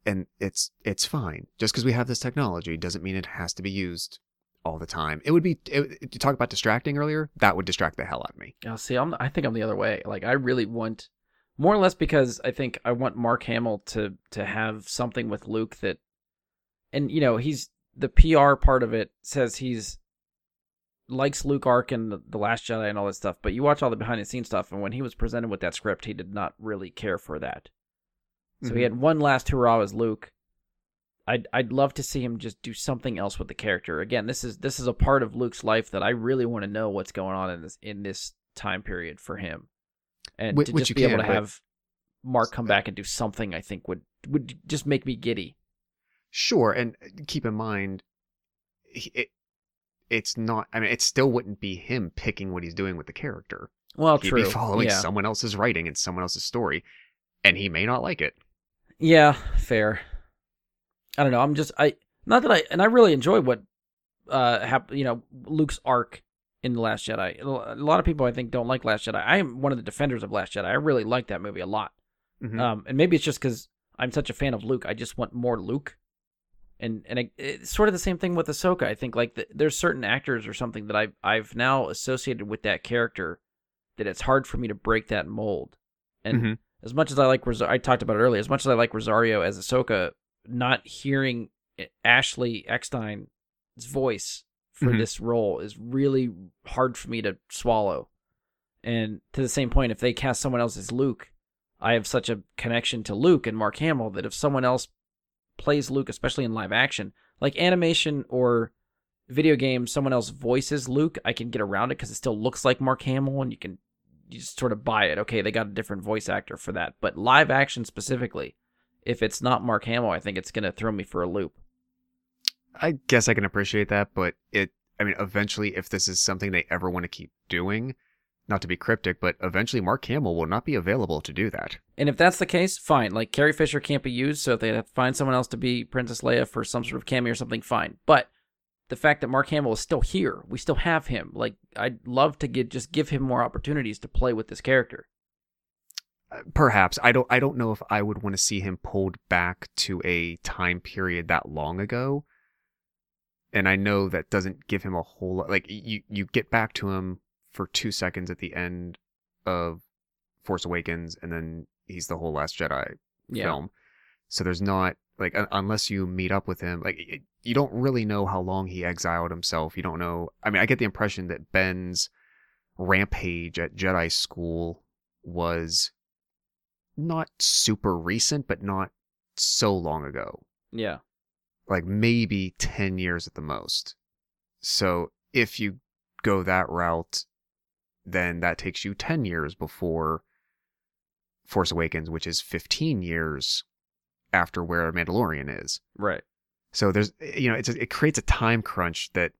and it's it's fine. Just because we have this technology doesn't mean it has to be used all the time. It would be. It, you talk about distracting earlier. That would distract the hell out of me. Yeah, see, I'm. I think I'm the other way. Like, I really want, more or less, because I think I want Mark Hamill to to have something with Luke that, and you know, he's the PR part of it says he's likes Luke Arc and the, the Last Jedi and all that stuff. But you watch all the behind the scenes stuff, and when he was presented with that script, he did not really care for that. So he Mhm. had one last hurrah as Luke. I'd I'd love to see him just do something else with the character. Again, this is this is a part of Luke's life that I really want to know what's going on in this in this time period for him, and Whi- to which just you be able to have Mark come back and do something, I think would would just make me giddy. Sure, and keep in mind, it, it's not. I mean, it still wouldn't be him picking what he's doing with the character. Well, He'd true. be following yeah. someone else's writing and someone else's story, and he may not like it. Yeah, fair. I don't know. I'm just I not that I and I really enjoy what uh hap- you know Luke's arc in the Last Jedi. A lot of people I think don't like Last Jedi. I am one of the defenders of Last Jedi. I really like that movie a lot. Mhm. Um, and maybe it's just because I'm such a fan of Luke. I just want more Luke. And and I, it's sort of the same thing with Ahsoka. I think like the, there's certain actors or something that I've I've now associated with that character that it's hard for me to break that mold. And Mhm. as much as I like Ros- I talked about it earlier, as much as I like Rosario as Ahsoka, not hearing Ashley Eckstein's voice for Mhm. this role is really hard for me to swallow. And to the same point, if they cast someone else as Luke, I have such a connection to Luke and Mark Hamill that if someone else plays Luke, especially in live action, like animation or video game, someone else voices Luke, I can get around it because it still looks like Mark Hamill, and you can you just sort of buy it. Okay, they got a different voice actor for that, but live action specifically, if it's not Mark Hamill, I think it's gonna throw me for a loop. I guess I can appreciate that, but it. I mean, eventually, if this is something they ever want to keep doing, not to be cryptic, but eventually, Mark Hamill will not be available to do that. And if that's the case, fine. Like Carrie Fisher can't be used, so if they have to find someone else to be Princess Leia for some sort of cameo or something, fine. But the fact that Mark Hamill is still here, we still have him. Like I'd love to get just give him more opportunities to play with this character. Uh, Perhaps I don't. I don't know if I would want to see him pulled back to a time period that long ago. And I know that doesn't give him a whole lot. Like you, you get back to him for two seconds at the end of Force Awakens, and then he's the whole Last Jedi Yeah. film. So there's not like un- unless you meet up with him, like it, you don't really know how long he exiled himself. You don't know. I mean, I get the impression that Ben's rampage at Jedi school was not super recent, but not so long ago. Yeah. Like maybe 10 years at the most. So if you go that route, then that takes you 10 years before Force Awakens, which is 15 years after where Mandalorian is. Right. So there's, you know, it's a, it creates a time crunch that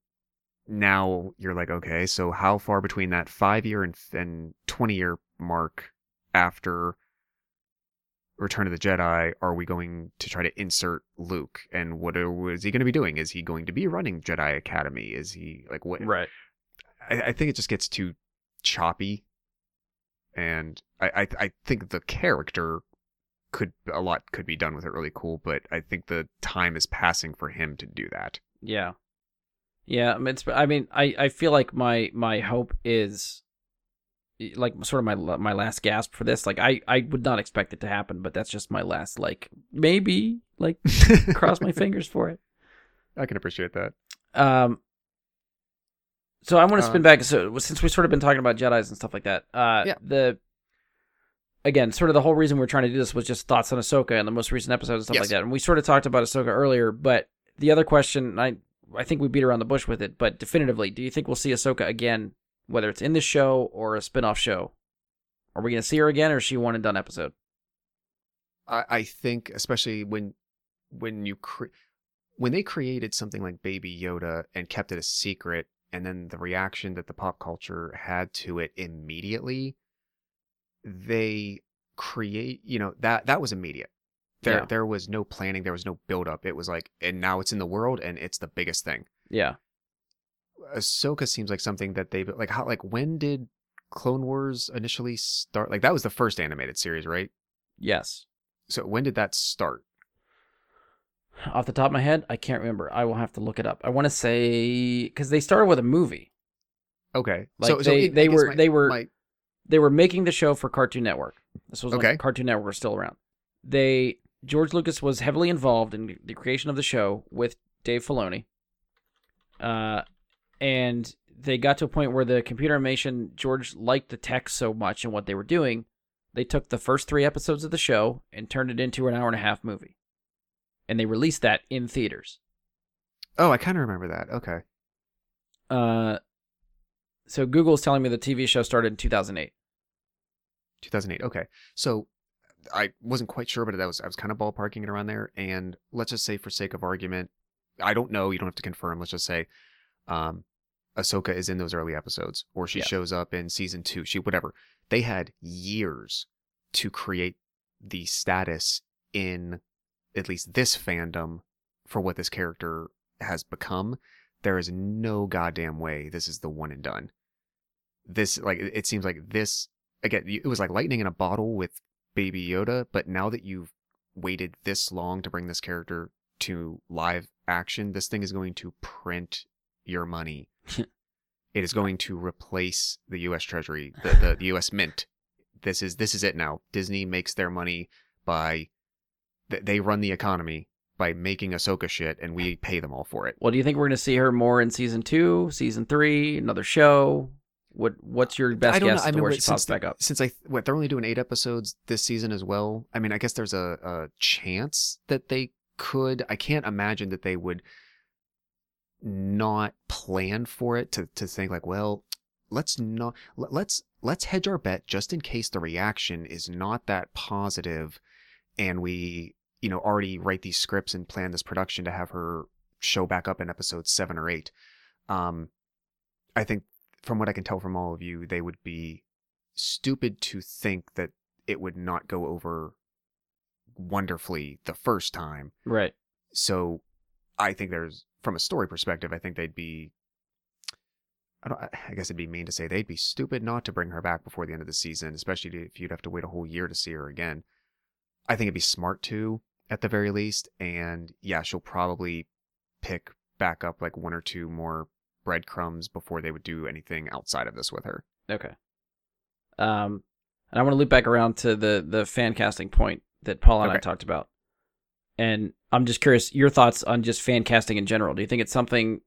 now you're like, okay, so how far between that five year and, and 20 year mark after Return of the Jedi are we going to try to insert Luke? And what are, is he going to be doing? Is he going to be running Jedi Academy? Is he like what? Right. I, I think it just gets too choppy, and I, I I think the character could a lot could be done with it really cool, but I think the time is passing for him to do that. Yeah. Yeah, it's, I mean, I, I feel like my my hope is like sort of my my last gasp for this. Like I I would not expect it to happen, but that's just my last like maybe like cross my fingers for it. I can appreciate that. Um so I want to spin Uh, back so since we've sort of been talking about Jedi's and stuff like that. Uh Yeah. the again, sort of the whole reason we are trying to do this was just thoughts on Ahsoka and the most recent episodes and stuff like that. And we sort of talked about Ahsoka earlier, but the other question I I think we beat around the bush with it, but definitively, do you think we'll see Ahsoka again, whether it's in this show or a spin-off show? Are we going to see her again, or is she one and done episode? I, I think especially when when you cre- when they created something like Baby Yoda and kept it a secret, and then the reaction that the pop culture had to it immediately, they create you know that that was immediate. There Yeah. there was no planning, there was no build up. It was like, and now it's in the world, and it's the biggest thing. Yeah, Ahsoka seems like something that they like. How like when did Clone Wars initially start? Like that was the first animated series, right? yes. So when did that start? Off the top of my head, I can't remember. I will have to look it up. I want to say because they started with a movie. Okay, Like, so, so they- it- they were- my- they were- my- they were making the show for Cartoon Network. This was Okay. like Cartoon Network was still around. They George Lucas was heavily involved in the creation of the show with Dave Filoni. Uh, and they got to a point where the computer animation George liked the tech so much and what they were doing, they took the first three episodes of the show and turned it into an hour and a half movie, and they released that in theaters. oh, I kind of remember that. Okay, Uh, so Google's telling me the TV show started in 2008. 2008. Okay, so I wasn't quite sure, but that was I was kind of ballparking it around there. And let's just say, for sake of argument, I don't know. You don't have to confirm. Let's just say, um, Ahsoka is in those early episodes, or she Yeah. shows up in season two. She whatever. They had years to create the status in at least this fandom for what this character has become. There is no goddamn way this is the one and done. This like it it seems like this again. It was like lightning in a bottle with Baby Yoda, but now that you've waited this long to bring this character to live action, this thing is going to print your money. it is going to replace the U.S. Treasury, the, the, the U.S. Mint. This is this is it now. Disney makes their money by th- they run the economy by making Ahsoka shit, and we pay them all for it. Well, do you think we're going to see her more in season two, season three, another show? What What's your best guess. I to where she pops back up? since I what they're only doing eight episodes this season as well. I mean, I guess there's a, a chance that they could. I can't imagine that they would not plan for it to to think like, well, let's not let- let's let's hedge our bet just in case the reaction is not that positive, and we you know already write these scripts and plan this production to have her show back up in episode seven or eight. Um, I think from what I can tell from all of you, they would be stupid to think that it would not go over wonderfully the first time. Right. So I think there's, from a story perspective, I think they'd be, I don't, I guess it'd be mean to say they'd be stupid not to bring her back before the end of the season, especially if you'd have to wait a whole year to see her again. I think it'd be smart to, at the very least. And yeah, she'll probably pick back up like one or two more breadcrumbs before they would do anything outside of this with her. Okay. Um, and I want to loop back around to the the fan casting point that Paul and I talked about. And I'm just curious your thoughts on just fan casting in general. Do you think it's something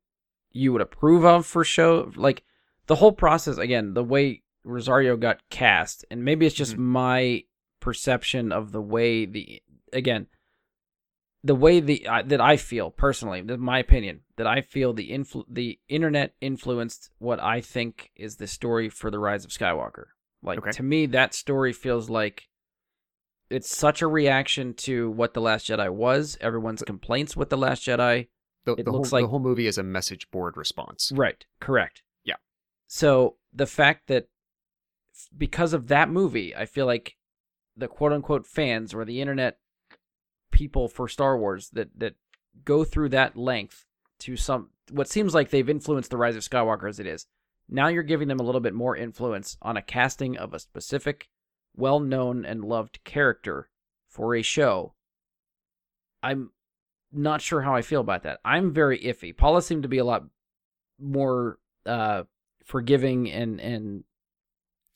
you would approve of for show? Like the whole process again, the way Rosario got cast, and maybe it's just Mhm. my perception of the way the again the way the uh, that I feel personally, is my opinion, that I feel the influ- the internet influenced what I think is the story for the Rise of Skywalker. Like Okay. to me, that story feels like it's such a reaction to what the Last Jedi was, everyone's complaints with the Last Jedi. The, It the looks whole, like- the whole movie is a message board response. Right. Correct. Yeah. So the fact that because of that movie, I feel like the quote unquote fans or the internet people for Star Wars that that go through that length to some what seems like they've influenced the Rise of Skywalker as it is. Now you're giving them a little bit more influence on a casting of a specific, well known and loved character for a show. I'm not sure how I feel about that. I'm very iffy. Paula seemed to be a lot more uh forgiving and and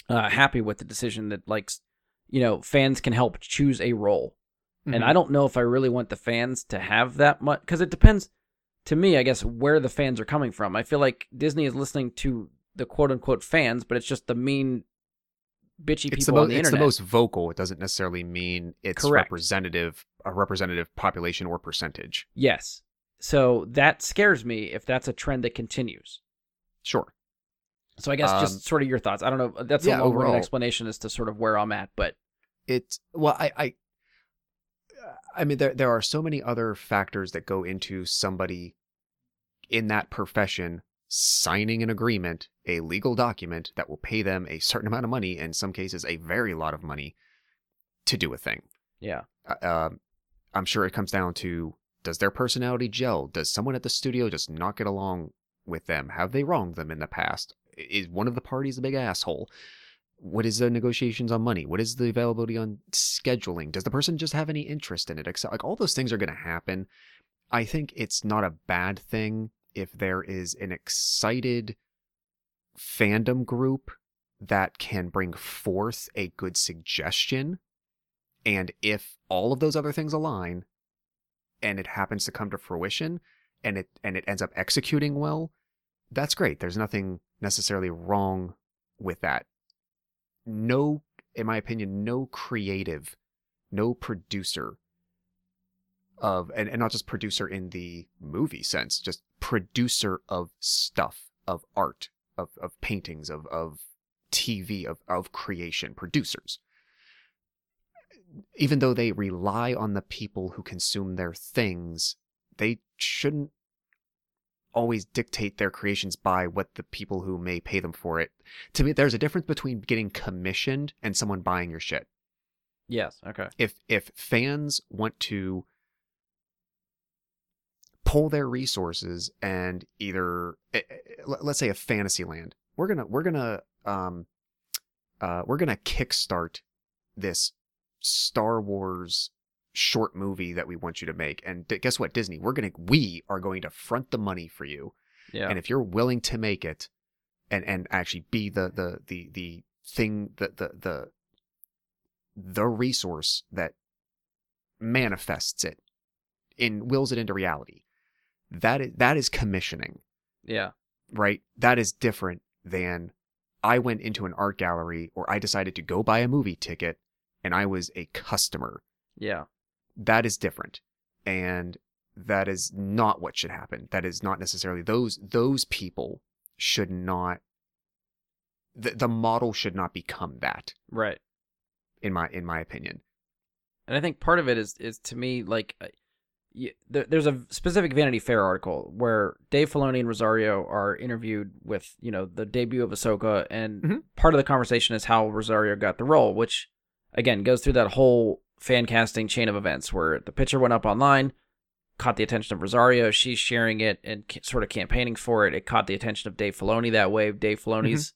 uh happy with the decision that like you know fans can help choose a role and Mhm. i don't know if i really want the fans to have that much because it depends to me i guess where the fans are coming from i feel like disney is listening to the quote unquote fans but it's just the mean bitchy it's the, people mo- on the internet. it's the most vocal. It doesn't necessarily mean it's Correct. representative, a representative population or percentage. yes so that scares me if that's a trend that continues Sure. so i guess Um, just sort of your thoughts i don't know that's yeah, a overall- explanation as to sort of where i'm at but It's well, I, I, I mean, there there are so many other factors that go into somebody in that profession signing an agreement, a legal document that will pay them a certain amount of money, in some cases, a very lot of money, to do a thing. yeah Uh, um, I'm sure it comes down to does their personality gel? Does someone at the studio just not get along with them? Have they wronged them in the past? Is one of the parties a big asshole? What is the negotiations on money? What is the availability on scheduling? Does the person just have any interest in it? Except like all those things are going to happen. I think it's not a bad thing if there is an excited fandom group that can bring forth a good suggestion and if all of those other things align and it happens to come to fruition and it and it ends up executing well, that's great. There's nothing necessarily wrong with that. No, in my opinion, no creative, no producer of and, and not just producer in the movie sense, just producer of stuff, of art, of, of paintings, of, of TV, of, of creation, producers even though they rely on the people who consume their things, they shouldn't always dictate their creations by what the people who may pay them for it. To me, there's a difference between getting commissioned and someone buying your shit. yes okay If if fans want to pull their resources and either eh, eh, let- let's say a fantasy land, we're gonna we're gonna um uh we're gonna kickstart this Star Wars short movie that we want you to make. And guess what, Disney? We're gonna we are going to front the money for you. yeah And if you're willing to make it and and actually be the the the the thing the the the the resource that manifests it and wills it into reality. That is that is commissioning yeah right? That is different than I went into an art gallery or I decided to go buy a movie ticket and I was a customer. yeah That is different. And that is not what should happen. That is not necessarily those those people should not the, the model should not become that right in my in my opinion. and I think part of it is is to me like uh, there's a specific Vanity Fair article where Dave Filoni and Rosario are interviewed with you know the debut of Ahsoka, and Mhm. part of the conversation is how Rosario got the role, which again goes through that whole fan casting chain of events where the picture went up online, caught the attention of Rosario, she's sharing it and sort of campaigning for it. It caught the attention of Dave Filoni that way. Dave Filoni's,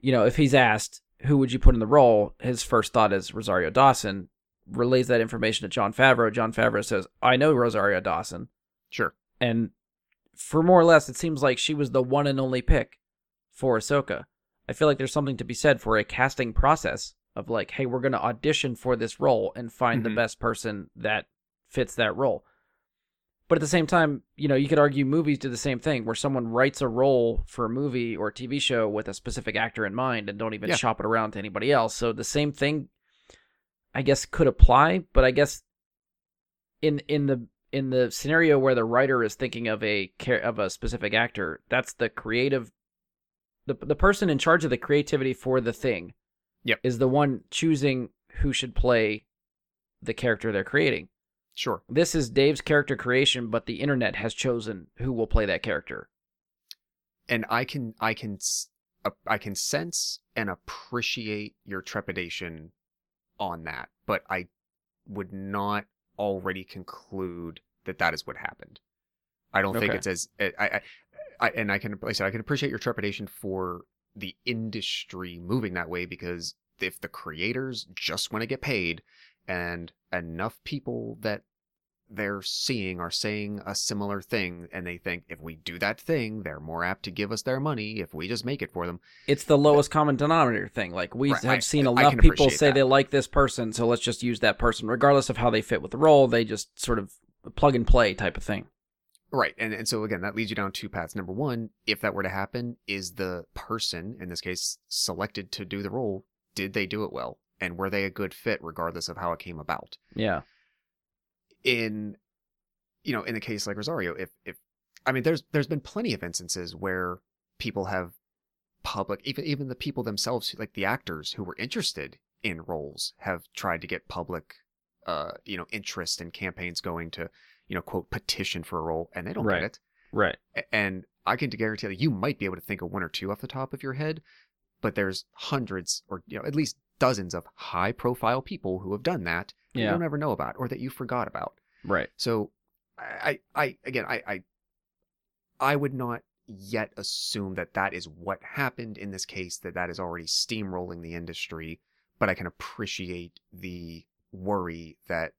you know, if he's asked who would you put in the role, his first thought is Rosario Dawson relays that information to Jon Favreau. Jon Favreau says, I know Rosario Dawson. Sure. And for more or less, it seems like she was the one and only pick for Ahsoka. I feel like there's something to be said for a casting process of like, hey, we're going to audition for this role and find Mhm. the best person that fits that role. But at the same time, you know, you could argue movies do the same thing where someone writes a role for a movie or TV show with a specific actor in mind and don't even Yeah. shop it around to anybody else. So the same thing I guess could apply, but I guess in in the in the scenario where the writer is thinking of a of a specific actor, that's the creative the the person in charge of the creativity for the thing. Yep. Is the one choosing who should play the character they're creating. Sure. This is Dave's character creation, but the internet has chosen who will play that character. and I can I can s- uh, I can sense and appreciate your trepidation on that, but I would not already conclude that that is what happened. I don't think it's as eh, I, I, I and I can like I said I can appreciate your trepidation for the industry moving that way because if the creators just want to get paid and enough people that they're seeing are saying a similar thing and they think if we do that thing they're more apt to give us their money if we just make it for them It's the lowest common denominator thing. Like we Right, have I- seen enough people say that. they like this person, so let's just use that person, regardless of how they fit with the role. They just sort of plug and play type of thing. right and, and so again that leads you down two paths number one if that were to happen is the person in this case selected to do the role did they do it well and were they a good fit regardless of how it came about Yeah, in you know in the case like rosario if if i mean there's there's been plenty of instances where people have public even even the people themselves like the actors who were interested in roles have tried to get public uh you know interest and campaigns going to you know quote petition for a role and they don't Right. get it right. And i can guarantee that you might be able to think of one or two off the top of your head but there's hundreds or you know at least dozens of high profile people who have done that that you don't ever know about or that you forgot about Right. so I, I again, I, I, I would not yet assume that that is what happened in this case. That that is already steamrolling the industry, but I can appreciate the worry that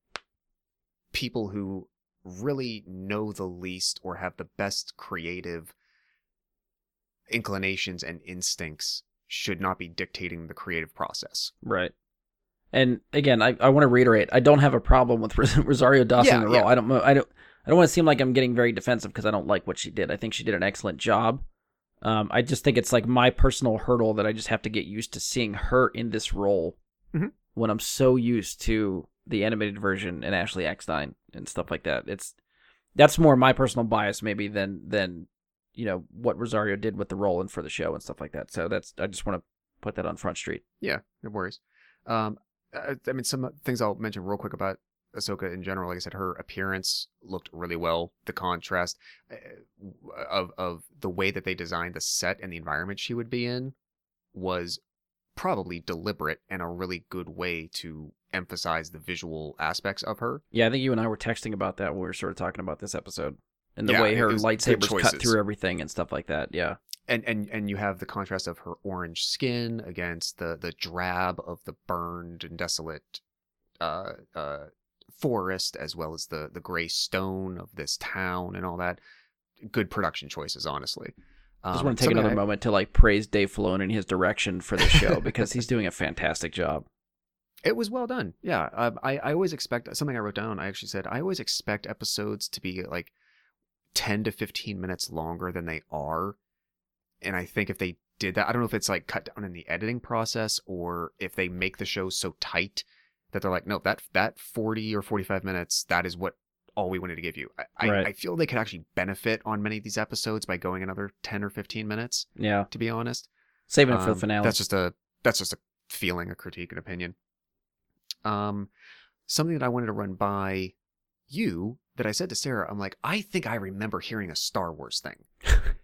people who really know the least or have the best creative inclinations and instincts should not be dictating the creative process. Right. And again, I, I want to reiterate, I don't have a problem with Rosario Dawson Yeah, in the role. yeah. I don't I don't I don't want to seem like I'm getting very defensive because I don't like what she did. I think she did an excellent job. Um, I just think it's like my personal hurdle that I just have to get used to seeing her in this role Mhm. when I'm so used to the animated version and Ashley Eckstein and stuff like that. It's that's more my personal bias maybe than than you know what Rosario did with the role and for the show and stuff like that. So that's I just want to put that on Front Street. Yeah, no worries. Um, I, I mean, some things I'll mention real quick about Ahsoka in general. Like I said, her appearance looked really well. The contrast uh, of of the way that they designed the set and the environment she would be in was probably deliberate and a really good way to emphasize the visual aspects of her. Yeah, I think you and I were texting about that when we were sort of talking about this episode and the Yeah, way her lightsabers cut through everything and stuff like that. Yeah, and and and you have the contrast of her orange skin against the the drab of the burned and desolate uh uh forest as well as the the gray stone of this town and all that. Good production choices honestly. I just Um, want to take another I- moment to like praise Dave Filoni and his direction for the show because he's doing a fantastic job. it was well done. Yeah um, i i always expect something i wrote down i actually said i always expect episodes to be like 10 to 15 minutes longer than they are and i think if they did that i don't know if it's like cut down in the editing process or if they make the show so tight that they're like no that that 40 or 45 minutes that is what all we wanted to give you i I, Right. I feel they could actually benefit on many of these episodes by going another 10 or 15 minutes Yeah, to be honest saving it for um, the finale. That's just a that's just a feeling, a critique, an opinion. Um, something that I wanted to run by you that I said to Sarah, I'm like, I think I remember hearing a Star Wars thing.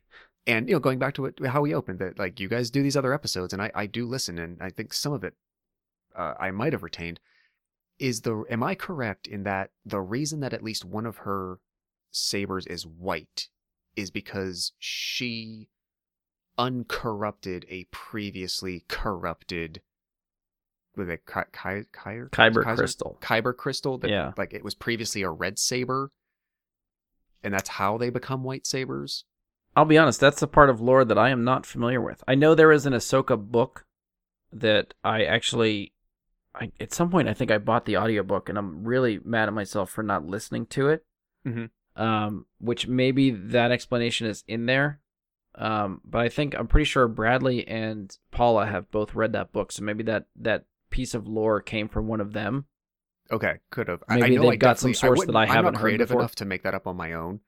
and you know, going back to it, how we opened, that like you guys do these other episodes, and I I do listen, and I think some of it uh, I might have retained. Is the am I correct in that the reason that at least one of her sabers is white is because she uncorrupted a previously corrupted with a Ky- Ky- Kyber Kyber Kaiser? crystal. Kyber crystal that Yeah. like it was previously a red saber and that's how they become white sabers I'll be honest, that's the part of lore that I am not familiar with. I know there is an Ahsoka book that I actually, I, at some point, I think I bought the audiobook, and I'm really mad at myself for not listening to it. Mhm. Um, which maybe that explanation is in there. Um, but I think I'm pretty sure Bradley and Paula have both read that book, so maybe that that piece of lore came from one of them. Okay, could have. I- I Maybe know they've I got some source wouldn't- that I I'm haven't not heard creative before. enough to make that up on my own.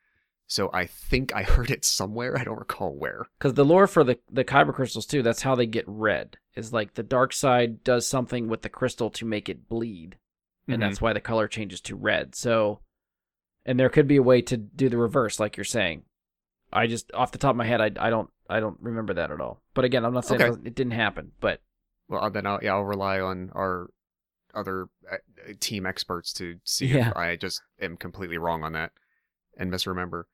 So I think I heard it somewhere. I don't recall where. Because the lore for the the kyber crystals too, that's how they get red. Is like the dark side does something with the crystal to make it bleed, and Mhm. that's why the color changes to red. So, and there could be a way to do the reverse, like you're saying. I just off the top of my head, I I don't I don't remember that at all. But again, I'm not saying Okay. it, it didn't happen, but Well, then I'll, yeah, I'll rely on our other uh, team experts to see Yeah. if I just am completely wrong on that and misremember.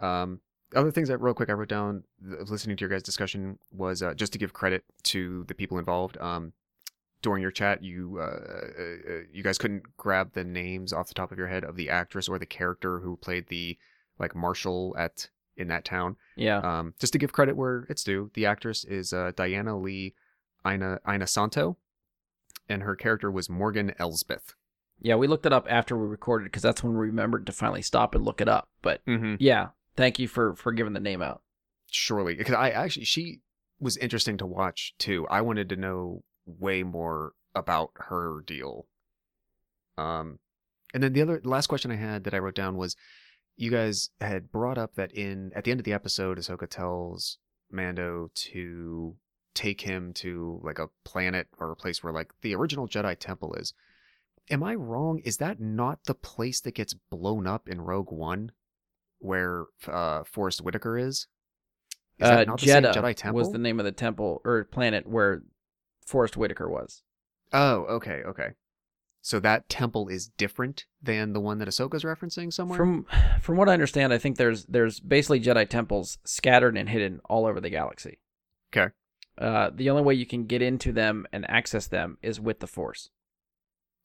Um, other things that real quick I wrote down listening to your guys' discussion was uh, just to give credit to the people involved. Um, during your chat, you uh, uh, uh, you guys couldn't grab the names off the top of your head of the actress or the character who played the like marshal at in that town. yeah, Um, just to give credit where it's due, the actress is uh, Diana Lee Ina Inosanto, and her character was Morgan Elsbeth. Yeah. We looked it up after we recorded because that's when we remembered to finally stop and look it up. But Mm-hmm. yeah, thank you for for giving the name out. Surely, because I actually she was interesting to watch too. I wanted to know way more about her deal. Um, and then the other the last question I had that I wrote down was, you guys had brought up that in at the end of the episode, Ahsoka tells Mando to take him to like a planet or a place where like the original Jedi Temple is. Am I wrong? Is that not the place that gets blown up in Rogue One, where uh, Forest Whitaker is? Is uh, that not the same Jedha Jedi Temple? was the name of the temple or planet where Forest Whitaker was. Oh, okay, okay. So that temple is different than the one that Ahsoka's referencing somewhere. From from what I understand, I think there's there's basically Jedi temples scattered and hidden all over the galaxy. Okay. Uh, the only way you can get into them and access them is with the Force.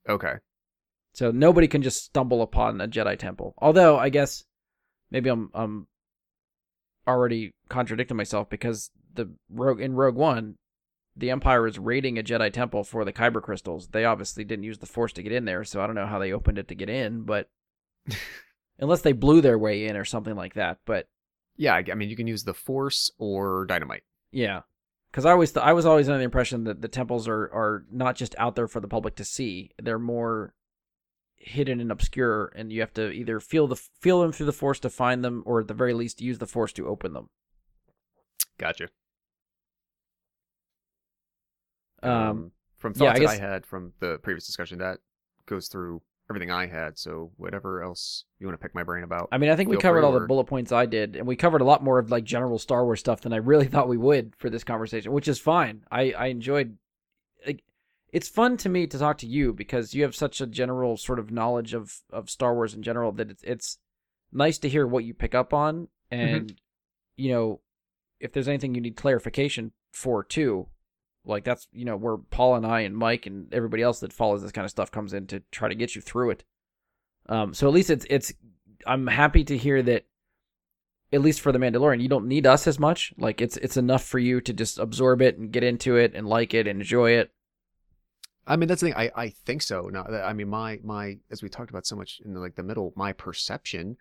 Okay. So nobody can just stumble upon a Jedi temple. Although I guess maybe I'm I'm already contradicting myself because the rogue in Rogue One, the Empire is raiding a Jedi temple for the Kyber crystals. They obviously didn't use the Force to get in there, so I don't know how they opened it to get in, but unless they blew their way in or something like that. But Yeah, I, I mean, you can use the Force or dynamite. yeah, because I always th- I was always under the impression that the temples are are not just out there for the public to see; they're more hidden and obscure, and you have to either feel the feel them through the Force to find them, or at the very least use the Force to open them. Gotcha. Um, from yeah, I thoughts that I had from the previous discussion, that goes through everything I had. So whatever else you want to pick my brain about. I mean, I think we covered all the bullet points I did, and we covered a lot more of like general Star Wars stuff than I really thought we would for this conversation, which is fine. I I enjoyed. Like, it's fun to me to talk to you because you have such a general sort of knowledge of of Star Wars in general that it's it's nice to hear what you pick up on, mm-hmm. and you know, if there's anything you need clarification for too. Like that's you know where Paul and I and Mike and everybody else that follows this kind of stuff comes in to try to get you through it. Um, so at least it's it's I'm happy to hear that at least for the Mandalorian, you don't need us as much. Like it's it's enough for you to just absorb it and get into it and like it and enjoy it. I mean, that's the thing. I, I think so. Now, I mean, my my as we talked about so much in the, like the middle, my perception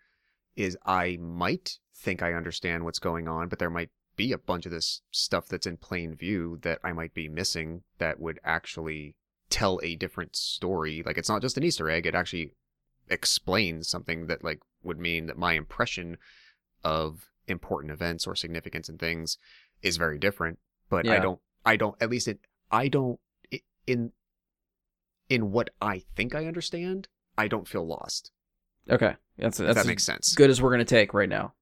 is I might think I understand what's going on, but there might be a bunch of this stuff that's in plain view that I might be missing that would actually tell a different story. Like it's not just an Easter egg; it actually explains something that like would mean that my impression of important events or significance and things is very different. But I don't. I don't. At least it. I don't. In in what I think I understand, I don't feel lost. Okay, that's that's that makes sense. good as we're gonna take right now.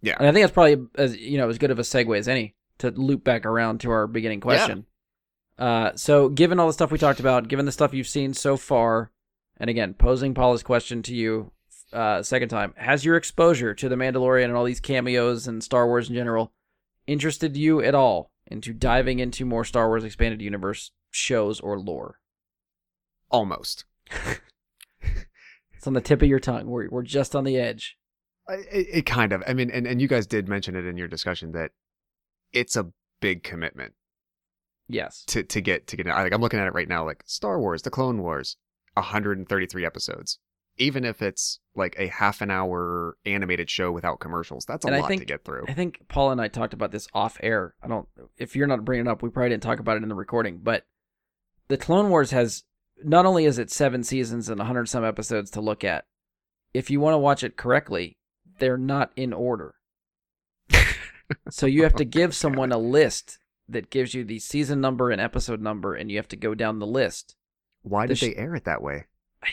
Yeah. and I think that's probably as you know as good of a segue as any to loop back around to our beginning question. Uh, so given all the stuff we talked about, given the stuff you've seen so far, and again posing Paula's question to you, uh, second time, has your exposure to the Mandalorian and all these cameos and Star Wars in general interested you at all into diving into more Star Wars expanded universe shows or lore? Almost. It's on the tip of your tongue. We're we're just on the edge. It, it kind of. I mean, and, and you guys did mention it in your discussion that it's a big commitment Yes. to to get to get. Like I'm looking at it right now. Like Star Wars, The Clone Wars, 133 episodes. Even if it's like a half an hour animated show without commercials, that's a And I lot think- to get through. I think Paul and I talked about this off air. I don't. If you're not bringing it up, we probably didn't talk about it in the recording. But the Clone Wars has not only is it seven seasons and 100 some episodes to look at, if you want to watch it correctly, they're not in order. so you have to give someone a list that gives you the season number and episode number, and you have to go down the list. Why The did sh- they air it that way?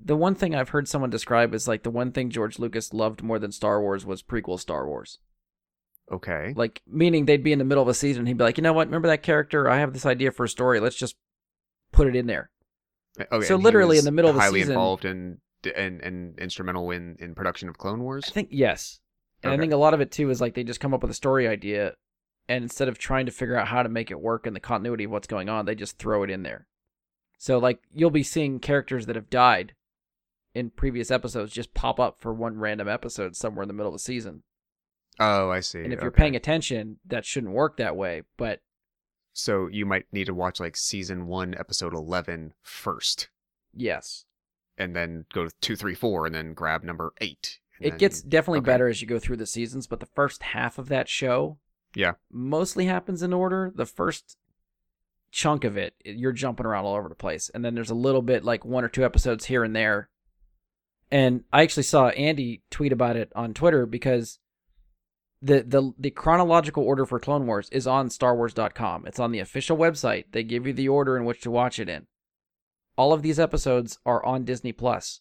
The one thing I've heard someone describe is like the one thing George Lucas loved more than Star Wars was prequel Star Wars. Okay. Like, meaning they'd be in the middle of a season, and he'd be like, you know what, remember that character? I have this idea for a story. Let's just put it in there. Eh, okay, so literally in the middle of a highly season- involved and and and instrumental in in production of Clone Wars. I think yes. And I think a lot of it too is like they just come up with a story idea and instead of trying to figure out how to make it work in the continuity of what's going on, they just throw it in there. So like you'll be seeing characters that have died in previous episodes just pop up for one random episode somewhere in the middle of the season. Oh, I see. And if you're paying attention, that shouldn't work that way, but so you might need to watch like season one, episode 11 first, yes. And then go to two, three, four, and then grab number eight. It then- gets definitely okay. better as you go through the seasons, but the first half of that show Yeah. mostly happens in order. The first chunk of it, you're jumping around all over the place. And then there's a little bit like one or two episodes here and there. And I actually saw Andy tweet about it on Twitter because the the the chronological order for Clone Wars is on starwars.com. It's on the official website. They give you the order in which to watch it in. All of these episodes are on Disney Plus.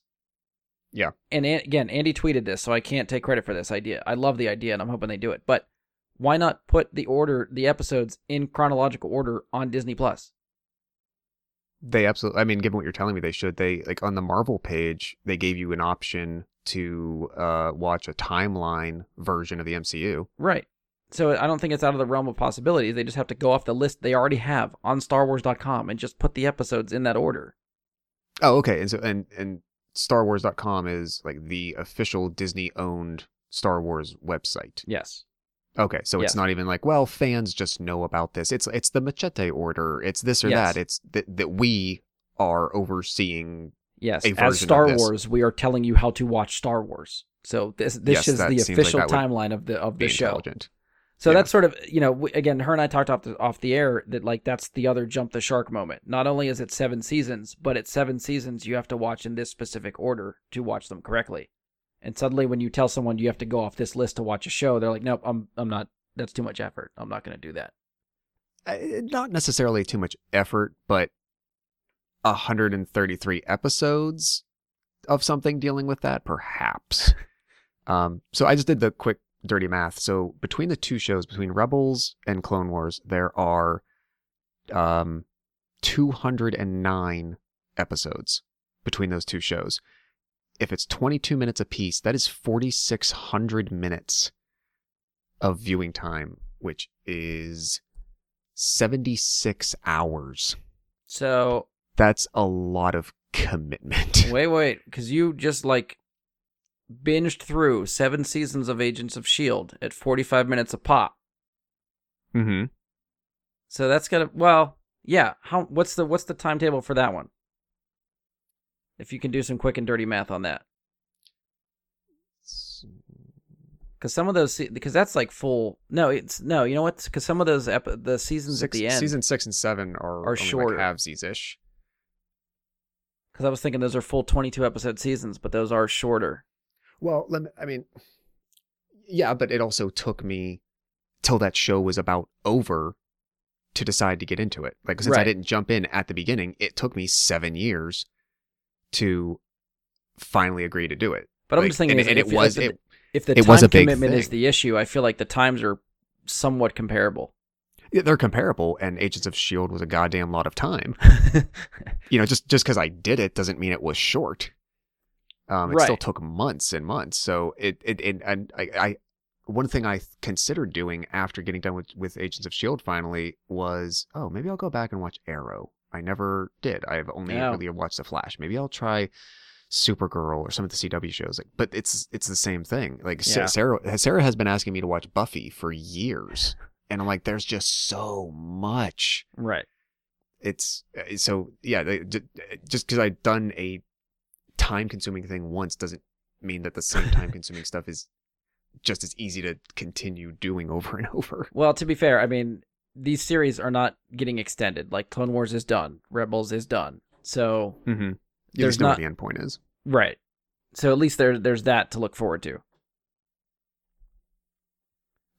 Yeah. And An- again, Andy tweeted this, so I can't take credit for this idea. I love the idea and I'm hoping they do it. But why not put the order the episodes in chronological order on Disney Plus? They absolutely. I mean, given what you're telling me, they should. They like on the Marvel page, they gave you an option to uh, watch a timeline version of the MCU. Right. So I don't think it's out of the realm of possibilities. They just have to go off the list they already have on starwars.com and just put the episodes in that order. Oh, okay. And so and and StarWars.com is like the official Disney-owned Star Wars website. Yes. Okay, so Yes. it's not even like, well, fans just know about this. It's it's the machete order. It's this or Yes. that. It's that that we are overseeing. Yes. As Star. Wars, we are telling you how to watch Star Wars. So this this Yes, is the seems like official timeline of the of the show. So Yeah. that's sort of you know again her and I talked off the off the air that like that's the other jump the shark moment. Not only is it seven seasons, but it's seven seasons you have to watch in this specific order to watch them correctly. And suddenly when you tell someone you have to go off this list to watch a show, they're like, nope, I'm I'm not. That's too much effort. I'm not going to do that. Uh, not necessarily too much effort, but 133 episodes of something dealing with that, perhaps. um, so I just did the quick dirty math. So between the two shows, between Rebels and Clone Wars, there are um, 209 episodes between those two shows. If it's 22 minutes apiece, that is 4,600 minutes of viewing time, which is 76 hours. So That's a lot of commitment. wait, wait, because you just like binged through seven seasons of Agents of Shield at 45 minutes a pop. mm-hmm. So that's gonna well, yeah. How what's the what's the timetable for that one? If you can do some quick and dirty math on that, because some of those because that's like full. No, it's no. You know what? Because some of those ep- the seasons at the end. Season six and seven are, are shorter. like halvesies ish. Because I was thinking those are full twenty-two episode seasons, but those are shorter. Well, let me, I mean, yeah, but it also took me till that show was about over to decide to get into it. Like since I didn't jump in at the beginning, it took me seven years to finally agree to do it. But I'm just thinking, and, is and if it was if the, it, if the time commitment is the issue, I feel like the times are somewhat comparable. yeah, they're comparable. And Agents of Shield was a goddamn lot of time. you know, just just because I did it doesn't mean it was short. Um, it still took months and months. So it it, it and I, I one thing I considered doing after getting done with with Agents of Shield finally was oh maybe I'll go back and watch Arrow. I never did. I've only Yeah. really watched the Flash. Maybe I'll try Supergirl or some of the CW shows. Like, but it's it's the same thing. Like Yeah. Sarah Sarah has been asking me to watch Buffy for years, and I'm like, there's just so much right. it's uh, so yeah just because i've done a time consuming thing once doesn't mean that the same time consuming stuff is just as easy to continue doing over and over Well, to be fair, I mean, these series are not getting extended. Like Clone Wars is done, Rebels is done. So Mm-hmm. You There's just know not- what the end point is. right. So at least there there's that to look forward to.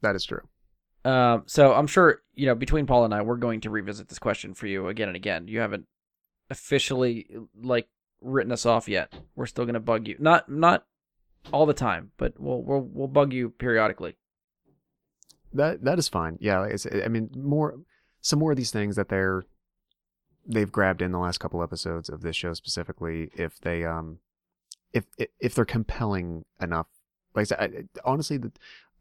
That is true. Um, so I'm sure you know between Paul and I, we're going to revisit this question for you again and again. You haven't officially like written us off yet. We're still to bug you, not not all the time, but we'll we'll we'll bug you periodically. That that is fine. Yeah, like I mean, more some more of these things that they're they've grabbed in the last couple episodes of this show specifically. If they um, if if, they're compelling enough, like I, honestly, the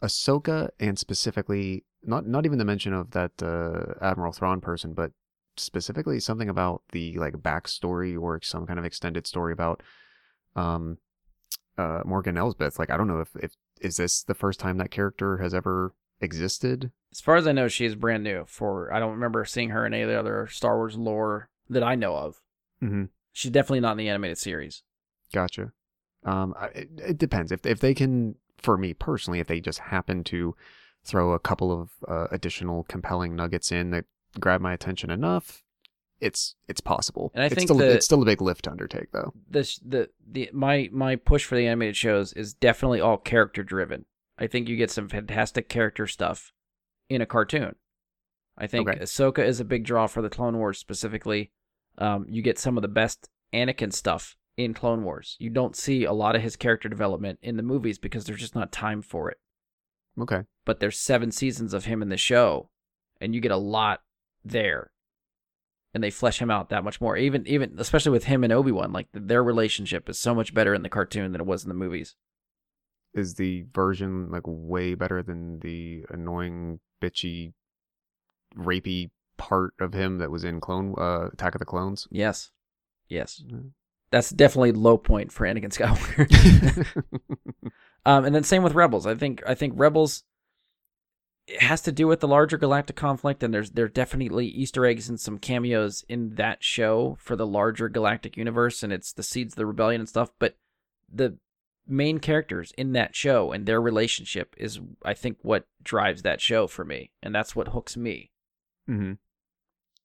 Ahsoka and specifically not not even the mention of that uh, Admiral Thrawn person, but specifically something about the like backstory or some kind of extended story about um uh Morgan Elsbeth. Like I don't know if if is this the first time that character has ever existed As far as I know, she is brand new. For I don't remember seeing her in any of the other Star Wars lore that I know of. Mm-hmm. She's definitely not in the animated series. Gotcha. Um, it, it depends if if they can, for me personally, if they just happen to throw a couple of uh, additional compelling nuggets in that grab my attention enough, it's it's possible. And I it's think still that- it's still a big lift to undertake, though. this the the my my push for the animated shows is definitely all character driven. I think you get some fantastic character stuff in a cartoon. I think Okay. Ahsoka is a big draw for the Clone Wars specifically. Um, you get some of the best Anakin stuff in Clone Wars. You don't see a lot of his character development in the movies because there's just not time for it. Okay. But there's seven seasons of him in the show, and you get a lot there. And they flesh him out that much more. Even even especially with him and Obi Wan, like their relationship is so much better in the cartoon than it was in the movies. Is the version like way better than the annoying, bitchy, rapey part of him that was in Clone uh, Attack of the Clones? Yes, yes, Mm. that's definitely low point for Anakin Skywalker. um, and then same with Rebels. I think I think Rebels it has to do with the larger galactic conflict, and there's there are definitely Easter eggs and some cameos in that show for the larger galactic universe, and it's the seeds of the rebellion and stuff. But the main characters in that show and their relationship is, I think, what drives that show for me, and that's what hooks me. hmm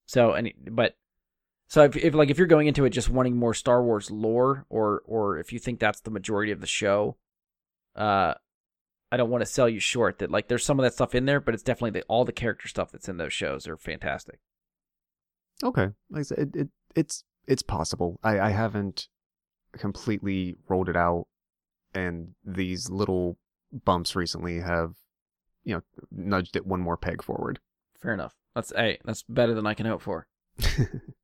So and but so if, if like if you're going into it just wanting more Star Wars lore or or if you think that's the majority of the show, uh I don't want to sell you short that like there's some of that stuff in there, but it's definitely the, all the character stuff that's in those shows are fantastic. Okay, like I said, it, it it's it's possible. I I haven't completely rolled it out, and these little bumps recently have, you know, nudged it one more peg forward. Fair enough. That's hey, that's better than I can hope for.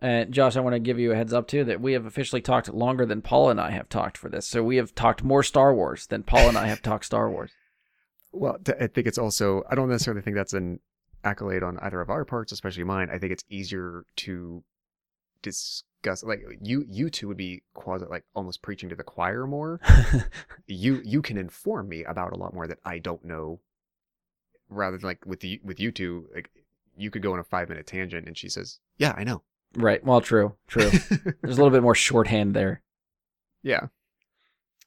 And Josh, I want to give you a heads up too that we have officially talked longer than Paul and I have talked for this. So we have talked more Star Wars than Paul and I have talked Star Wars. well, I think it's also I don't necessarily think that's an accolade on either of our parts, especially mine. I think it's easier to discuss like you you two would be quasi like almost preaching to the choir more you you can inform me about a lot more that I don't know. Rather than like with the with you two, like you could go on a five minute tangent and she says, "Yeah, I know." Right. Well, true, true. There's a little bit more shorthand there. yeah,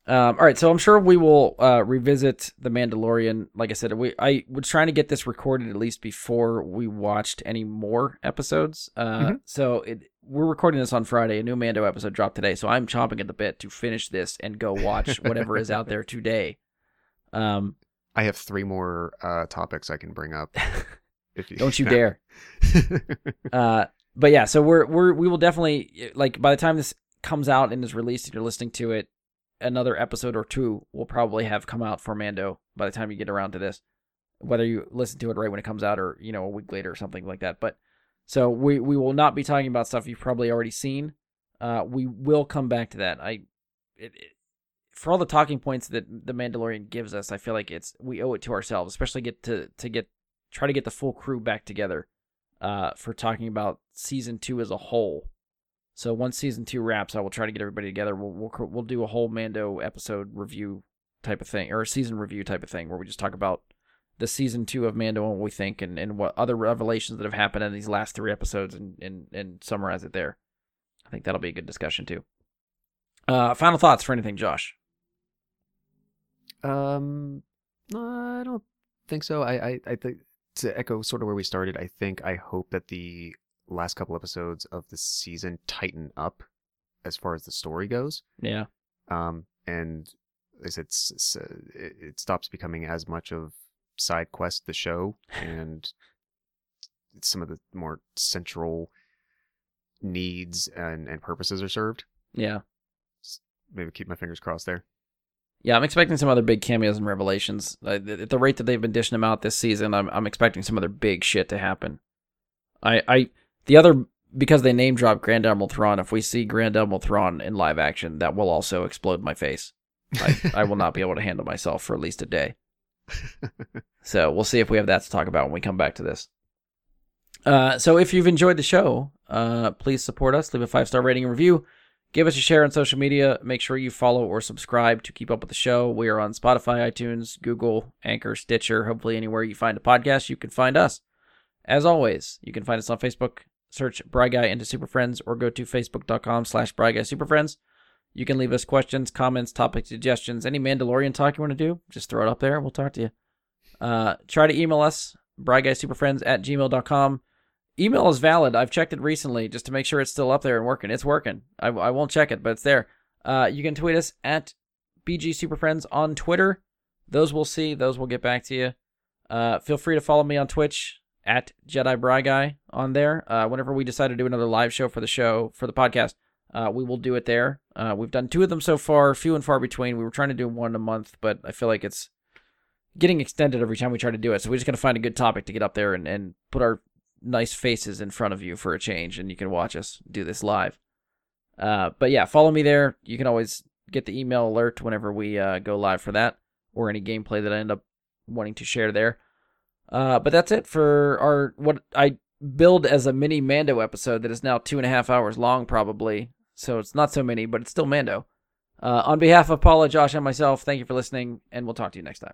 Um, all right, so I'm sure we will uh, revisit the Mandalorian. Like I said, we I was trying to get this recorded at least before we watched any more episodes. Uh, Mhm. So it, we're recording this on Friday. A new Mando episode dropped today, so I'm chomping at the bit to finish this and go watch whatever is out there today. Um, I have three more uh, topics I can bring up. If you don't you dare. Uh, but yeah, so we're we're we will definitely like by the time this comes out and is released and you're listening to it, another episode or two will probably have come out for Mando by the time you get around to this. Whether you listen to it right when it comes out or you know a week later or something like that. But so we we will not be talking about stuff you've probably already seen. Uh, we will come back to that. I it, it, for all the talking points that the Mandalorian gives us, I feel like it's we owe it to ourselves, especially get to to get try to get the full crew back together uh, for talking about season two as a whole. So once season two wraps, I will try to get everybody together. We'll we'll, we'll do a whole Mando episode review type of thing, or a season review type of thing, where we just talk about the season two of Mando and what we think, and, and what other revelations that have happened in these last three episodes, and and, and summarize it there. I think that'll be a good discussion too. Uh, final thoughts for anything, Josh? Um, no, I don't think so. I, I, I think to echo sort of where we started. I think I hope that the last couple episodes of the season tighten up as far as the story goes. Yeah. Um, and as it's, it's uh, it, it stops becoming as much of side quest the show, and some of the more central needs and and purposes are served. Yeah. Maybe keep my fingers crossed there. Yeah, I'm expecting some other big cameos and revelations. Uh, At the rate that they've been dishing them out this season, I'm I'm expecting some other big shit to happen. I I the other because they name drop Grand Admiral Thrawn. If we see Grand Admiral Thrawn in live action, that will also explode my face. I, I will not be able to handle myself for at least a day. So we'll see if we have that to talk about when we come back to this. Uh, so if you've enjoyed the show, uh, please support us. Leave a five star rating and review. Give us a share on social media. Make sure you follow or subscribe to keep up with the show. We are on Spotify, iTunes, Google, Anchor, Stitcher. Hopefully, anywhere you find a podcast, you can find us. As always, you can find us on Facebook. Search Bry Guy into Super Friends or go to facebook.com slash Bry Guy Super Friends. You can leave us questions, comments, topic suggestions, any Mandalorian talk you want to do. Just throw it up there. We'll talk to you. Uh, try to email us, bryguysuperfriends at gmail.com. Email is valid. I've checked it recently just to make sure it's still up there and working. It's working. I, I won't check it, but it's there. Uh, you can tweet us at BG Superfriends on Twitter. Those we'll see. Those will get back to you. Uh, feel free to follow me on Twitch at Jedi Bry Guy on there. Uh, whenever we decide to do another live show for the show for the podcast, uh, we will do it there. Uh, we've done two of them so far, few and far between. We were trying to do one a month, but I feel like it's getting extended every time we try to do it. So we just to find a good topic to get up there and, and put our nice faces in front of you for a change, and you can watch us do this live. Uh, but yeah, follow me there. You can always get the email alert whenever we uh, go live for that, or any gameplay that I end up wanting to share there. Uh, but that's it for our what I build as a mini Mando episode that is now two and a half hours long, probably. So it's not so many, but it's still Mando. Uh, on behalf of Paula, Josh, and myself, thank you for listening, and we'll talk to you next time.